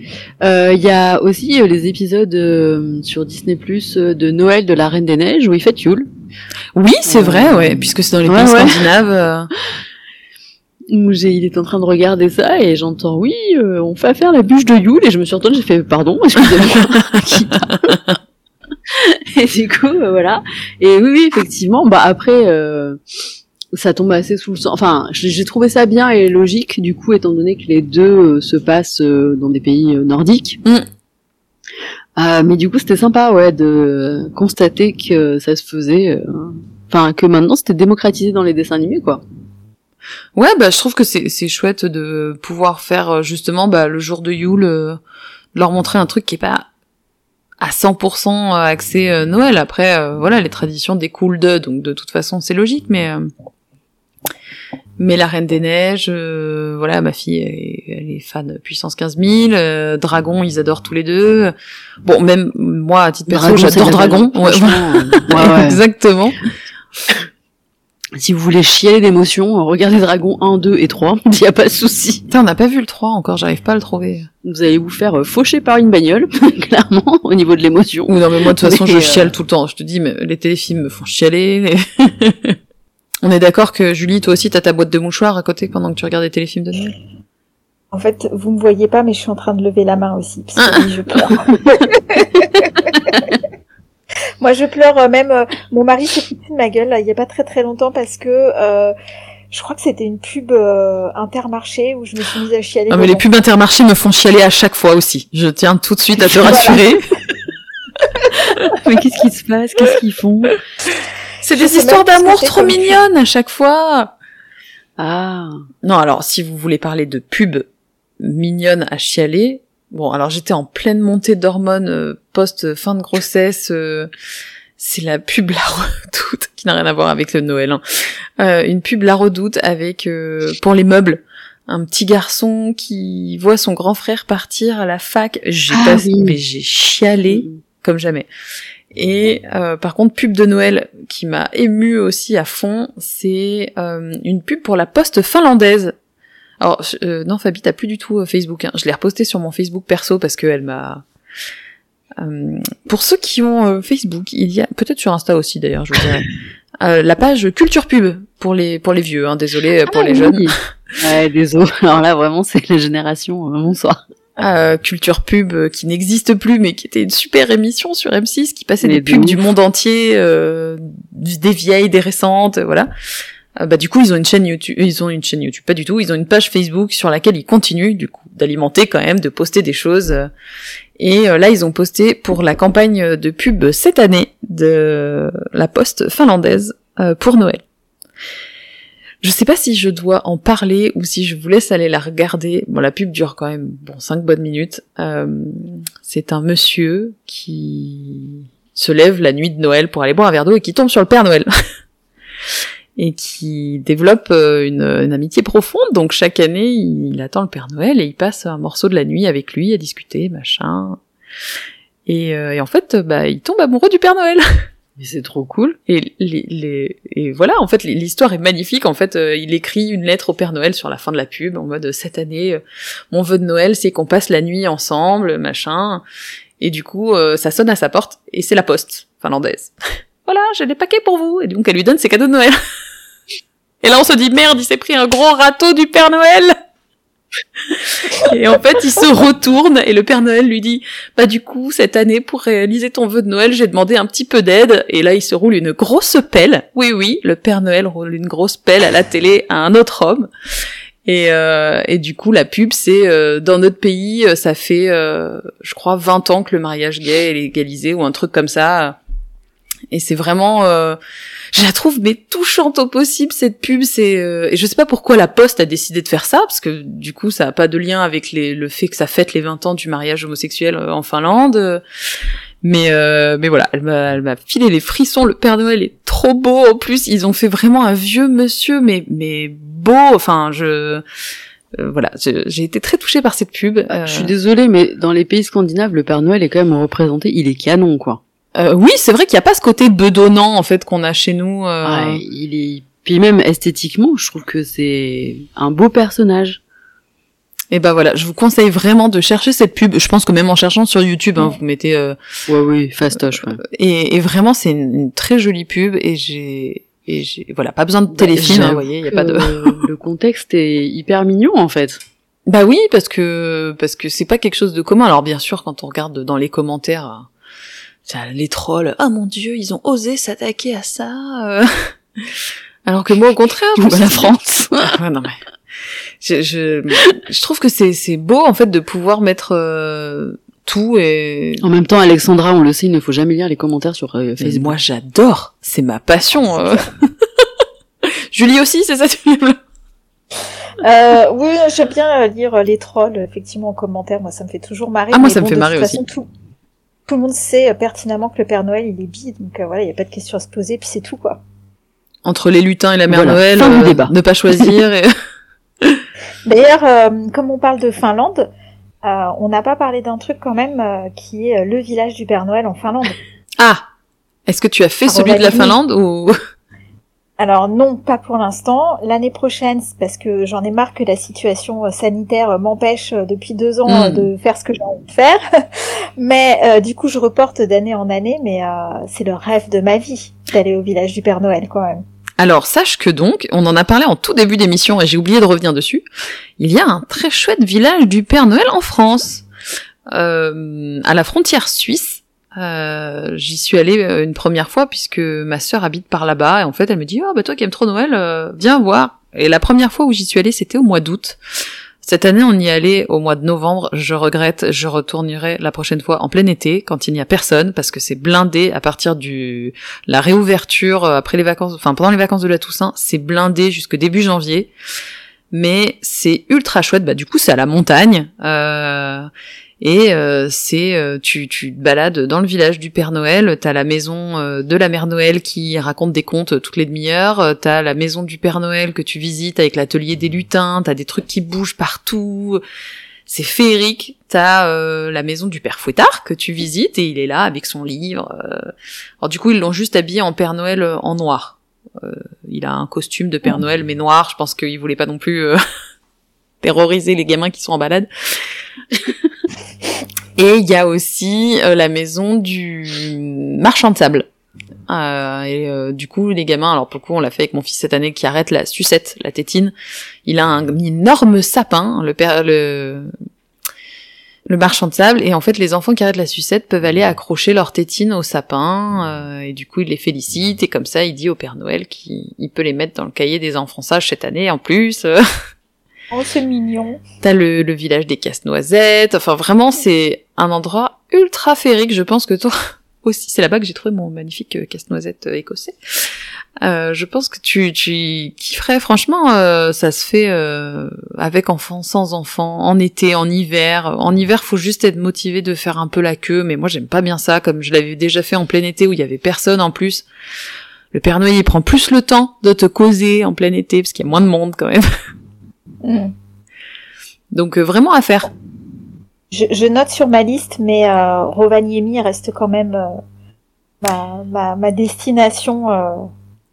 Il y a aussi les épisodes sur Disney Plus de Noël de la Reine des Neiges où il fait Yule. Oui, c'est vrai, ouais, puisque c'est dans les pays scandinaves. [laughs] Où il est en train de regarder ça et j'entends oui, on fait faire la bûche de Yule et je me suis retournée, j'ai fait pardon, excusez-moi. [laughs] [laughs] et du coup, euh, voilà. Et oui, oui, effectivement. Bah après, euh, ça tombe assez sous le sens. Enfin, j'ai trouvé ça bien et logique, du coup, étant donné que les deux euh, se passent dans des pays nordiques. Mm. mais du coup, c'était sympa, ouais, de constater que ça se faisait. Enfin, que maintenant, c'était démocratisé dans les dessins animés, quoi. Ouais, bah je trouve que c'est chouette de pouvoir faire justement bah, le jour de Yule, leur montrer un truc qui est pas à 100% accès euh, Noël. Après, euh, voilà, les traditions découlent de, donc de toute façon c'est logique, mais euh, mais la Reine des Neiges, voilà, ma fille, elle est, fan puissance 15 000. Dragon, ils adorent tous les deux. Bon, même moi, à titre perso, j'adore Dragon. Ouais, ouais, [laughs] Exactement. Si vous voulez chialer d'émotion, regardez Dragon 1, 2 et 3, il n'y a pas de souci. on n'a pas vu le 3 encore, j'arrive pas à le trouver. Vous allez vous faire euh, faucher par une bagnole, [laughs] clairement, au niveau de l'émotion. Ou non, mais moi, de toute façon, je euh, chiale tout le temps. Je te dis, mais les téléfilms me font chialer. [laughs] on est d'accord que Julie, toi aussi, t'as ta boîte de mouchoirs à côté pendant que tu regardes des téléfilms de Noël? En fait, vous me voyez pas, mais je suis en train de lever la main aussi, parce que je pleure. [laughs] [laughs] Moi, je pleure euh, même. Euh, mon mari s'est foutu de ma gueule il y a pas très très longtemps parce que euh, je crois que c'était une pub Intermarché où je me suis mise à chialer. Non, mais les pubs Intermarché me font chialer à chaque fois aussi. Je tiens tout de suite à te rassurer. [laughs] [laughs] mais qu'est-ce qui se passe? Qu'est-ce qu'ils font? C'est des histoires d'amour trop mignonnes à chaque fois. Ah. Non, alors si vous voulez parler de pubs mignonnes à chialer, Bon, alors j'étais en pleine montée d'hormones euh, post fin de grossesse. Euh, c'est la pub La Redoute [laughs] qui n'a rien à voir avec le Noël. Hein. Euh, une pub La Redoute avec pour les meubles un petit garçon qui voit son grand frère partir à la fac. J'ai ah, mais j'ai chialé comme jamais. Et par contre, pub de Noël qui m'a ému aussi à fond, c'est une pub pour la poste finlandaise alors, euh, non, Fabi, t'as plus du tout euh, Facebook. Hein. Je l'ai reposté sur mon Facebook perso parce qu'elle m'a... Euh, pour ceux qui ont Facebook, il y a peut-être sur Insta aussi d'ailleurs, je vous dirais, [laughs] la page culture pub pour les pour les vieux. Hein, désolé pour ah les jeunes. Ouais, désolé. [laughs] Alors là, vraiment, c'est la génération. bonsoir. culture pub qui n'existe plus, mais qui était une super émission sur M6 qui passait des pubs du monde entier, des vieilles, des récentes, voilà. Euh, bah du coup ils ont une chaîne YouTube, ils ont une chaîne YouTube, pas du tout, ils ont une page Facebook sur laquelle ils continuent du coup d'alimenter quand même, de poster des choses. Et euh, là ils ont posté pour la campagne de pub cette année de la Poste finlandaise euh, pour Noël. Je sais pas si je dois en parler ou si je vous laisse aller la regarder. Bon, la pub dure quand même bon cinq bonnes minutes. Euh, c'est un monsieur qui se lève la nuit de Noël pour aller boire un verre d'eau et qui tombe sur le Père Noël. [laughs] et qui développe euh, une, une, amitié profonde. Donc chaque année, il, attend le Père Noël et il passe un morceau de la nuit avec lui à discuter, machin. Et, euh, et en fait, bah, il tombe amoureux du Père Noël. [laughs] Mais c'est trop cool. Et, les, les, et voilà, en fait, l'histoire est magnifique. En fait, euh, il écrit une lettre au Père Noël sur la fin de la pub, en mode cette année, euh, mon vœu de Noël, c'est qu'on passe la nuit ensemble, machin. Et du coup, euh, ça sonne à sa porte et c'est la poste finlandaise. [laughs] voilà, j'ai des paquets pour vous. Et donc, elle lui donne ses cadeaux de Noël. [laughs] et là, on se dit merde, il s'est pris un gros râteau du Père Noël. [laughs] et en fait, il se retourne et le Père Noël lui dit "Bah du coup, cette année pour réaliser ton vœu de Noël, j'ai demandé un petit peu d'aide." Et là, il se roule une grosse pelle. Oui oui, le Père Noël roule une grosse pelle à la télé à un autre homme. Et, euh, et du coup, la pub, c'est euh, dans notre pays, euh, ça fait, euh, je crois, 20 ans que le mariage gay est légalisé ou un truc comme ça. Et c'est vraiment, euh, je la trouve mais touchante au possible cette pub. C'est euh, et je sais pas pourquoi la Poste a décidé de faire ça parce que du coup ça a pas de lien avec les, le fait que ça fête les 20 ans du mariage homosexuel euh, en Finlande. Mais euh, mais voilà, elle m'a elle m'a filé les frissons. Le Père Noël est trop beau. En plus, ils ont fait vraiment un vieux monsieur, mais mais beau. Enfin, je euh, voilà, j'ai été très touchée par cette pub. Euh... Je suis désolée, mais dans les pays scandinaves, le Père Noël est quand même représenté. Il est canon, quoi. Euh, oui, c'est vrai qu'il n'y a pas ce côté bedonnant en fait qu'on a chez nous. Euh... Ouais, il est puis même esthétiquement, je trouve que c'est un beau personnage. Et ben voilà, je vous conseille vraiment de chercher cette pub. Je pense que même en cherchant sur YouTube, hein, vous mettez. Euh... Ouais, oui, fastoche. Ouais. Et, et vraiment, c'est une, une, très jolie pub et j'ai et j'ai voilà, pas besoin de téléfilm. Hein, vous voyez, il y a pas de. [laughs] le contexte est hyper mignon en fait. Bah oui, parce que parce que c'est pas quelque chose de commun. Alors bien sûr, quand on regarde dans les commentaires les trolls, oh mon dieu, ils ont osé s'attaquer à ça. Euh. Alors que moi, au contraire, je la France. [laughs] ouais, non, mais... je, je, je, trouve que c'est, c'est beau, en fait, de pouvoir mettre euh, tout et... En même temps, Alexandra, on le sait, il ne faut jamais lire les commentaires sur euh, Facebook. Mais moi, j'adore. C'est ma passion. Euh. [laughs] Julie aussi, c'est ça, tu euh, oui, j'aime bien lire les trolls, effectivement, en commentaire. Moi, ça me fait toujours marrer. Ah, moi, ça me fait marrer aussi. Façon, tout, tout le monde sait pertinemment que le Père Noël il est bi, donc euh, voilà, il y a pas de question à se poser, puis c'est tout quoi. Entre les lutins et la Mère Noël, euh, débat. ne pas choisir. Et... [laughs] D'ailleurs, euh, comme on parle de Finlande, euh, on n'a pas parlé d'un truc quand même euh, qui est le village du Père Noël en Finlande. Ah, est-ce que tu as fait celui de la Finlande ou alors non, pas pour l'instant. L'année prochaine, c'est parce que j'en ai marre que la situation euh, sanitaire m'empêche euh, depuis deux ans mmh. de faire ce que j'ai envie de faire. [laughs] mais euh, du coup, je reporte d'année en année, mais euh, c'est le rêve de ma vie d'aller au village du Père Noël quand même. Alors sache que donc, on en a parlé en tout début d'émission et j'ai oublié de revenir dessus. Il y a un très chouette village du Père Noël en France, euh, à la frontière suisse. Euh, j'y suis allée euh, une première fois puisque ma sœur habite par là-bas et en fait elle me dit oh bah toi qui aimes trop Noël euh, viens voir. Et la première fois où j'y suis allée c'était au mois d'août. Cette année on y allait au mois de novembre. Je regrette je retournerai la prochaine fois en plein été quand il n'y a personne parce que c'est blindé à partir du la réouverture euh, après les vacances enfin pendant les vacances de la Toussaint c'est blindé jusque début janvier. Mais c'est ultra chouette. Bah du coup c'est à la montagne. Euh, et euh, c'est euh, tu, tu te balades dans le village du Père Noël, t'as la maison euh, de la Mère Noël qui raconte des contes toutes les demi-heures, t'as la maison du Père Noël que tu visites avec l'atelier des lutins, t'as des trucs qui bougent partout, c'est féerique. T'as la maison du Père Fouettard que tu visites et il est là avec son livre. Alors du coup ils l'ont juste habillé en Père Noël en noir. il a un costume de Père mmh. Noël mais noir. Je pense qu'il voulait pas non plus terroriser les gamins qui sont en balade. [laughs] Et il y a aussi euh, la maison du marchand de sable. Euh, et euh, du coup, les gamins, alors pour le coup, on l'a fait avec mon fils cette année, qui arrête la sucette, la tétine. Il a un énorme sapin, le père, le le marchand de sable, et en fait, les enfants qui arrêtent la sucette peuvent aller accrocher leur tétine au sapin, euh, et du coup, il les félicite, et comme ça, il dit au Père Noël qu'il peut les mettre dans le cahier des enfants sages cette année en plus. [laughs] Oh, c'est mignon. T'as le, le village des casse-noisettes. Enfin, vraiment, c'est un endroit ultra féerique. Je pense que toi, [laughs] aussi. C'est là-bas que j'ai trouvé mon magnifique euh, casse-noisette euh, écossais. Euh, je pense que tu, tu kifferais. Franchement, euh, ça se fait euh, avec enfant, sans enfant, en été, en hiver. En hiver, faut juste être motivé de faire un peu la queue. Mais moi, j'aime pas bien ça, comme je l'avais déjà fait en plein été où il y avait personne en plus. Le Père Noël, il prend plus le temps de te causer en plein été parce qu'il y a moins de monde quand même. [laughs] Mm. Donc euh, vraiment à faire. Je, je note sur ma liste, mais euh, Rovaniemi reste quand même euh, ma, ma, ma destination euh,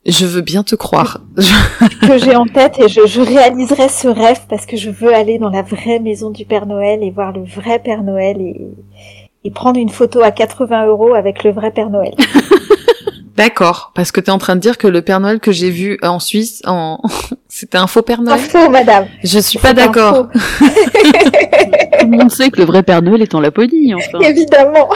Je veux bien te croire. [laughs] que j'ai en tête et je, je réaliserai ce rêve parce que je veux aller dans la vraie maison du Père Noël et voir le vrai Père Noël et, et prendre une photo à 80 euros avec le vrai Père Noël. [laughs] D'accord, parce que t'es en train de dire que le Père Noël que j'ai vu en Suisse, en... [laughs] c'était un faux Père Noël? Info, madame. Je suis pas d'accord. Tout le monde sait que le vrai Père Noël est en Laponie, enfin. Évidemment.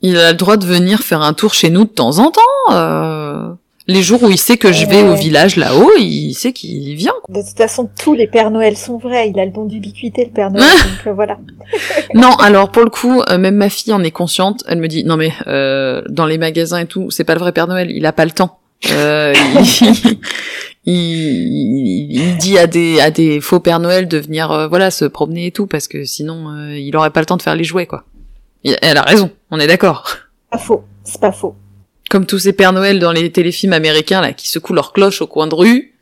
Il a le droit de venir faire un tour chez nous de temps en temps. euh. Les jours où il sait que je vais au village là-haut, il sait qu'il vient. De toute façon, tous les Pères Noël sont vrais. Il a le don d'ubiquité, le Père Noël. [laughs] donc euh, voilà. [laughs] Non, alors pour le coup, euh, même ma fille en est consciente. Elle me dit non mais euh, dans les magasins et tout, c'est pas le vrai Père Noël. Il a pas le temps. Euh, il, [laughs] il- il dit à des à des faux Père Noël de venir voilà se promener et tout parce que sinon il aurait pas le temps de faire les jouets quoi. Elle a raison, on est d'accord. Pas faux. C'est pas faux. Comme tous ces Pères Noël dans les téléfilms américains là qui secouent leur cloche au coin de rue.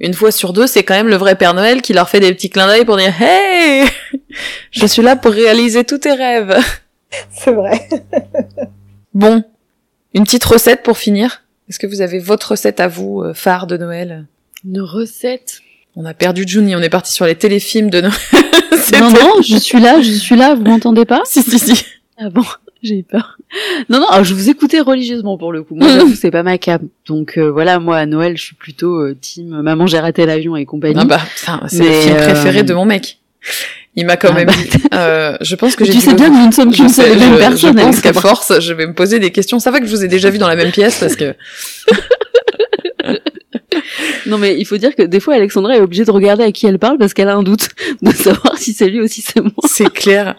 Une fois sur deux, c'est quand même le vrai Père Noël qui leur fait des petits clins d'œil pour dire Hey, [laughs] je suis là pour réaliser tous tes rêves. [laughs] C'est vrai. [laughs] Bon, une petite recette pour finir? Est-ce que vous avez votre recette à vous, euh, phare de Noël? Une recette? On a perdu Juni, on est parti sur les téléfilms de Noël. Non, non, je suis là, je suis là, vous m'entendez pas? Si, si, si. Ah bon, j'ai eu peur. Non, non, alors je vous écoutais religieusement pour le coup. Moi, [laughs] j'avoue, c'est pas ma cam. Donc euh, voilà, moi à Noël, je suis plutôt euh, team euh, Maman j'ai raté l'avion et compagnie. Ah bah, c'est le film euh, préféré de mon mec. Il m'a quand Ah même bah. dit. [laughs] euh, je pense que j'ai tu sais bien que nous ne sommes qu'une seule même personne. Je pense qu'à force, je vais me poser des questions. Ça va que je vous ai déjà vu dans la même pièce parce que [laughs] Non mais il faut dire que des fois Alexandra est obligée de regarder à qui elle parle parce qu'elle a un doute de savoir si c'est lui ou si c'est moi. c'est clair.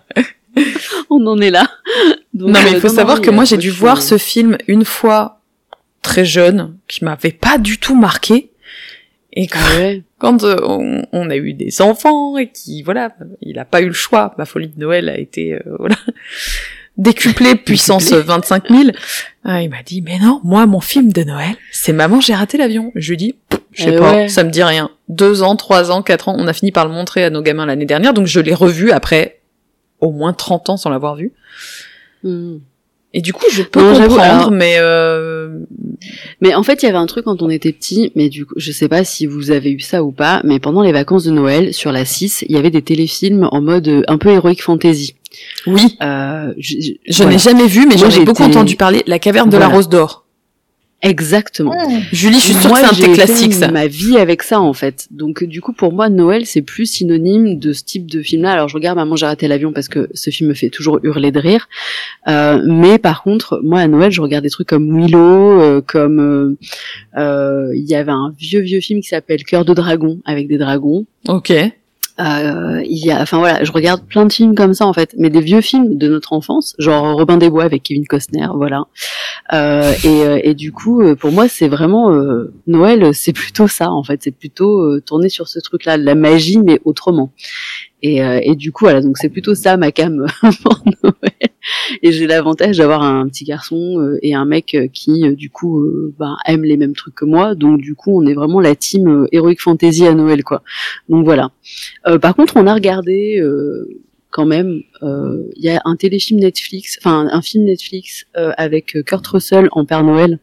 [laughs] On en est là. Donc, non mais euh, il faut savoir que moi euh, j'ai dû voir ce film une fois très jeune, qui m'avait pas du tout marqué. Et quand, Ah ouais. [laughs] quand euh, on, on a eu des enfants et qui voilà, il a pas eu le choix. Ma folie de Noël a été euh, [laughs] voilà décuplée puissance 25 000. Ah, il m'a dit mais non, moi mon film de Noël, c'est Maman j'ai raté l'avion. Je lui dis Pff, je sais Eh pas, ouais. ça me dit rien. Deux ans, trois ans, quatre ans, on a fini par le montrer à nos gamins l'année dernière, donc je l'ai revu après au moins 30 ans sans l'avoir vu. Hmm. Et du coup, je peux Non, comprendre, alors- mais euh... Mais en fait, il y avait un truc quand on était petit, mais du coup, je sais pas si vous avez eu ça ou pas, mais pendant les vacances de Noël, sur la 6, il y avait des téléfilms en mode euh, un peu heroic fantasy. oui, Euh, je je- je voilà. n'ai jamais vu, mais j'en ai beaucoup entendu parler. La caverne de la rose d'or. Exactement. Julie, je suis sûre Moi, que c'est un classiques, ça. ma vie avec ça en fait. Donc du coup pour moi Noël c'est plus synonyme de ce type de film là. Alors je regarde Maman j'ai raté l'avion parce que ce film me fait toujours hurler de rire. Euh, mais par contre moi à Noël je regarde des trucs comme Willow, euh, comme euh, euh, il y avait un vieux vieux film qui s'appelle Cœur de dragon avec des dragons. Ok. Euh, il y a, enfin voilà, je regarde plein de films comme ça en fait, mais des vieux films de notre enfance, genre Robin des Bois avec Kevin Costner, voilà. Euh, et, euh, et du coup, euh, pour moi, c'est vraiment euh, Noël, c'est plutôt ça en fait, c'est plutôt euh, tourner sur ce truc-là, la magie mais autrement. Et, euh, et du coup, voilà, donc c'est plutôt ça ma cam [laughs] pour Noël. Et j'ai l'avantage d'avoir un petit garçon euh, et un mec euh, qui, euh, du coup, ben, aime les mêmes trucs que moi. Donc du coup, on est vraiment la team euh, Heroic Fantasy à Noël, quoi. Donc voilà. Euh, par contre, on a regardé euh, quand même. euh, Il y a un téléfilm Netflix, enfin un film Netflix euh, avec Kurt Russell en Père Noël.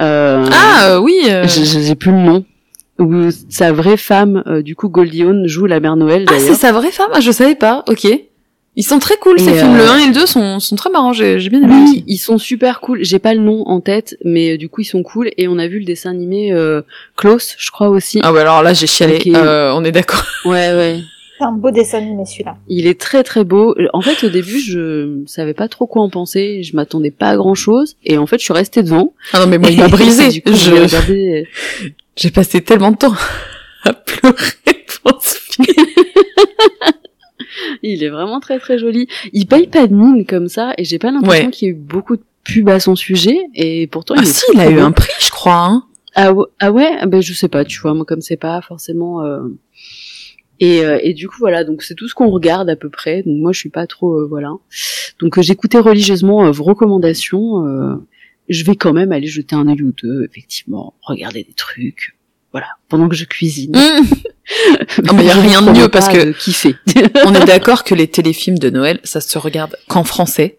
Euh, Ah euh, oui. euh, je- je- j'ai plus le nom. Où sa vraie femme, euh, du coup Goldie Hawn, joue la mère Noël. Ah, c'est sa vraie femme? Ah, je savais pas. Ok. Ils sont très cool Et, ces films. euh, Le 1 et le 2 sont, sont très marrants. J'ai j'ai bien aimé. Oui, aussi. ils sont super cool. J'ai pas le nom en tête, mais euh, du coup ils sont cool. Et on a vu le dessin animé euh, Klaus, je crois aussi. Ah ouais, alors là j'ai chialé. Euh, on est d'accord. [laughs] Ouais, ouais. C'est un beau dessin animé celui-là. Il est très très beau. En fait, au début, je savais pas trop quoi en penser. Je m'attendais pas à grand chose. Et en fait, je suis restée devant. Ah non mais moi il m'a [laughs] brisé. Du coup, Je- regardé- [laughs] J'ai passé tellement de temps [laughs] à pleurer pour ce film. Il est vraiment très très joli. Il paye pas de mine comme ça. Et j'ai pas l'impression Ouais. qu'il y ait eu beaucoup de pub à son sujet et pourtant Ah il est si, il a eu un prix, je crois. Hein. Ah, ouais- ah ouais, Ah ben je sais pas, tu vois, moi comme c'est pas forcément. euh, Et, euh, et du coup voilà, donc c'est tout ce qu'on regarde à peu près. Donc moi je suis pas trop euh, voilà. Donc euh, j'écoutais religieusement euh, vos recommandations. Je vais quand même aller jeter un œil ou deux, effectivement, regarder des trucs. Voilà, pendant que je cuisine. [laughs] Ah, mais y a rien de mieux, parce que- de kiffer. [laughs] On est d'accord que les téléfilms de Noël, ça se regarde qu'en français.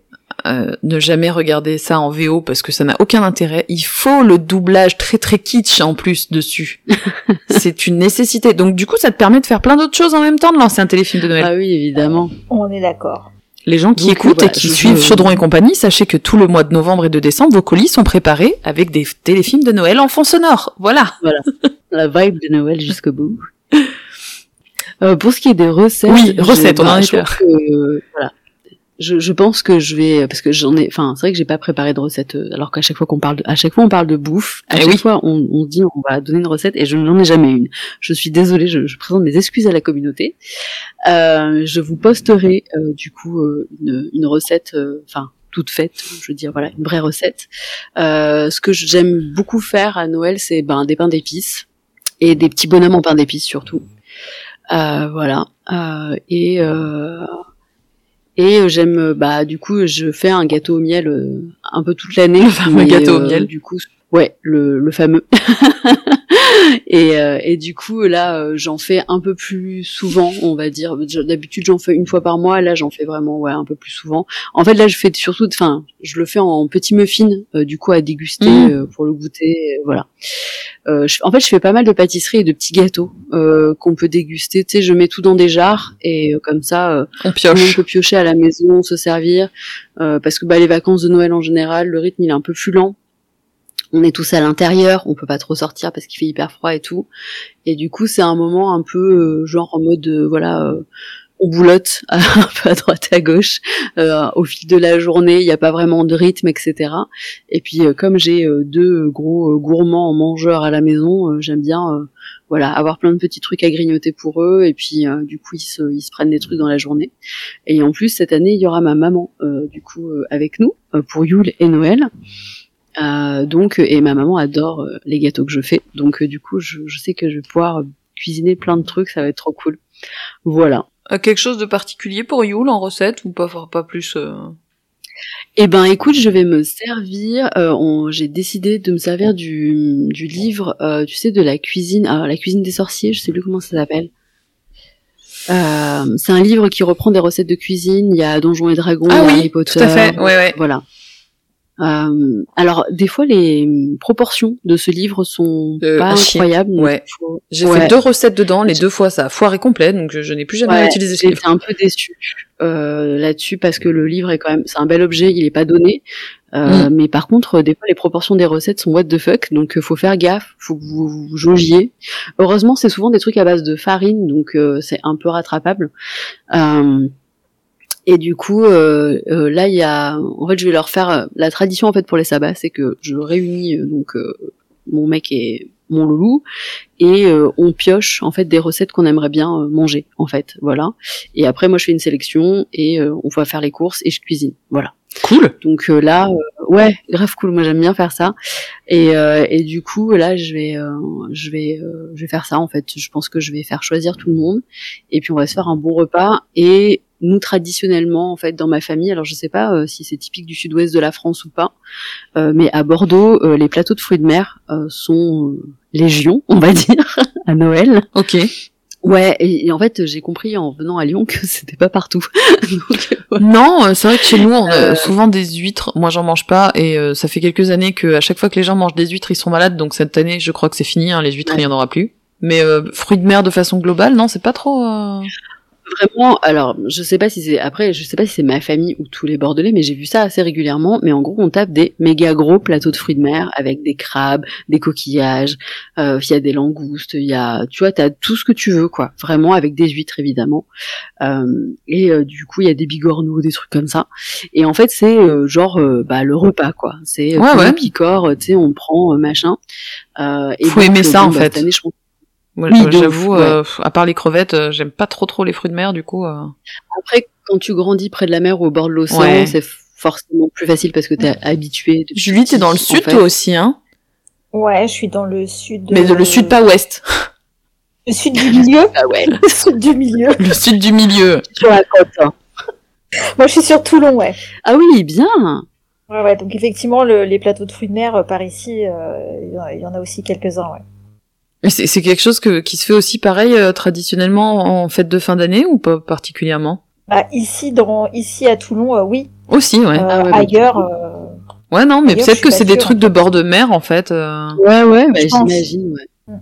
Euh, ne jamais regarder ça en VO parce que ça n'a aucun intérêt. Il faut le doublage très très kitsch en plus dessus. [laughs] C'est une nécessité. Donc du coup, ça te permet de faire plein d'autres choses en même temps de lancer un téléfilm de Noël. ah oui, évidemment. On est d'accord. Les gens qui Donc, écoutent voilà, et qui suivent Chaudron et compagnie, sachez que tout le mois de novembre et de décembre, vos colis sont préparés avec des téléfilms de Noël en fond sonore. Voilà. La vibe de Noël [laughs] jusqu'au bout. Euh, pour ce qui est des recettes, Oui, recettes, on en bah, est je voilà. Je, je pense que je vais parce que j'en ai enfin c'est vrai que j'ai pas préparé de recette euh, alors qu'à chaque fois qu'on parle de, à chaque fois on parle de bouffe à Eh chaque oui. fois on, on dit on va donner une recette et je n'en ai jamais une. Je suis désolée je, je présente mes excuses à la communauté. Euh, je vous posterai euh, du coup euh, une, une recette euh, enfin toute faite je veux dire voilà une vraie recette. Euh, ce que j'aime beaucoup faire à Noël c'est ben des pains d'épices et des petits bonhommes en pain d'épices surtout. Euh, voilà. Euh, et euh, et euh, j'aime euh, bah du coup je fais un gâteau au miel euh, un peu toute l'année [laughs] Le fameux gâteau au miel. du coup ouais le, le fameux [laughs] et, euh, et du coup là euh, j'en fais un peu plus souvent on va dire d'habitude j'en fais une fois par mois là j'en fais vraiment ouais un peu plus souvent en fait là je fais surtout enfin je le fais en petits muffins euh, du coup à déguster Mm. euh, pour le goûter euh, voilà euh, je- en fait, je fais pas mal de pâtisseries et de petits gâteaux euh, qu'on peut déguster. Tu sais, je mets tout dans des jars et euh, comme ça, euh, On tout le monde pioche. peut piocher à la maison, se servir. euh, parce que bah, les vacances de Noël en général, le rythme il est un peu plus lent. On est tous à l'intérieur, on peut pas trop sortir parce qu'il fait hyper froid et tout. Et du coup, c'est un moment un peu euh, genre en mode euh, voilà. euh, on boulotte [laughs] un peu à droite et à gauche euh, au fil de la journée. Il n'y a pas vraiment de rythme, etc. Et puis comme j'ai deux gros gourmands mangeurs à la maison, j'aime bien voilà avoir plein de petits trucs à grignoter pour eux. Et puis du coup ils se, ils se prennent des trucs dans la journée. Et en plus cette année il y aura ma maman du coup avec nous pour Yule et Noël. Euh, donc et ma maman adore euh, les gâteaux que je fais. Donc euh, du coup je, je sais que je vais pouvoir euh, cuisiner plein de trucs, ça va être trop cool. Voilà. Euh, quelque chose de particulier pour Yule en recette ou pas, pas plus euh, Eh ben, écoute, je vais me servir. euh, J'ai décidé de me servir du, du livre, euh, tu sais, de la cuisine, alors la cuisine des sorciers. Je sais plus comment ça s'appelle. Euh, c'est un livre qui reprend des recettes de cuisine. Il y a Donjons et Dragons, Ah oui, Harry Potter. Tout à fait. Ouais, ouais. Voilà. Euh, alors, des fois, les proportions de ce livre sont Euh, pas incroyables. Ouais. faut- J'ai Ouais. fait deux recettes dedans, les deux fois ça a foiré complet, donc je, je n'ai plus jamais Ouais, utilisé ce livre. été un peu déçue euh, là-dessus parce que le livre est quand même, c'est un bel objet, il est pas donné. Euh, Mm. Mais par contre, des fois, les proportions des recettes sont what the fuck, donc euh, faut faire gaffe, faut que vous, vous jaugiez. Heureusement, c'est souvent des trucs à base de farine, donc euh, c'est un peu rattrapable. Euh, et du coup, euh, euh, là, il y a, en fait, je vais leur faire euh, la tradition en fait pour les sabbats, c'est que je réunis euh, donc euh, mon mec et mon loulou et euh, on pioche en fait des recettes qu'on aimerait bien euh, manger en fait, voilà. Et après, moi, je fais une sélection et euh, on va faire les courses et je cuisine, voilà. Cool. Donc euh, là, euh, ouais, grave cool. Moi, j'aime bien faire ça. Et, euh, et du coup, là, je vais, euh, je vais, euh, je vais faire ça. En fait, je pense que je vais faire choisir tout le monde. Et puis, on va se faire un bon repas. Et nous, traditionnellement, en fait, dans ma famille, alors je sais pas euh, si c'est typique du sud-ouest de la France ou pas, euh, mais à Bordeaux, euh, les plateaux de fruits de mer sont légion, on va [laughs] dire, à Noël. Ok. Ouais, et, et en fait, j'ai compris en venant à Lyon [laughs] que c'était pas partout. [laughs] Donc. Non, c'est vrai que chez nous, on a souvent des huîtres. Moi, j'en mange pas, et ça fait quelques années que à chaque fois que les gens mangent des huîtres, ils sont malades. Donc cette année, je crois que c'est fini. Hein, les huîtres, Ouais. il y en aura plus. Mais euh, fruits de mer de façon globale, non, c'est pas trop. euh, Vraiment, alors je sais pas si c'est après, je sais pas si c'est ma famille ou tous les Bordelais, mais j'ai vu ça assez régulièrement. Mais en gros, on tape des méga gros plateaux de fruits de mer avec des crabes, des coquillages, euh, il y a des langoustes, il y a, tu vois, t'as tout ce que tu veux, quoi. Vraiment avec des huîtres évidemment. Euh, et euh, du coup, il y a des bigorneaux, des trucs comme ça. Et en fait, c'est euh, genre euh, bah le repas, quoi. C'est Ouais, le ouais. picore, euh, tu sais, on prend machin. Euh, et Faut donc, aimer ça, en bah, fait. Cette année, je pense Moi, Oui, j'avoue, ouais. euh, à part les crevettes, euh, j'aime pas trop trop les fruits de mer. Du coup, euh, Après, quand tu grandis près de la mer ou au bord de l'océan, Ouais. c'est forcément plus facile parce que t'es habitué. depuis Julie, t'es dans le sud fait. toi aussi, hein? Ouais, je suis dans le sud. Mais le sud pas ouest. [laughs] Le sud du milieu? Ah ouais. Le sud du milieu. Le sud du milieu. Sur la côte. hein. Moi, je suis sur Toulon, ouais. Ah oui, bien. Ouais, ouais. Donc effectivement, le- les plateaux de fruits de mer par ici, il y en a- il y en a aussi quelques-uns, ouais. C'est c'est quelque chose que, qui se fait aussi pareil euh, traditionnellement en fête de fin d'année ou pas particulièrement? Bah, ici, dans, ici à Toulon, euh, oui. Aussi, ouais. Euh, Ah ouais, ailleurs, euh, Ouais, non, mais peut-être que c'est des trucs en de bord de mer en fait. euh. Ouais, ouais, bah, j'imagine, ouais.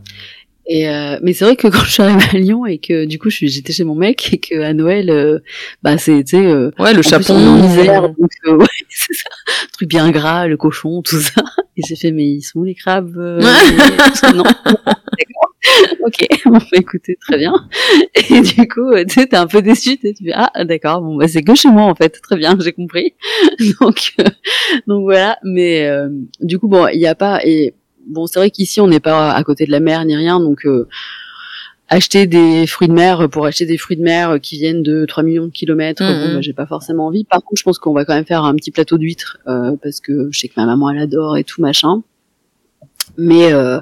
Et euh, mais c'est vrai que [laughs] quand je suis arrivée à Lyon et que du coup j'étais chez mon mec et que à Noël, euh, bah sais euh, Ouais, le chapon. en Isère, donc euh, [laughs] ouais, c'est ça, truc bien gras, le cochon, tout ça. Et j'ai fait mais ils sont où les crabes euh, [laughs] Non. Ok, bon bah, écoutez très bien. Et du coup euh, tu sais t'es un peu déçu, tu fais ah d'accord bon bah c'est que chez moi en fait, très bien j'ai compris. donc euh, donc voilà, mais euh, du coup bon il y a pas et bon, c'est vrai qu'ici on n'est pas à côté de la mer ni rien, donc euh, acheter des fruits de mer pour acheter des fruits de mer qui viennent de 3 millions de kilomètres, Mhm. bon, bah, j'ai pas forcément envie. Par contre, je pense qu'on va quand même faire un petit plateau d'huîtres euh, parce que je sais que ma maman elle adore et tout machin. Mais, euh,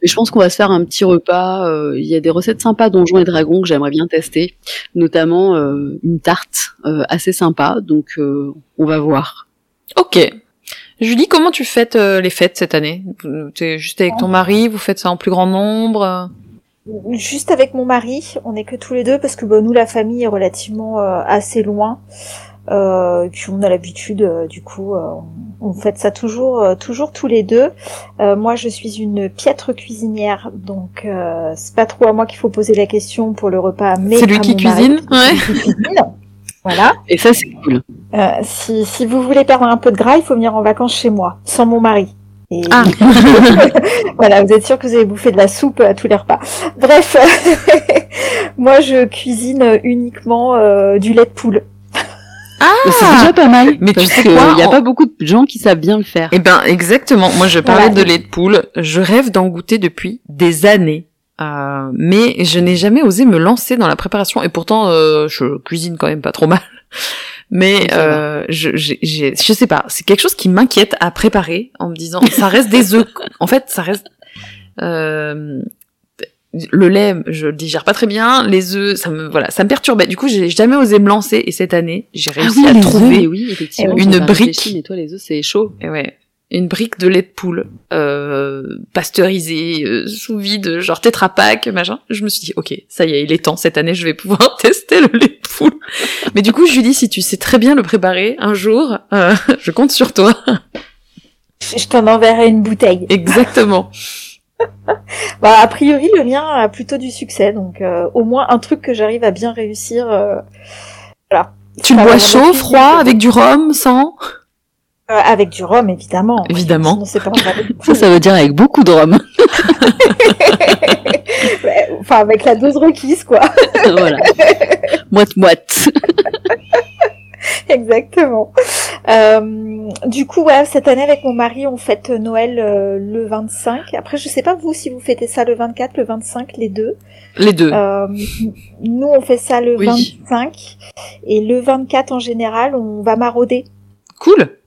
mais je pense qu'on va se faire un petit repas. euh, Il y a des recettes sympas Donjons et Dragons que j'aimerais bien tester, notamment euh, une tarte euh, assez sympa. Donc euh, on va voir. Ok. Julie, comment tu fêtes euh, les fêtes cette année? T'es juste avec ton mari, vous faites ça en plus grand nombre? Juste avec mon mari, on n'est que tous les deux parce que bah, nous la famille est relativement euh, assez loin. Euh, et puis on a l'habitude, euh, du coup, euh, on, fait ça toujours, euh, toujours tous les deux. Euh, moi, je suis une piètre cuisinière, donc euh, c'est pas trop à moi qu'il faut poser la question pour le repas, mais C'est lui qui mon cuisine qui cuisine. Voilà. Et ça c'est cool. Euh, si, si vous voulez perdre un peu de gras, il faut venir en vacances chez moi, sans mon mari. Et Ah. [laughs] voilà, vous êtes sûr que vous allez bouffer de la soupe à tous les repas. Bref, [laughs] moi je cuisine uniquement euh, du lait de poule. Mais C'est déjà pas mal. Mais tu sais que quoi, Il y a on- pas beaucoup de gens qui savent bien le faire. Eh ben, exactement. Moi, je parlais Voilà. de lait de poule. Je rêve d'en goûter depuis des années. Euh, mais je n'ai jamais osé me lancer dans la préparation. Et pourtant, euh, je cuisine quand même pas trop mal. Mais euh, je, je sais pas. C'est quelque chose qui m'inquiète à préparer en me disant, ça reste des œufs. En fait, ça reste. Euh, le lait, je le digère pas très bien. Les œufs, ça me voilà, ça me perturbait. Du coup, j'ai jamais osé me lancer. Et cette année, j'ai réussi à trouver mais oui, une brique. toi, les œufs, c'est chaud. Et ouais. Une brique de lait de poule, euh, pasteurisé, euh, sous vide, genre Tetra Pak, machin. Je me suis dit, ok, ça y est, il est temps, cette année, je vais pouvoir [laughs] tester le lait de poule. Mais du coup, Julie, si tu sais très bien le préparer, un jour, euh, [laughs] je compte sur toi. Je je t'en enverrai une bouteille. Exactement. [laughs] Bah, a priori, le mien a plutôt du succès, donc euh, au moins un truc que j'arrive à bien réussir. euh, voilà. Tu le bois chaud, froid, avec du rhum, sans? Euh, avec du rhum, évidemment. Évidemment. Sinon, pas [laughs] Ça, ça veut dire avec beaucoup de rhum. [laughs] Enfin, avec la dose requise, quoi. [laughs] voilà. Moite-moite. Exactement. Euh, du coup, ouais, cette année avec mon mari, on fête Noël euh, le 25. Après, je sais pas vous si vous fêtez ça le 24, le 25, les deux. les deux. Euh, nous, on fait ça le Oui. 25 et le 24 en général, on va marauder. Cool.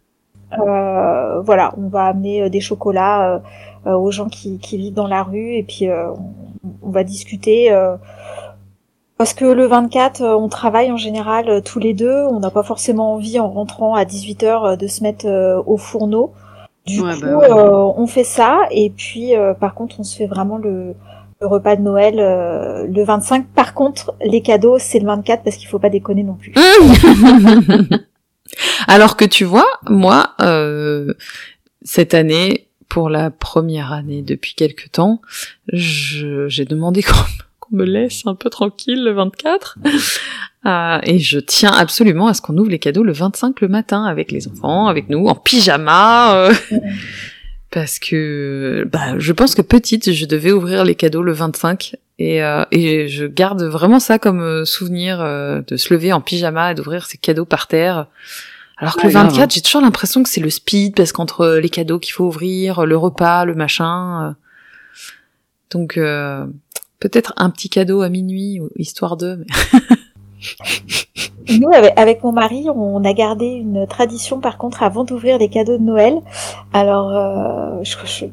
Euh, voilà, on va amener euh, des chocolats euh, euh, aux gens qui, qui vivent dans la rue et puis euh, on, on va discuter. euh, parce que le 24, euh, on travaille en général euh, tous les deux. On n'a pas forcément envie en rentrant à 18h de se mettre euh, au fourneau. Du Ouais, coup, bah ouais. euh, on fait ça et puis euh, par contre, on se fait vraiment le, le repas de Noël euh, le 25. Par contre, les cadeaux, c'est le 24 parce qu'il faut pas déconner non plus. [laughs] Alors que tu vois, moi, euh, cette année, pour la première année depuis quelque temps, j'ai demandé qu'on qu'on me laisse un peu tranquille le 24. [laughs] Euh, et je tiens absolument à ce qu'on ouvre les cadeaux le 25 le matin avec les enfants, avec nous, en pyjama. euh, parce que bah, je pense que petite, je devais ouvrir les cadeaux le 25. Et, euh, et je garde vraiment ça comme euh, souvenir euh, de se lever en pyjama et d'ouvrir ses cadeaux par terre. Alors que Ouais, le grave. 24, j'ai toujours l'impression que c'est le speed parce qu'entre les cadeaux qu'il faut ouvrir, le repas, le machin. euh, donc euh, peut-être un petit cadeau à minuit, histoire de. mais- [laughs] nous, avec, mon mari, on a gardé une tradition, par contre, avant d'ouvrir les cadeaux de Noël. Alors, euh, je, je-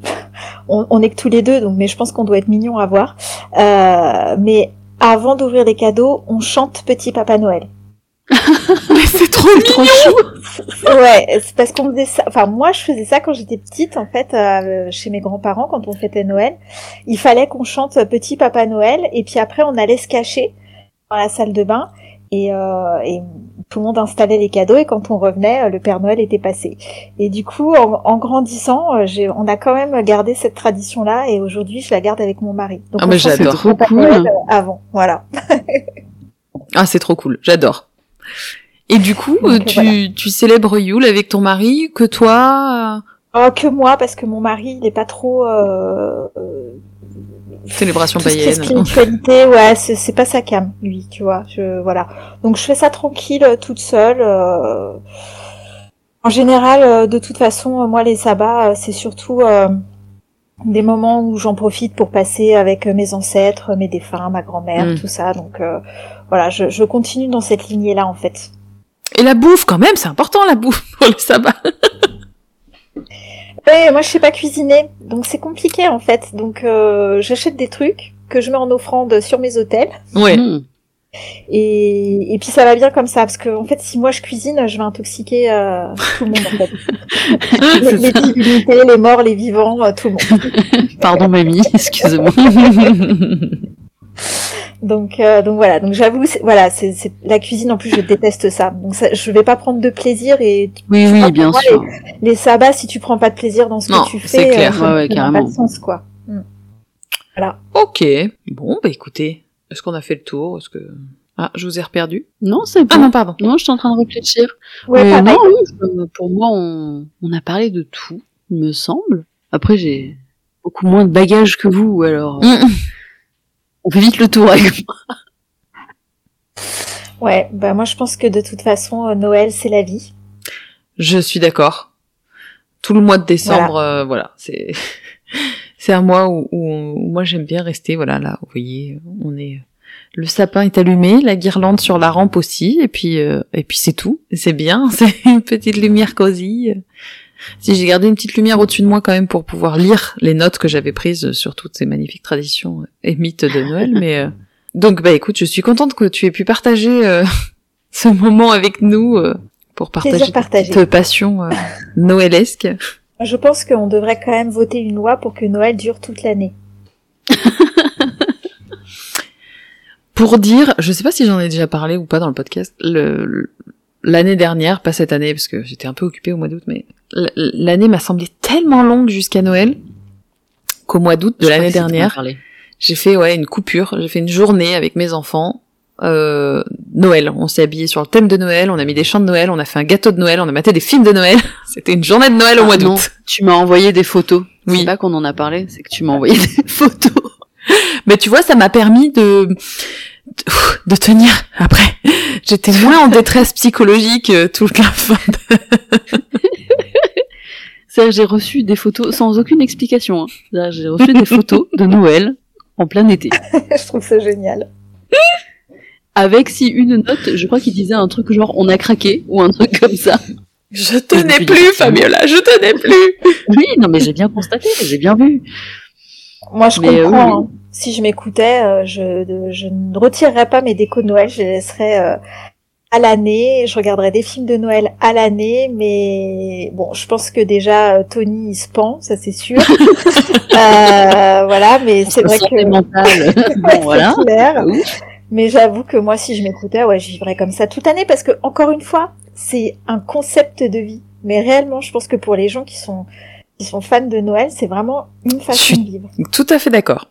on, on est que tous les deux, donc, mais je pense qu'on doit être mignon à voir. Euh, mais avant d'ouvrir les cadeaux, on chante Petit Papa Noël. [laughs] Mais c'est trop Trop chou. Ouais, c'est parce qu'on faisait ça. Enfin, moi, je faisais ça quand j'étais petite, en fait, euh, chez mes grands-parents, quand on fêtait Noël. Il fallait qu'on chante Petit Papa Noël, et puis après, on allait se cacher dans la salle de bain, et, euh, et tout le monde installait les cadeaux, et quand on revenait, euh, le Père Noël était passé. Et du coup, en, en grandissant, euh, j'ai, on a quand même gardé cette tradition-là, et aujourd'hui, je la garde avec mon mari. Donc, Ah, mais j'adore. Trop cool. avant, voilà. [laughs] Ah, c'est trop cool. J'adore. Et du coup, Donc, tu, voilà. tu célèbres Yule avec ton mari, que toi, Oh, que moi, parce que mon mari, il est pas trop... Euh, euh, euh, célébration païenne. spiritualité, ouais, c'est c'est pas sa cam, lui, tu vois. Je voilà. Donc je fais ça tranquille, euh, toute seule. euh. En général, euh, de toute façon, euh, moi les sabbats, c'est surtout euh, des moments où j'en profite pour passer avec mes ancêtres, mes défunts, ma grand-mère, Mm. tout ça. Donc euh, voilà, je, je continue dans cette lignée-là en fait. Et la bouffe, quand même, c'est important, la bouffe, pour le sabbat. [laughs] Ouais, moi je sais pas cuisiner, donc c'est compliqué en fait. Donc euh, j'achète des trucs que je mets en offrande sur mes hôtels. Ouais. Hmm. Et, et puis ça va bien comme ça, parce que en fait, si moi je cuisine, je vais intoxiquer euh, tout le monde en fait. [laughs] les, les divinités, les morts, les vivants, euh, tout le monde. [laughs] Pardon mamie, [laughs] excuse-moi. Donc, euh, donc voilà. Donc j'avoue, c'est- voilà, c'est c'est- la cuisine. En plus, je déteste ça. Donc ça, je vais pas prendre de plaisir. Et Oui, oui, bien moi, sûr. les sabbats, si tu prends pas de plaisir dans ce Non, que tu fais, clair. euh, ça Ouais, ouais, ça n'a carrément. pas de sens quoi. Mm. ok. Bon, bah écoutez, est-ce qu'on a fait le tour? Est-ce que... Ah, je vous ai reperdu? Non, c'est Ah bon. non, pardon. Non, je suis en train de réfléchir. Ouais, Euh, non, oui, euh, pour moi, on, on a parlé de tout, il me semble. Après, j'ai beaucoup moins de bagages que vous, alors euh, Mm. On fait vite le tour avec moi. Ouais. Bah moi, je pense que de toute façon, euh, Noël, c'est la vie. Je suis d'accord. Tout le mois de décembre, euh, voilà, c'est [laughs] c'est un mois où, où, où moi j'aime bien rester. Voilà, là, vous voyez, on est le sapin est allumé, la guirlande sur la rampe aussi, et puis euh, et puis c'est tout. C'est bien, [laughs] c'est une petite lumière cosy. Si j'ai gardé une petite lumière au-dessus de moi quand même pour pouvoir lire les notes que j'avais prises sur toutes ces magnifiques traditions et mythes de Noël, mais euh, donc bah écoute, je suis contente que tu aies pu partager euh, [laughs] ce moment avec nous euh, pour partager cette passion euh, noëlesque. Je pense qu'on devrait quand même voter une loi pour que Noël dure toute l'année. [laughs] Pour dire, je sais pas si j'en ai déjà parlé ou pas dans le podcast, le- le- l'année dernière, pas cette année parce que j'étais un peu occupée au mois d'août, mais l'année m'a semblé tellement longue jusqu'à Noël qu'au mois d'août de l'année dernière, j'ai fait ouais une coupure, j'ai fait une journée avec mes enfants. Euh, Noël, on s'est habillé sur le thème de Noël, on a mis des chants de Noël, on a fait un gâteau de Noël, on a maté des films de Noël. [laughs] C'était une journée de Noël au Ah, mois d'août. Tu m'as envoyé des photos. Oui. C'est pas qu'on en a parlé, c'est que tu m'as envoyé [laughs] des photos. Mais tu vois, ça m'a permis de, de [laughs] de tenir après. J'étais moins en détresse psychologique euh, toute la [laughs] fin. C'est-à-dire, j'ai reçu des photos sans aucune explication. hein. C'est-à-dire, J'ai reçu des photos de Noël en plein été. [laughs] je trouve ça génial. Avec si une note, je crois qu'il disait un truc genre on a craqué ou un truc comme ça. Je tenais plus, Fabiola, je tenais plus. Oui, non mais j'ai bien constaté, j'ai bien vu. Moi, je Mais, euh, comprends. oui, hein. Si je m'écoutais, euh, je, je ne retirerais pas mes décos de Noël, je les laisserais euh, à l'année. Je regarderais des films de Noël à l'année, mais bon, je pense que déjà euh, Tony il se pend, ça c'est sûr. [laughs] Euh, voilà, mais c'est vrai que [laughs] bon voilà. clair. Mais j'avoue que moi, si je m'écoutais, ouais, je vivrais comme ça toute l'année parce que encore une fois, c'est un concept de vie. Mais réellement, je pense que pour les gens qui sont qui sont fans de Noël, c'est vraiment une façon suis- de vivre. Tout à fait d'accord.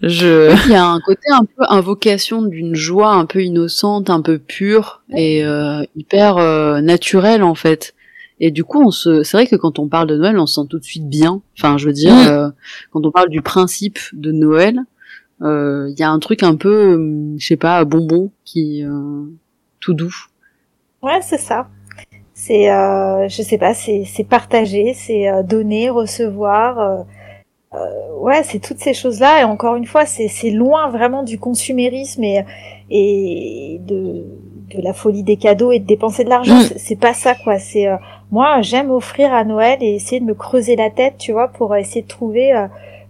Je, Il y a un côté un peu invocation d'une joie un peu innocente, un peu pure et euh, hyper euh, naturelle en fait. Et du coup, on se, c'est vrai que quand on parle de Noël, on se sent tout de suite bien. Enfin, je veux dire, euh, quand on parle du principe de Noël, euh, il y a un truc un peu, euh, je sais pas, bonbon qui euh, tout doux. Ouais, c'est ça. C'est, euh, je sais pas, c'est c'est partager, c'est euh, donner, recevoir. euh, euh, ouais, c'est toutes ces choses-là. Et encore une fois, c'est c'est loin vraiment du consumérisme et et de de la folie des cadeaux et de dépenser de l'argent. Mm. C'est- pas ça, quoi. C'est euh, moi, j'aime offrir à Noël et essayer de me creuser la tête, tu vois, pour essayer de trouver euh,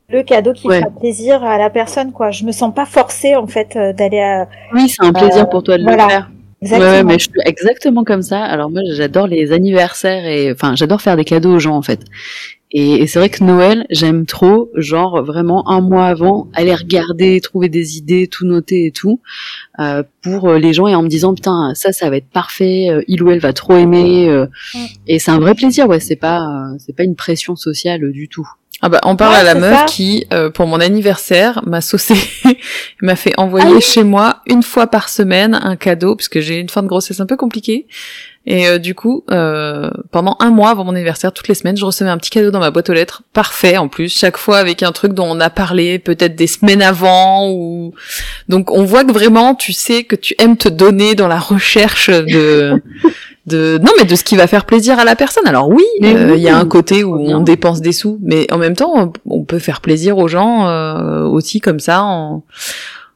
le cadeau qui Ouais. fera plaisir à la personne, quoi. Je me sens pas forcée, en fait, euh, d'aller à. Oui, c'est un plaisir pour toi de voilà. le faire. Exactement. Ouais, ouais, mais je suis exactement comme ça. Alors moi, j'adore les anniversaires et enfin, j'adore faire des cadeaux aux gens en fait. Et, et c'est vrai que Noël, j'aime trop, genre vraiment un mois avant, aller regarder, trouver des idées, tout noter et tout, euh, pour euh, les gens et en me disant putain ça, ça va être parfait, euh, il ou elle va trop aimer. euh, et c'est un vrai plaisir, ouais. C'est pas, euh, c'est pas une pression sociale du tout. Ah bah on parle Ouais, à la meuf ça. qui, euh, pour mon anniversaire, m'a saucé, [laughs] m'a fait envoyer Ah oui. chez moi une fois par semaine un cadeau, puisque j'ai une fin de grossesse un peu compliquée. Et euh, du coup, euh, pendant un mois avant mon anniversaire, toutes les semaines, je recevais un petit cadeau dans ma boîte aux lettres, parfait en plus, chaque fois avec un truc dont on a parlé peut-être des semaines avant. ou Donc on voit que vraiment, tu sais que tu aimes te donner dans la recherche de... [laughs] de non mais de ce qui va faire plaisir à la personne. Alors oui euh, il y a un côté où on dépense des sous mais en même temps on- on peut faire plaisir aux gens euh, aussi comme ça en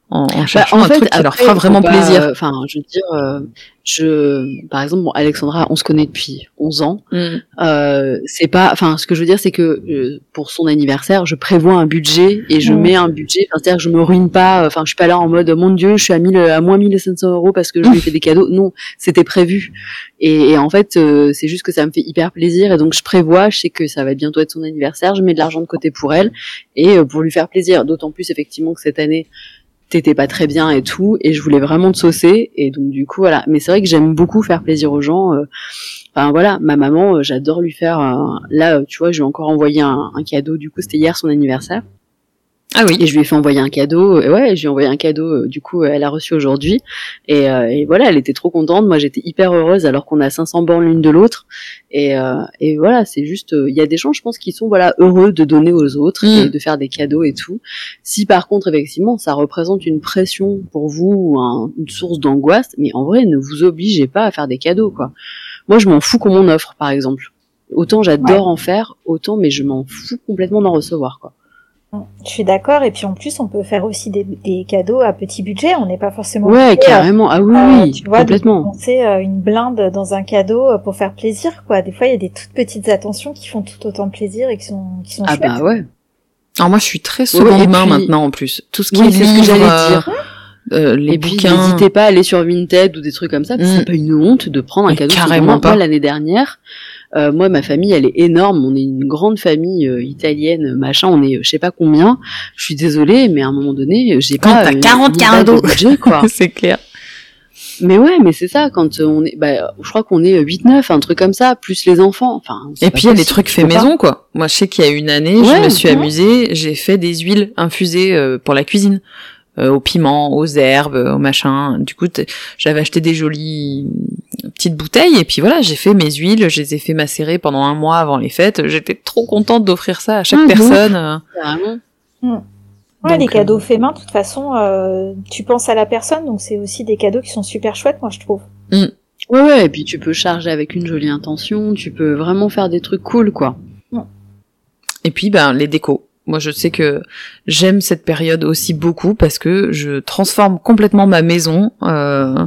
en, en cherchant Bah, en un fait, truc qui leur après, fera faut vraiment pas, plaisir euh, Enfin, je veux dire, euh, je, par exemple, bon, Alexandra, on se connaît depuis 11 ans. Mm. Euh, c'est pas, enfin, ce que je veux dire, c'est que euh, pour son anniversaire, je prévois un budget et je Mm. mets un budget. C'est-à-dire je me ruine pas. Enfin, je suis pas là en mode, mon Dieu, je suis à 1000, à moins 1500 euros parce que je lui ai fait des cadeaux. Non, c'était prévu. Et, et en fait, euh, c'est juste que ça me fait hyper plaisir et donc je prévois. Je sais que ça va bientôt être son anniversaire. Je mets de l'argent de côté pour elle et euh, pour lui faire plaisir. D'autant plus effectivement que cette année t'étais pas très bien et tout, et je voulais vraiment te saucer, et donc du coup voilà. Mais c'est vrai que j'aime beaucoup faire plaisir aux gens. euh, Enfin voilà, ma maman, euh, j'adore lui faire. euh, là, tu vois, je lui ai encore envoyé un cadeau. Du coup, c'était hier son anniversaire, ah oui et je lui ai fait envoyer un cadeau. Et ouais, je lui ai envoyé un cadeau. euh, du coup, elle a reçu aujourd'hui, et, euh, et voilà, elle était trop contente. Moi, j'étais hyper heureuse, alors qu'on a 500 bornes l'une de l'autre. Et, euh, et voilà, c'est juste, euh, il y a des gens, je pense, qui sont voilà heureux de donner aux autres Mm. et de faire des cadeaux et tout. Si par contre, effectivement, ça représente une pression pour vous ou un- une source d'angoisse, mais en vrai, ne vous obligez pas à faire des cadeaux, quoi. Moi, je m'en fous qu'on m'en offre, par exemple. Autant j'adore en faire, autant, mais je m'en fous complètement d'en recevoir, quoi. Je suis d'accord. Et puis en plus, on peut faire aussi des, des cadeaux à petit budget. On n'est pas forcément. Ouais, obligé, euh, carrément. Ah oui, euh, oui, tu vois, complètement. dépenser euh, une blinde dans un cadeau euh, pour faire plaisir, quoi. Des fois, il y a des toutes petites attentions qui font tout autant plaisir et qui sont, qui sont Ah chouettes. bah ouais. alors moi je suis très seconde et main puis- maintenant en plus tout ce qui Oui, est c'est ce que j'allais dire. euh, les et bouquins n'hésitez pas à aller sur Vinted ou des trucs comme ça, parce que Mm. c'est pas une honte de prendre un cadeau. carrément pas. L'année dernière, euh, moi ma famille elle est énorme, on est une grande famille euh, italienne, machin, on est euh, je sais pas combien. Je suis désolée, mais à un moment donné, euh, j'ai Quand pas t'as euh, 40 1000 balles de cadeaux. budget quoi. [laughs] c'est clair mais ouais, mais c'est ça quand euh, on est, bah, je crois qu'on est 8-9, un truc comme ça, plus les enfants. Enfin. Et puis il y a les possible, trucs tu fait peux pas. maison quoi. Moi je sais qu'il y a une année, Ouais, je me suis ouais. amusée, j'ai fait des huiles infusées euh, pour la cuisine, euh, au piment, aux herbes, euh, au machin. Du coup j'avais acheté des jolies petites bouteilles et puis voilà, j'ai fait mes huiles, je les ai fait macérer pendant un mois avant les fêtes. J'étais trop contente d'offrir ça à chaque Ah, personne. Carrément. Ouais, Donc, les cadeaux euh, faits main, de toute façon, euh, tu penses à la personne, donc c'est aussi des cadeaux qui sont super chouettes, moi je trouve. Ouais, ouais, et puis tu peux charger avec une jolie intention, tu peux vraiment faire des trucs cool, quoi. Et puis ben les décos. Moi je sais que j'aime cette période aussi beaucoup parce que je transforme complètement ma maison. euh,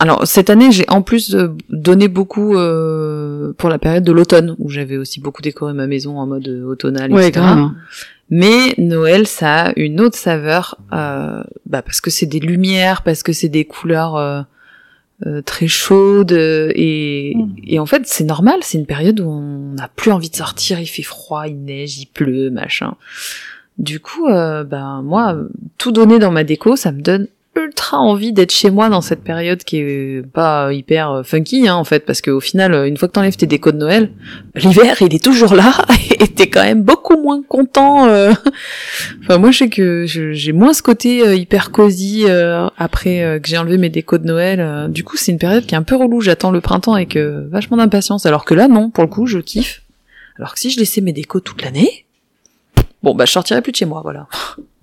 Alors cette année j'ai en plus euh, donné beaucoup euh, pour la période de l'automne où j'avais aussi beaucoup décoré ma maison en mode euh, automnal, etc. Mais Noël, ça a une autre saveur, euh, bah parce que c'est des lumières, parce que c'est des couleurs euh, euh, très chaudes et, Mm. et en fait c'est normal, c'est une période où on n'a plus envie de sortir, il fait froid, il neige, il pleut, machin. Du coup, euh, ben moi, tout donner dans ma déco, ça me donne ultra envie d'être chez moi dans cette période qui est pas hyper euh, funky hein, en fait parce qu'au final une fois que t'enlèves tes décos de Noël l'hiver il est toujours là [laughs] et t'es quand même beaucoup moins content euh. enfin moi je sais que j'ai moins ce côté euh, hyper cosy euh, après euh, que j'ai enlevé mes décos de Noël euh. du coup c'est une période qui est un peu relou j'attends le printemps avec euh, vachement d'impatience alors que là non pour le coup je kiffe alors que si je laissais mes décos toute l'année bon bah je sortirais plus de chez moi voilà Euh,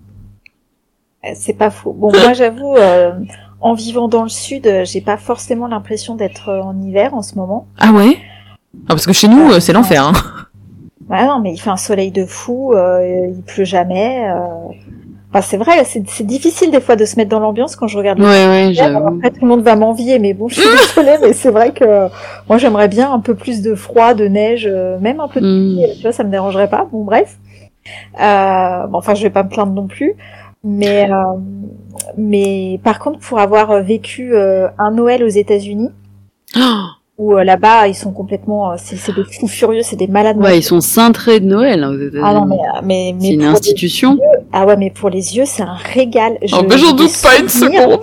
C'est pas faux. Bon, moi j'avoue, euh, en vivant dans le sud, euh, j'ai pas forcément l'impression d'être euh, en hiver en ce moment. ah ouais? Ah, parce que chez nous euh, c'est l'enfer hein. Ouais, non, mais il fait un soleil de fou, euh, il pleut jamais. euh, Enfin, c'est vrai, c'est difficile des fois de se mettre dans l'ambiance quand je regarde. le Ouais, ouais, j'avoue. Après, tout le monde va m'envier, mais bon, je suis [laughs] désolée, mais c'est vrai que moi, j'aimerais bien un peu plus de froid, de neige, euh, même un peu de Mm. pluie, tu vois, ça me dérangerait pas. Bon, bref. Euh, bon, enfin, je vais pas me plaindre non plus. Mais, euh, mais par contre, pour avoir vécu euh, un Noël aux États-Unis, Oh, où euh, là-bas, ils sont complètement, euh, c'est c'est des fous furieux, c'est des malades. ouais, ils sont cintrés de Noël hein, aux États-Unis. Ah non, mais, mais, mais C'est une institution. yeux- ah ouais, mais pour les yeux, c'est un régal. Je- Oh, mais j'en doute pas une seconde.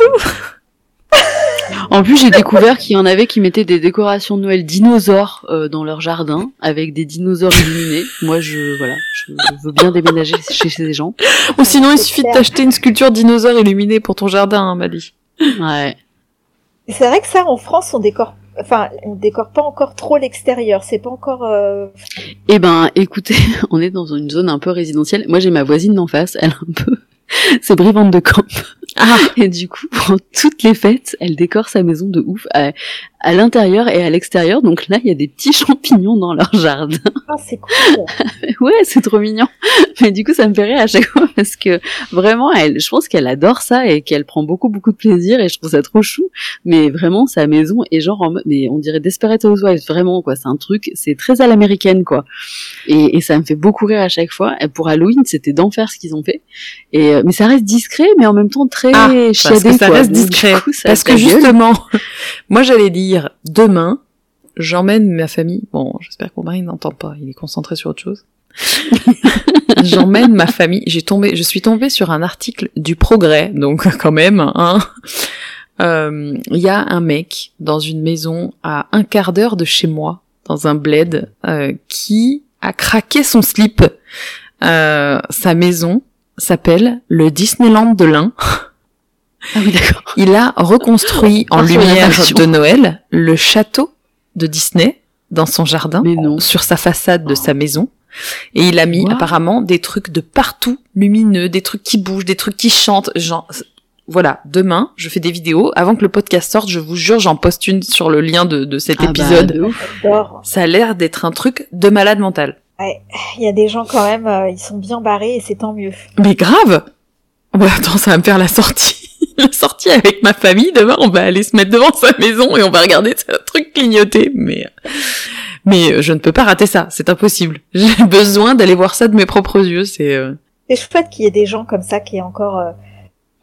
En plus, j'ai découvert qu'il y en avait qui mettaient des décorations de Noël dinosaures euh, dans leur jardin avec des dinosaures illuminés. Moi, je voilà, je, je veux bien déménager chez ces gens. Ou sinon, il suffit de t'acheter une sculpture dinosaure illuminée pour ton jardin, hein, Mali. Ouais. C'est vrai que ça, en France, on décore, enfin, on décore pas encore trop l'extérieur. C'est pas encore. euh, Eh ben, écoutez, [laughs] on est dans une zone un peu résidentielle. Moi, j'ai ma voisine d'en face. Elle a un peu, [laughs] c'est Brivante de Camp. Ah, Et du coup, [laughs] pendant toutes les fêtes, elle décore sa maison de ouf. À, à l'intérieur et à l'extérieur. Donc là, il y a des petits [laughs] champignons dans leur jardin. Ah, c'est cool. [laughs] Ouais, c'est trop mignon. Mais du coup, ça me fait rire à chaque fois parce que vraiment, elle, je pense qu'elle adore ça et qu'elle prend beaucoup, beaucoup de plaisir et je trouve ça trop chou. Mais vraiment, sa maison est genre en mode, mais on dirait Desperate Housewives, vraiment, quoi. C'est un truc, c'est très à l'américaine, quoi. Et, et ça me fait beaucoup rire à chaque fois. Et pour Halloween, c'était d'enfer ce qu'ils ont fait. Et, euh, mais ça reste discret, mais en même temps très Ah, chiadé, parce que ça quoi. reste Donc, discret. coup, ça parce a que justement, [laughs] moi j'allais dire demain, j'emmène ma famille. Bon, j'espère que mon mari n'entend pas, il est concentré sur autre chose. [laughs] j'emmène ma famille. J'ai tombé, je suis tombée sur un article du Progrès, donc [laughs] quand même, hein. Euh, Il y a un mec dans une maison à un quart d'heure de chez moi, dans un bled, euh, qui a craqué son slip. Euh, sa maison s'appelle le Disneyland de l'Ain. [laughs] Ah oui, d'accord. Il a reconstruit en lumière de Noël le château de Disney dans son jardin, Mais non. sur sa façade de sa maison. Et il a mis apparemment des trucs de partout lumineux, des trucs qui bougent, des trucs qui chantent. Genre, voilà, demain, je fais des vidéos. Avant que le podcast sorte, je vous jure, j'en poste une sur le lien de, de cet Ah bah, épisode. de ouf. J'adore. Ça a l'air d'être un truc de malade mental. Il y a des gens quand même, euh, ils sont bien barrés et c'est tant mieux. Mais grave Bah attends, ça va me faire la sortie. [laughs] la sortie avec ma famille. Demain, on va aller se mettre devant sa maison et on va regarder ce truc clignoter. Mais, mais euh, je ne peux pas rater ça. C'est impossible. [laughs] J'ai besoin d'aller voir ça de mes propres yeux. C'est euh, C'est chouette qu'il y ait des gens comme ça qui aient encore euh,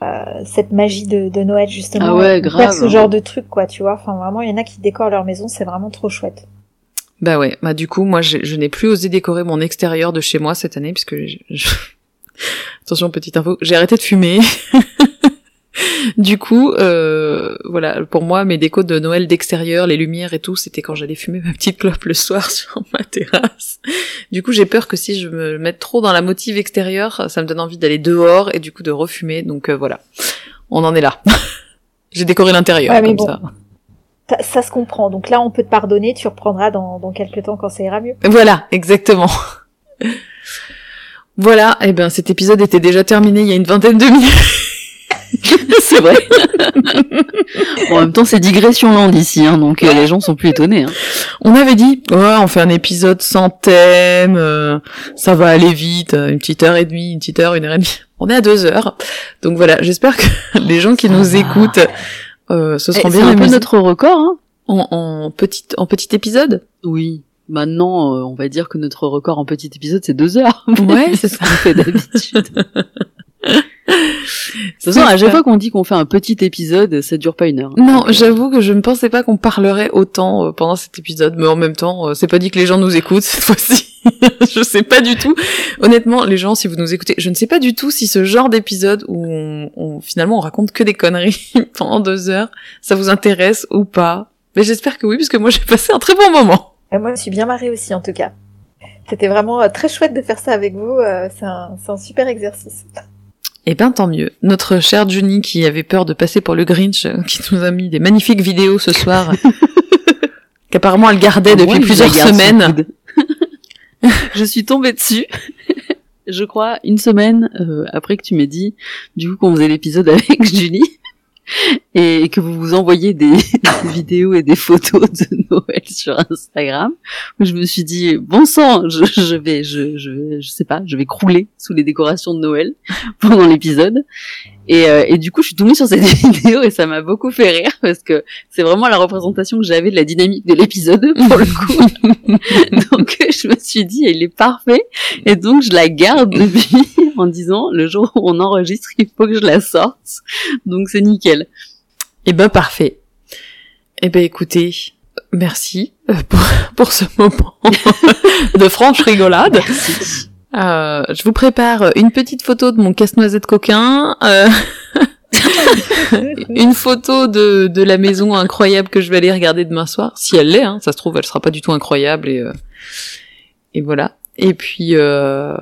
euh, cette magie de, de Noël justement. Ah ouais, et faire grave, ce hein. genre de truc quoi, tu vois. Enfin vraiment, il y en a qui décorent leur maison, c'est vraiment trop chouette. bah ouais. Bah du coup, moi, je n'ai plus osé décorer mon extérieur de chez moi cette année puisque je- je- [laughs] attention petite info, j'ai arrêté de fumer. [laughs] Du coup, euh, voilà, pour moi, mes décos de Noël d'extérieur, les lumières et tout, c'était quand j'allais fumer [laughs] ma petite clope le soir [laughs] sur ma terrasse. Du coup, j'ai peur que si je me mette trop dans la motive extérieure, ça me donne envie d'aller dehors et du coup de refumer. Donc euh, voilà, on en est là. j'ai décoré l'intérieur Ouais, comme bon. ça. Ça, ça se comprend. Donc là, on peut te pardonner, tu reprendras dans, dans quelques temps quand ça ira mieux. Voilà, exactement. Voilà, et ben cet épisode était déjà terminé il y a une vingtaine de minutes. C'est vrai. [laughs] En même temps, c'est digression lente ici, hein, donc euh, les gens sont plus étonnés. Hein. On avait dit, ouais, on fait un épisode sans thème, euh, ça va aller vite, une petite heure et demie, une petite heure, une heure et demie. On est à deux heures. Donc voilà, j'espère que [laughs] les gens qui Ça nous va. écoutent euh, se Eh, seront C'est bien un peu notre record. Hein. en, en, petite, en petit épisode? Oui. Maintenant, euh, on va dire que notre record en petit épisode, c'est deux heures. Ouais, [laughs] c'est ça. qu'on fait d'habitude. De toute façon, à chaque fois qu'on dit qu'on fait un petit épisode, ça dure pas une heure. Non, Donc, euh, j'avoue que je ne pensais pas qu'on parlerait autant euh, pendant cet épisode, mais en même temps, euh, c'est pas dit que les gens nous écoutent cette [laughs] fois-ci. je sais pas du tout. Honnêtement, les gens, si vous nous écoutez, je ne sais pas du tout si ce genre d'épisode où on, on- finalement on raconte que des conneries [laughs] pendant deux heures, ça vous intéresse ou pas. Mais j'espère que oui, parce que moi j'ai passé un très bon moment. Et moi, je suis bien marrée aussi, en tout cas. C'était vraiment très chouette de faire ça avec vous. c'est un, c'est un super exercice. Eh ben tant mieux. Notre chère Juni qui avait peur de passer pour le Grinch, euh, qui nous a mis des magnifiques vidéos ce soir, [laughs] qu'apparemment elle gardait depuis plusieurs semaines. [laughs] je suis tombée dessus. je crois une semaine euh, après que tu m'aies dit du coup qu'on faisait l'épisode avec Julie [laughs] et que vous vous envoyez [laughs] des, vidéos et des photos de Noël sur Instagram, je me suis dit bon sang, je, je vais, je, je, je sais pas, je vais crouler sous les décorations de Noël [laughs] pendant l'épisode. Et, euh, et, du coup, je suis tombée sur cette [laughs] vidéo et ça m'a beaucoup fait rire parce que c'est vraiment la représentation que j'avais de la dynamique de l'épisode [laughs] pour le coup. [laughs] donc je me suis dit, il est parfait et donc je la garde depuis en disant le jour où on enregistre, il faut que je la sorte. Donc c'est nickel. Eh ben parfait. Eh ben écoutez, merci euh, pour, pour ce moment de franche rigolade. Merci. Euh, je vous prépare une petite photo de mon casse-noisette coquin, euh, [laughs] une photo de, de la maison incroyable que je vais aller regarder demain soir, si elle l'est. Hein, ça se trouve, elle sera pas du tout incroyable et euh, et voilà. Et puis euh,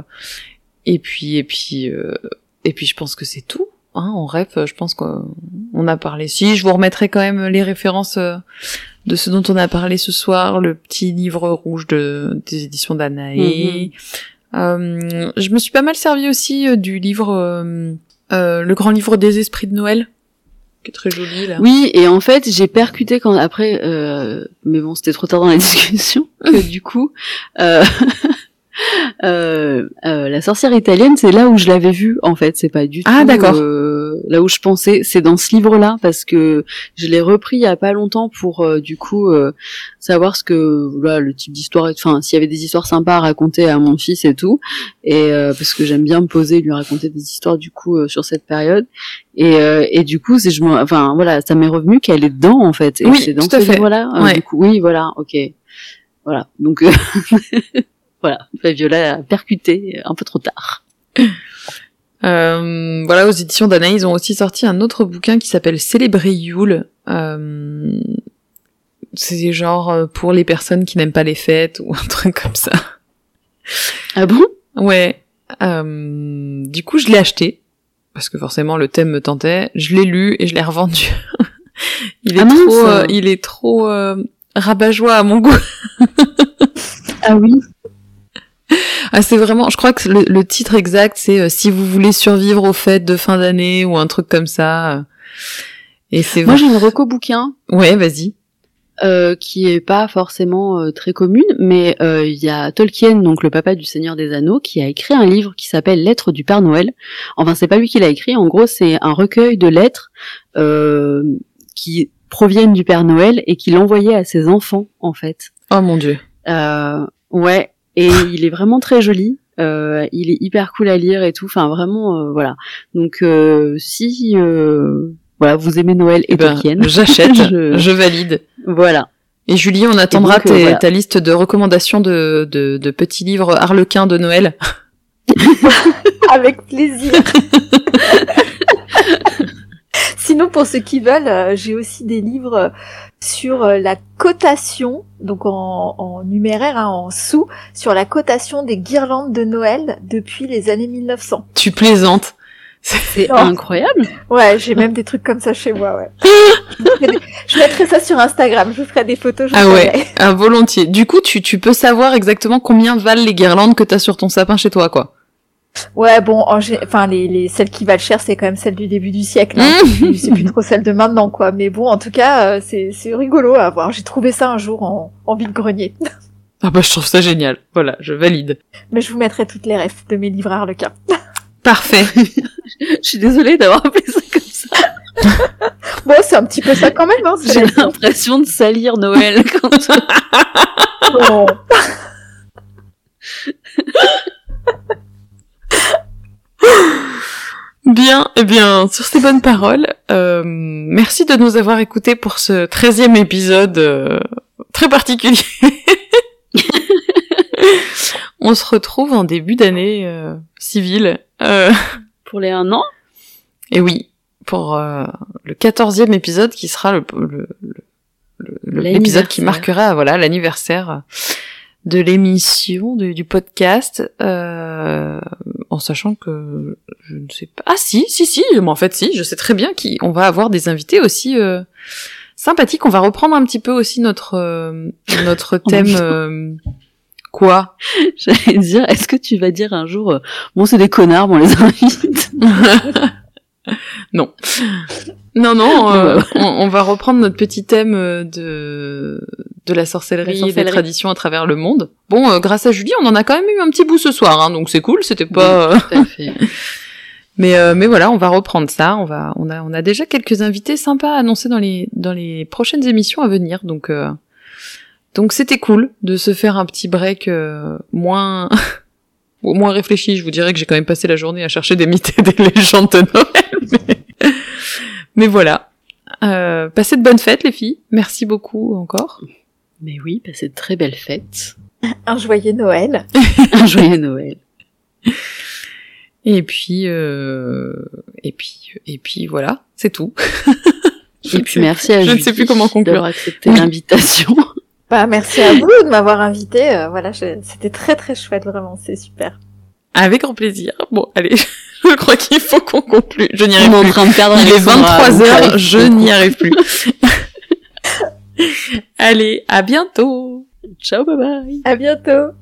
et puis et puis euh, et puis je pense que c'est tout. Hein, en rêve, je pense qu'on a parlé. Si, je vous remettrai quand même les références de ce dont on a parlé ce soir, le petit livre rouge de, des éditions d'Anaé. Euh, je me suis pas mal servi aussi euh, du livre, euh, le grand livre des esprits de Noël, qui est très joli là. Oui, et en fait, j'ai percuté quand après, mais bon, c'était trop tard dans la [laughs] discussion, que du coup, [laughs] Euh, euh, la sorcière italienne, c'est là où je l'avais vue en fait. C'est pas du ah, tout d'accord. Euh, là où je pensais. C'est dans ce livre-là parce que je l'ai repris il y a pas longtemps pour euh, du coup savoir ce que voilà le type d'histoire. Enfin, s'il y avait des histoires sympas à raconter à mon fils et tout. Et parce que j'aime bien me poser et lui raconter des histoires du coup sur cette période. Et, et du coup, c'est je enfin voilà, ça m'est revenu qu'elle est dedans en fait. Et oui, c'est dans tout ce livre-là. Coup, oui, voilà, ok. Voilà. Donc [laughs] Voilà, Viola a percuté un peu trop tard. [laughs] Euh, voilà, aux éditions d'Anna, ils ont aussi sorti un autre bouquin qui s'appelle Célébrer Yule. Euh, c'est genre euh, pour les personnes qui n'aiment pas les fêtes ou un [laughs] truc comme ça. Ah bon? Ouais. Euh, du coup, je l'ai acheté parce que forcément le thème me tentait. Je l'ai lu et je l'ai revendu. [laughs] il est ah trop, euh, il est trop rabat-joie à mon goût. [laughs] ah oui. Ah, c'est vraiment, je crois que le, titre exact, c'est euh, si vous voulez survivre aux fêtes de fin d'année ou un truc comme ça. Euh. Et c'est moi j'ai une reco bouquin. Ouais, vas-y. Euh, qui est pas forcément très commune, mais il y a Tolkien, donc le papa du Seigneur des Anneaux, qui a écrit un livre qui s'appelle Lettres du Père Noël. Enfin, c'est pas lui qui l'a écrit. En gros, c'est un recueil de lettres qui proviennent du Père Noël et qu'il envoyait à ses enfants, en fait. Oh mon dieu. ouais, et il est vraiment très joli. Euh, il est hyper cool à lire et tout. Enfin, vraiment, euh, voilà. Donc, euh, si euh, voilà, vous aimez Noël et eh ben, Tolkien, [laughs] j'achète, je... valide. Voilà. Et Julie, on attendra ta liste de recommandations de, de, de petits livres harlequins de Noël. [laughs] Avec plaisir. [laughs] Sinon, pour ceux qui veulent, j'ai aussi des livres sur euh, la cotation, donc en, en numéraire, hein, en sous, sur la cotation des guirlandes de Noël depuis les années 1900. Tu plaisantes c'est incroyable. Ouais, j'ai même des trucs comme ça chez moi, ouais. [laughs] je, mettrai ça sur Instagram, je ferai des photos. Je ah ouais, ah, volontiers. Du coup, tu, tu peux savoir exactement combien valent les guirlandes que t'as sur ton sapin chez toi, quoi. Ouais, bon, enfin les, les celles qui valent cher, c'est quand même celles du début du siècle. Hein. Mmh. c'est plus trop celles de maintenant, quoi. Mais bon, en tout cas, euh, c'est c'est rigolo à voir. J'ai trouvé ça un jour en en vide grenier. ah bah je trouve ça génial. Voilà, je valide. Mais je vous mettrai toutes les refs de mes livres Harlequin. Parfait. [laughs] je suis désolée d'avoir appelé ça comme ça. bon, c'est un petit peu ça quand même. Hein, J'ai l'impression de salir Noël quand. [laughs] bon. [laughs] [gasps] Bien, eh bien, sur ces bonnes paroles, euh, merci de nous avoir écoutés pour ce treizième épisode euh, très particulier. [laughs] On se retrouve en début d'année euh, civile. Euh, pour les un an? Et oui, pour le quatorzième épisode qui sera le, l'épisode qui marquera voilà l'anniversaire de l'émission, du podcast, euh, en sachant que je ne sais pas. Ah si, si, si, mais en fait si, je sais très bien qu'on va avoir des invités aussi euh, sympathiques. On va reprendre un petit peu aussi notre euh, notre [laughs] thème. Euh, quoi? J'allais dire, est-ce que tu vas dire un jour, bon c'est des connards, on les invite [laughs] non. Non, non, [laughs] euh, on, on, va reprendre notre petit thème euh, de, de la sorcellerie, et des traditions à travers le monde. Bon, euh, grâce à Julie, on en a quand même eu un petit bout ce soir, hein, donc c'est cool, c'était pas... tout à [laughs] fait. mais, mais voilà, on va reprendre ça. On, va, on, a, on a déjà quelques invités sympas à annoncer dans les, dans les prochaines émissions à venir, donc... donc c'était cool de se faire un petit break moins... au moins réfléchi, je vous dirais que j'ai quand même passé la journée à chercher des mythes et des légendes de Noël. [laughs] Mais, voilà. Euh, passez de bonnes fêtes, les filles. Merci beaucoup encore. Mais oui, passez de très belles fêtes. Un joyeux Noël. [laughs] Un joyeux Noël. Et puis, euh, et puis, et puis voilà, c'est tout. et puis merci à Je ne sais plus comment conclure. d'avoir accepté l'invitation. Bah, merci à vous de m'avoir invité. Euh, voilà, c'était très très chouette, vraiment, c'est super. Avec grand plaisir. Bon, allez, [laughs] je crois qu'il faut qu'on conclue. Je n'y arrive plus. en train de perdre Il est 23 heures, je n'y arrive plus. [laughs] allez, à bientôt. Ciao, bye bye. À bientôt.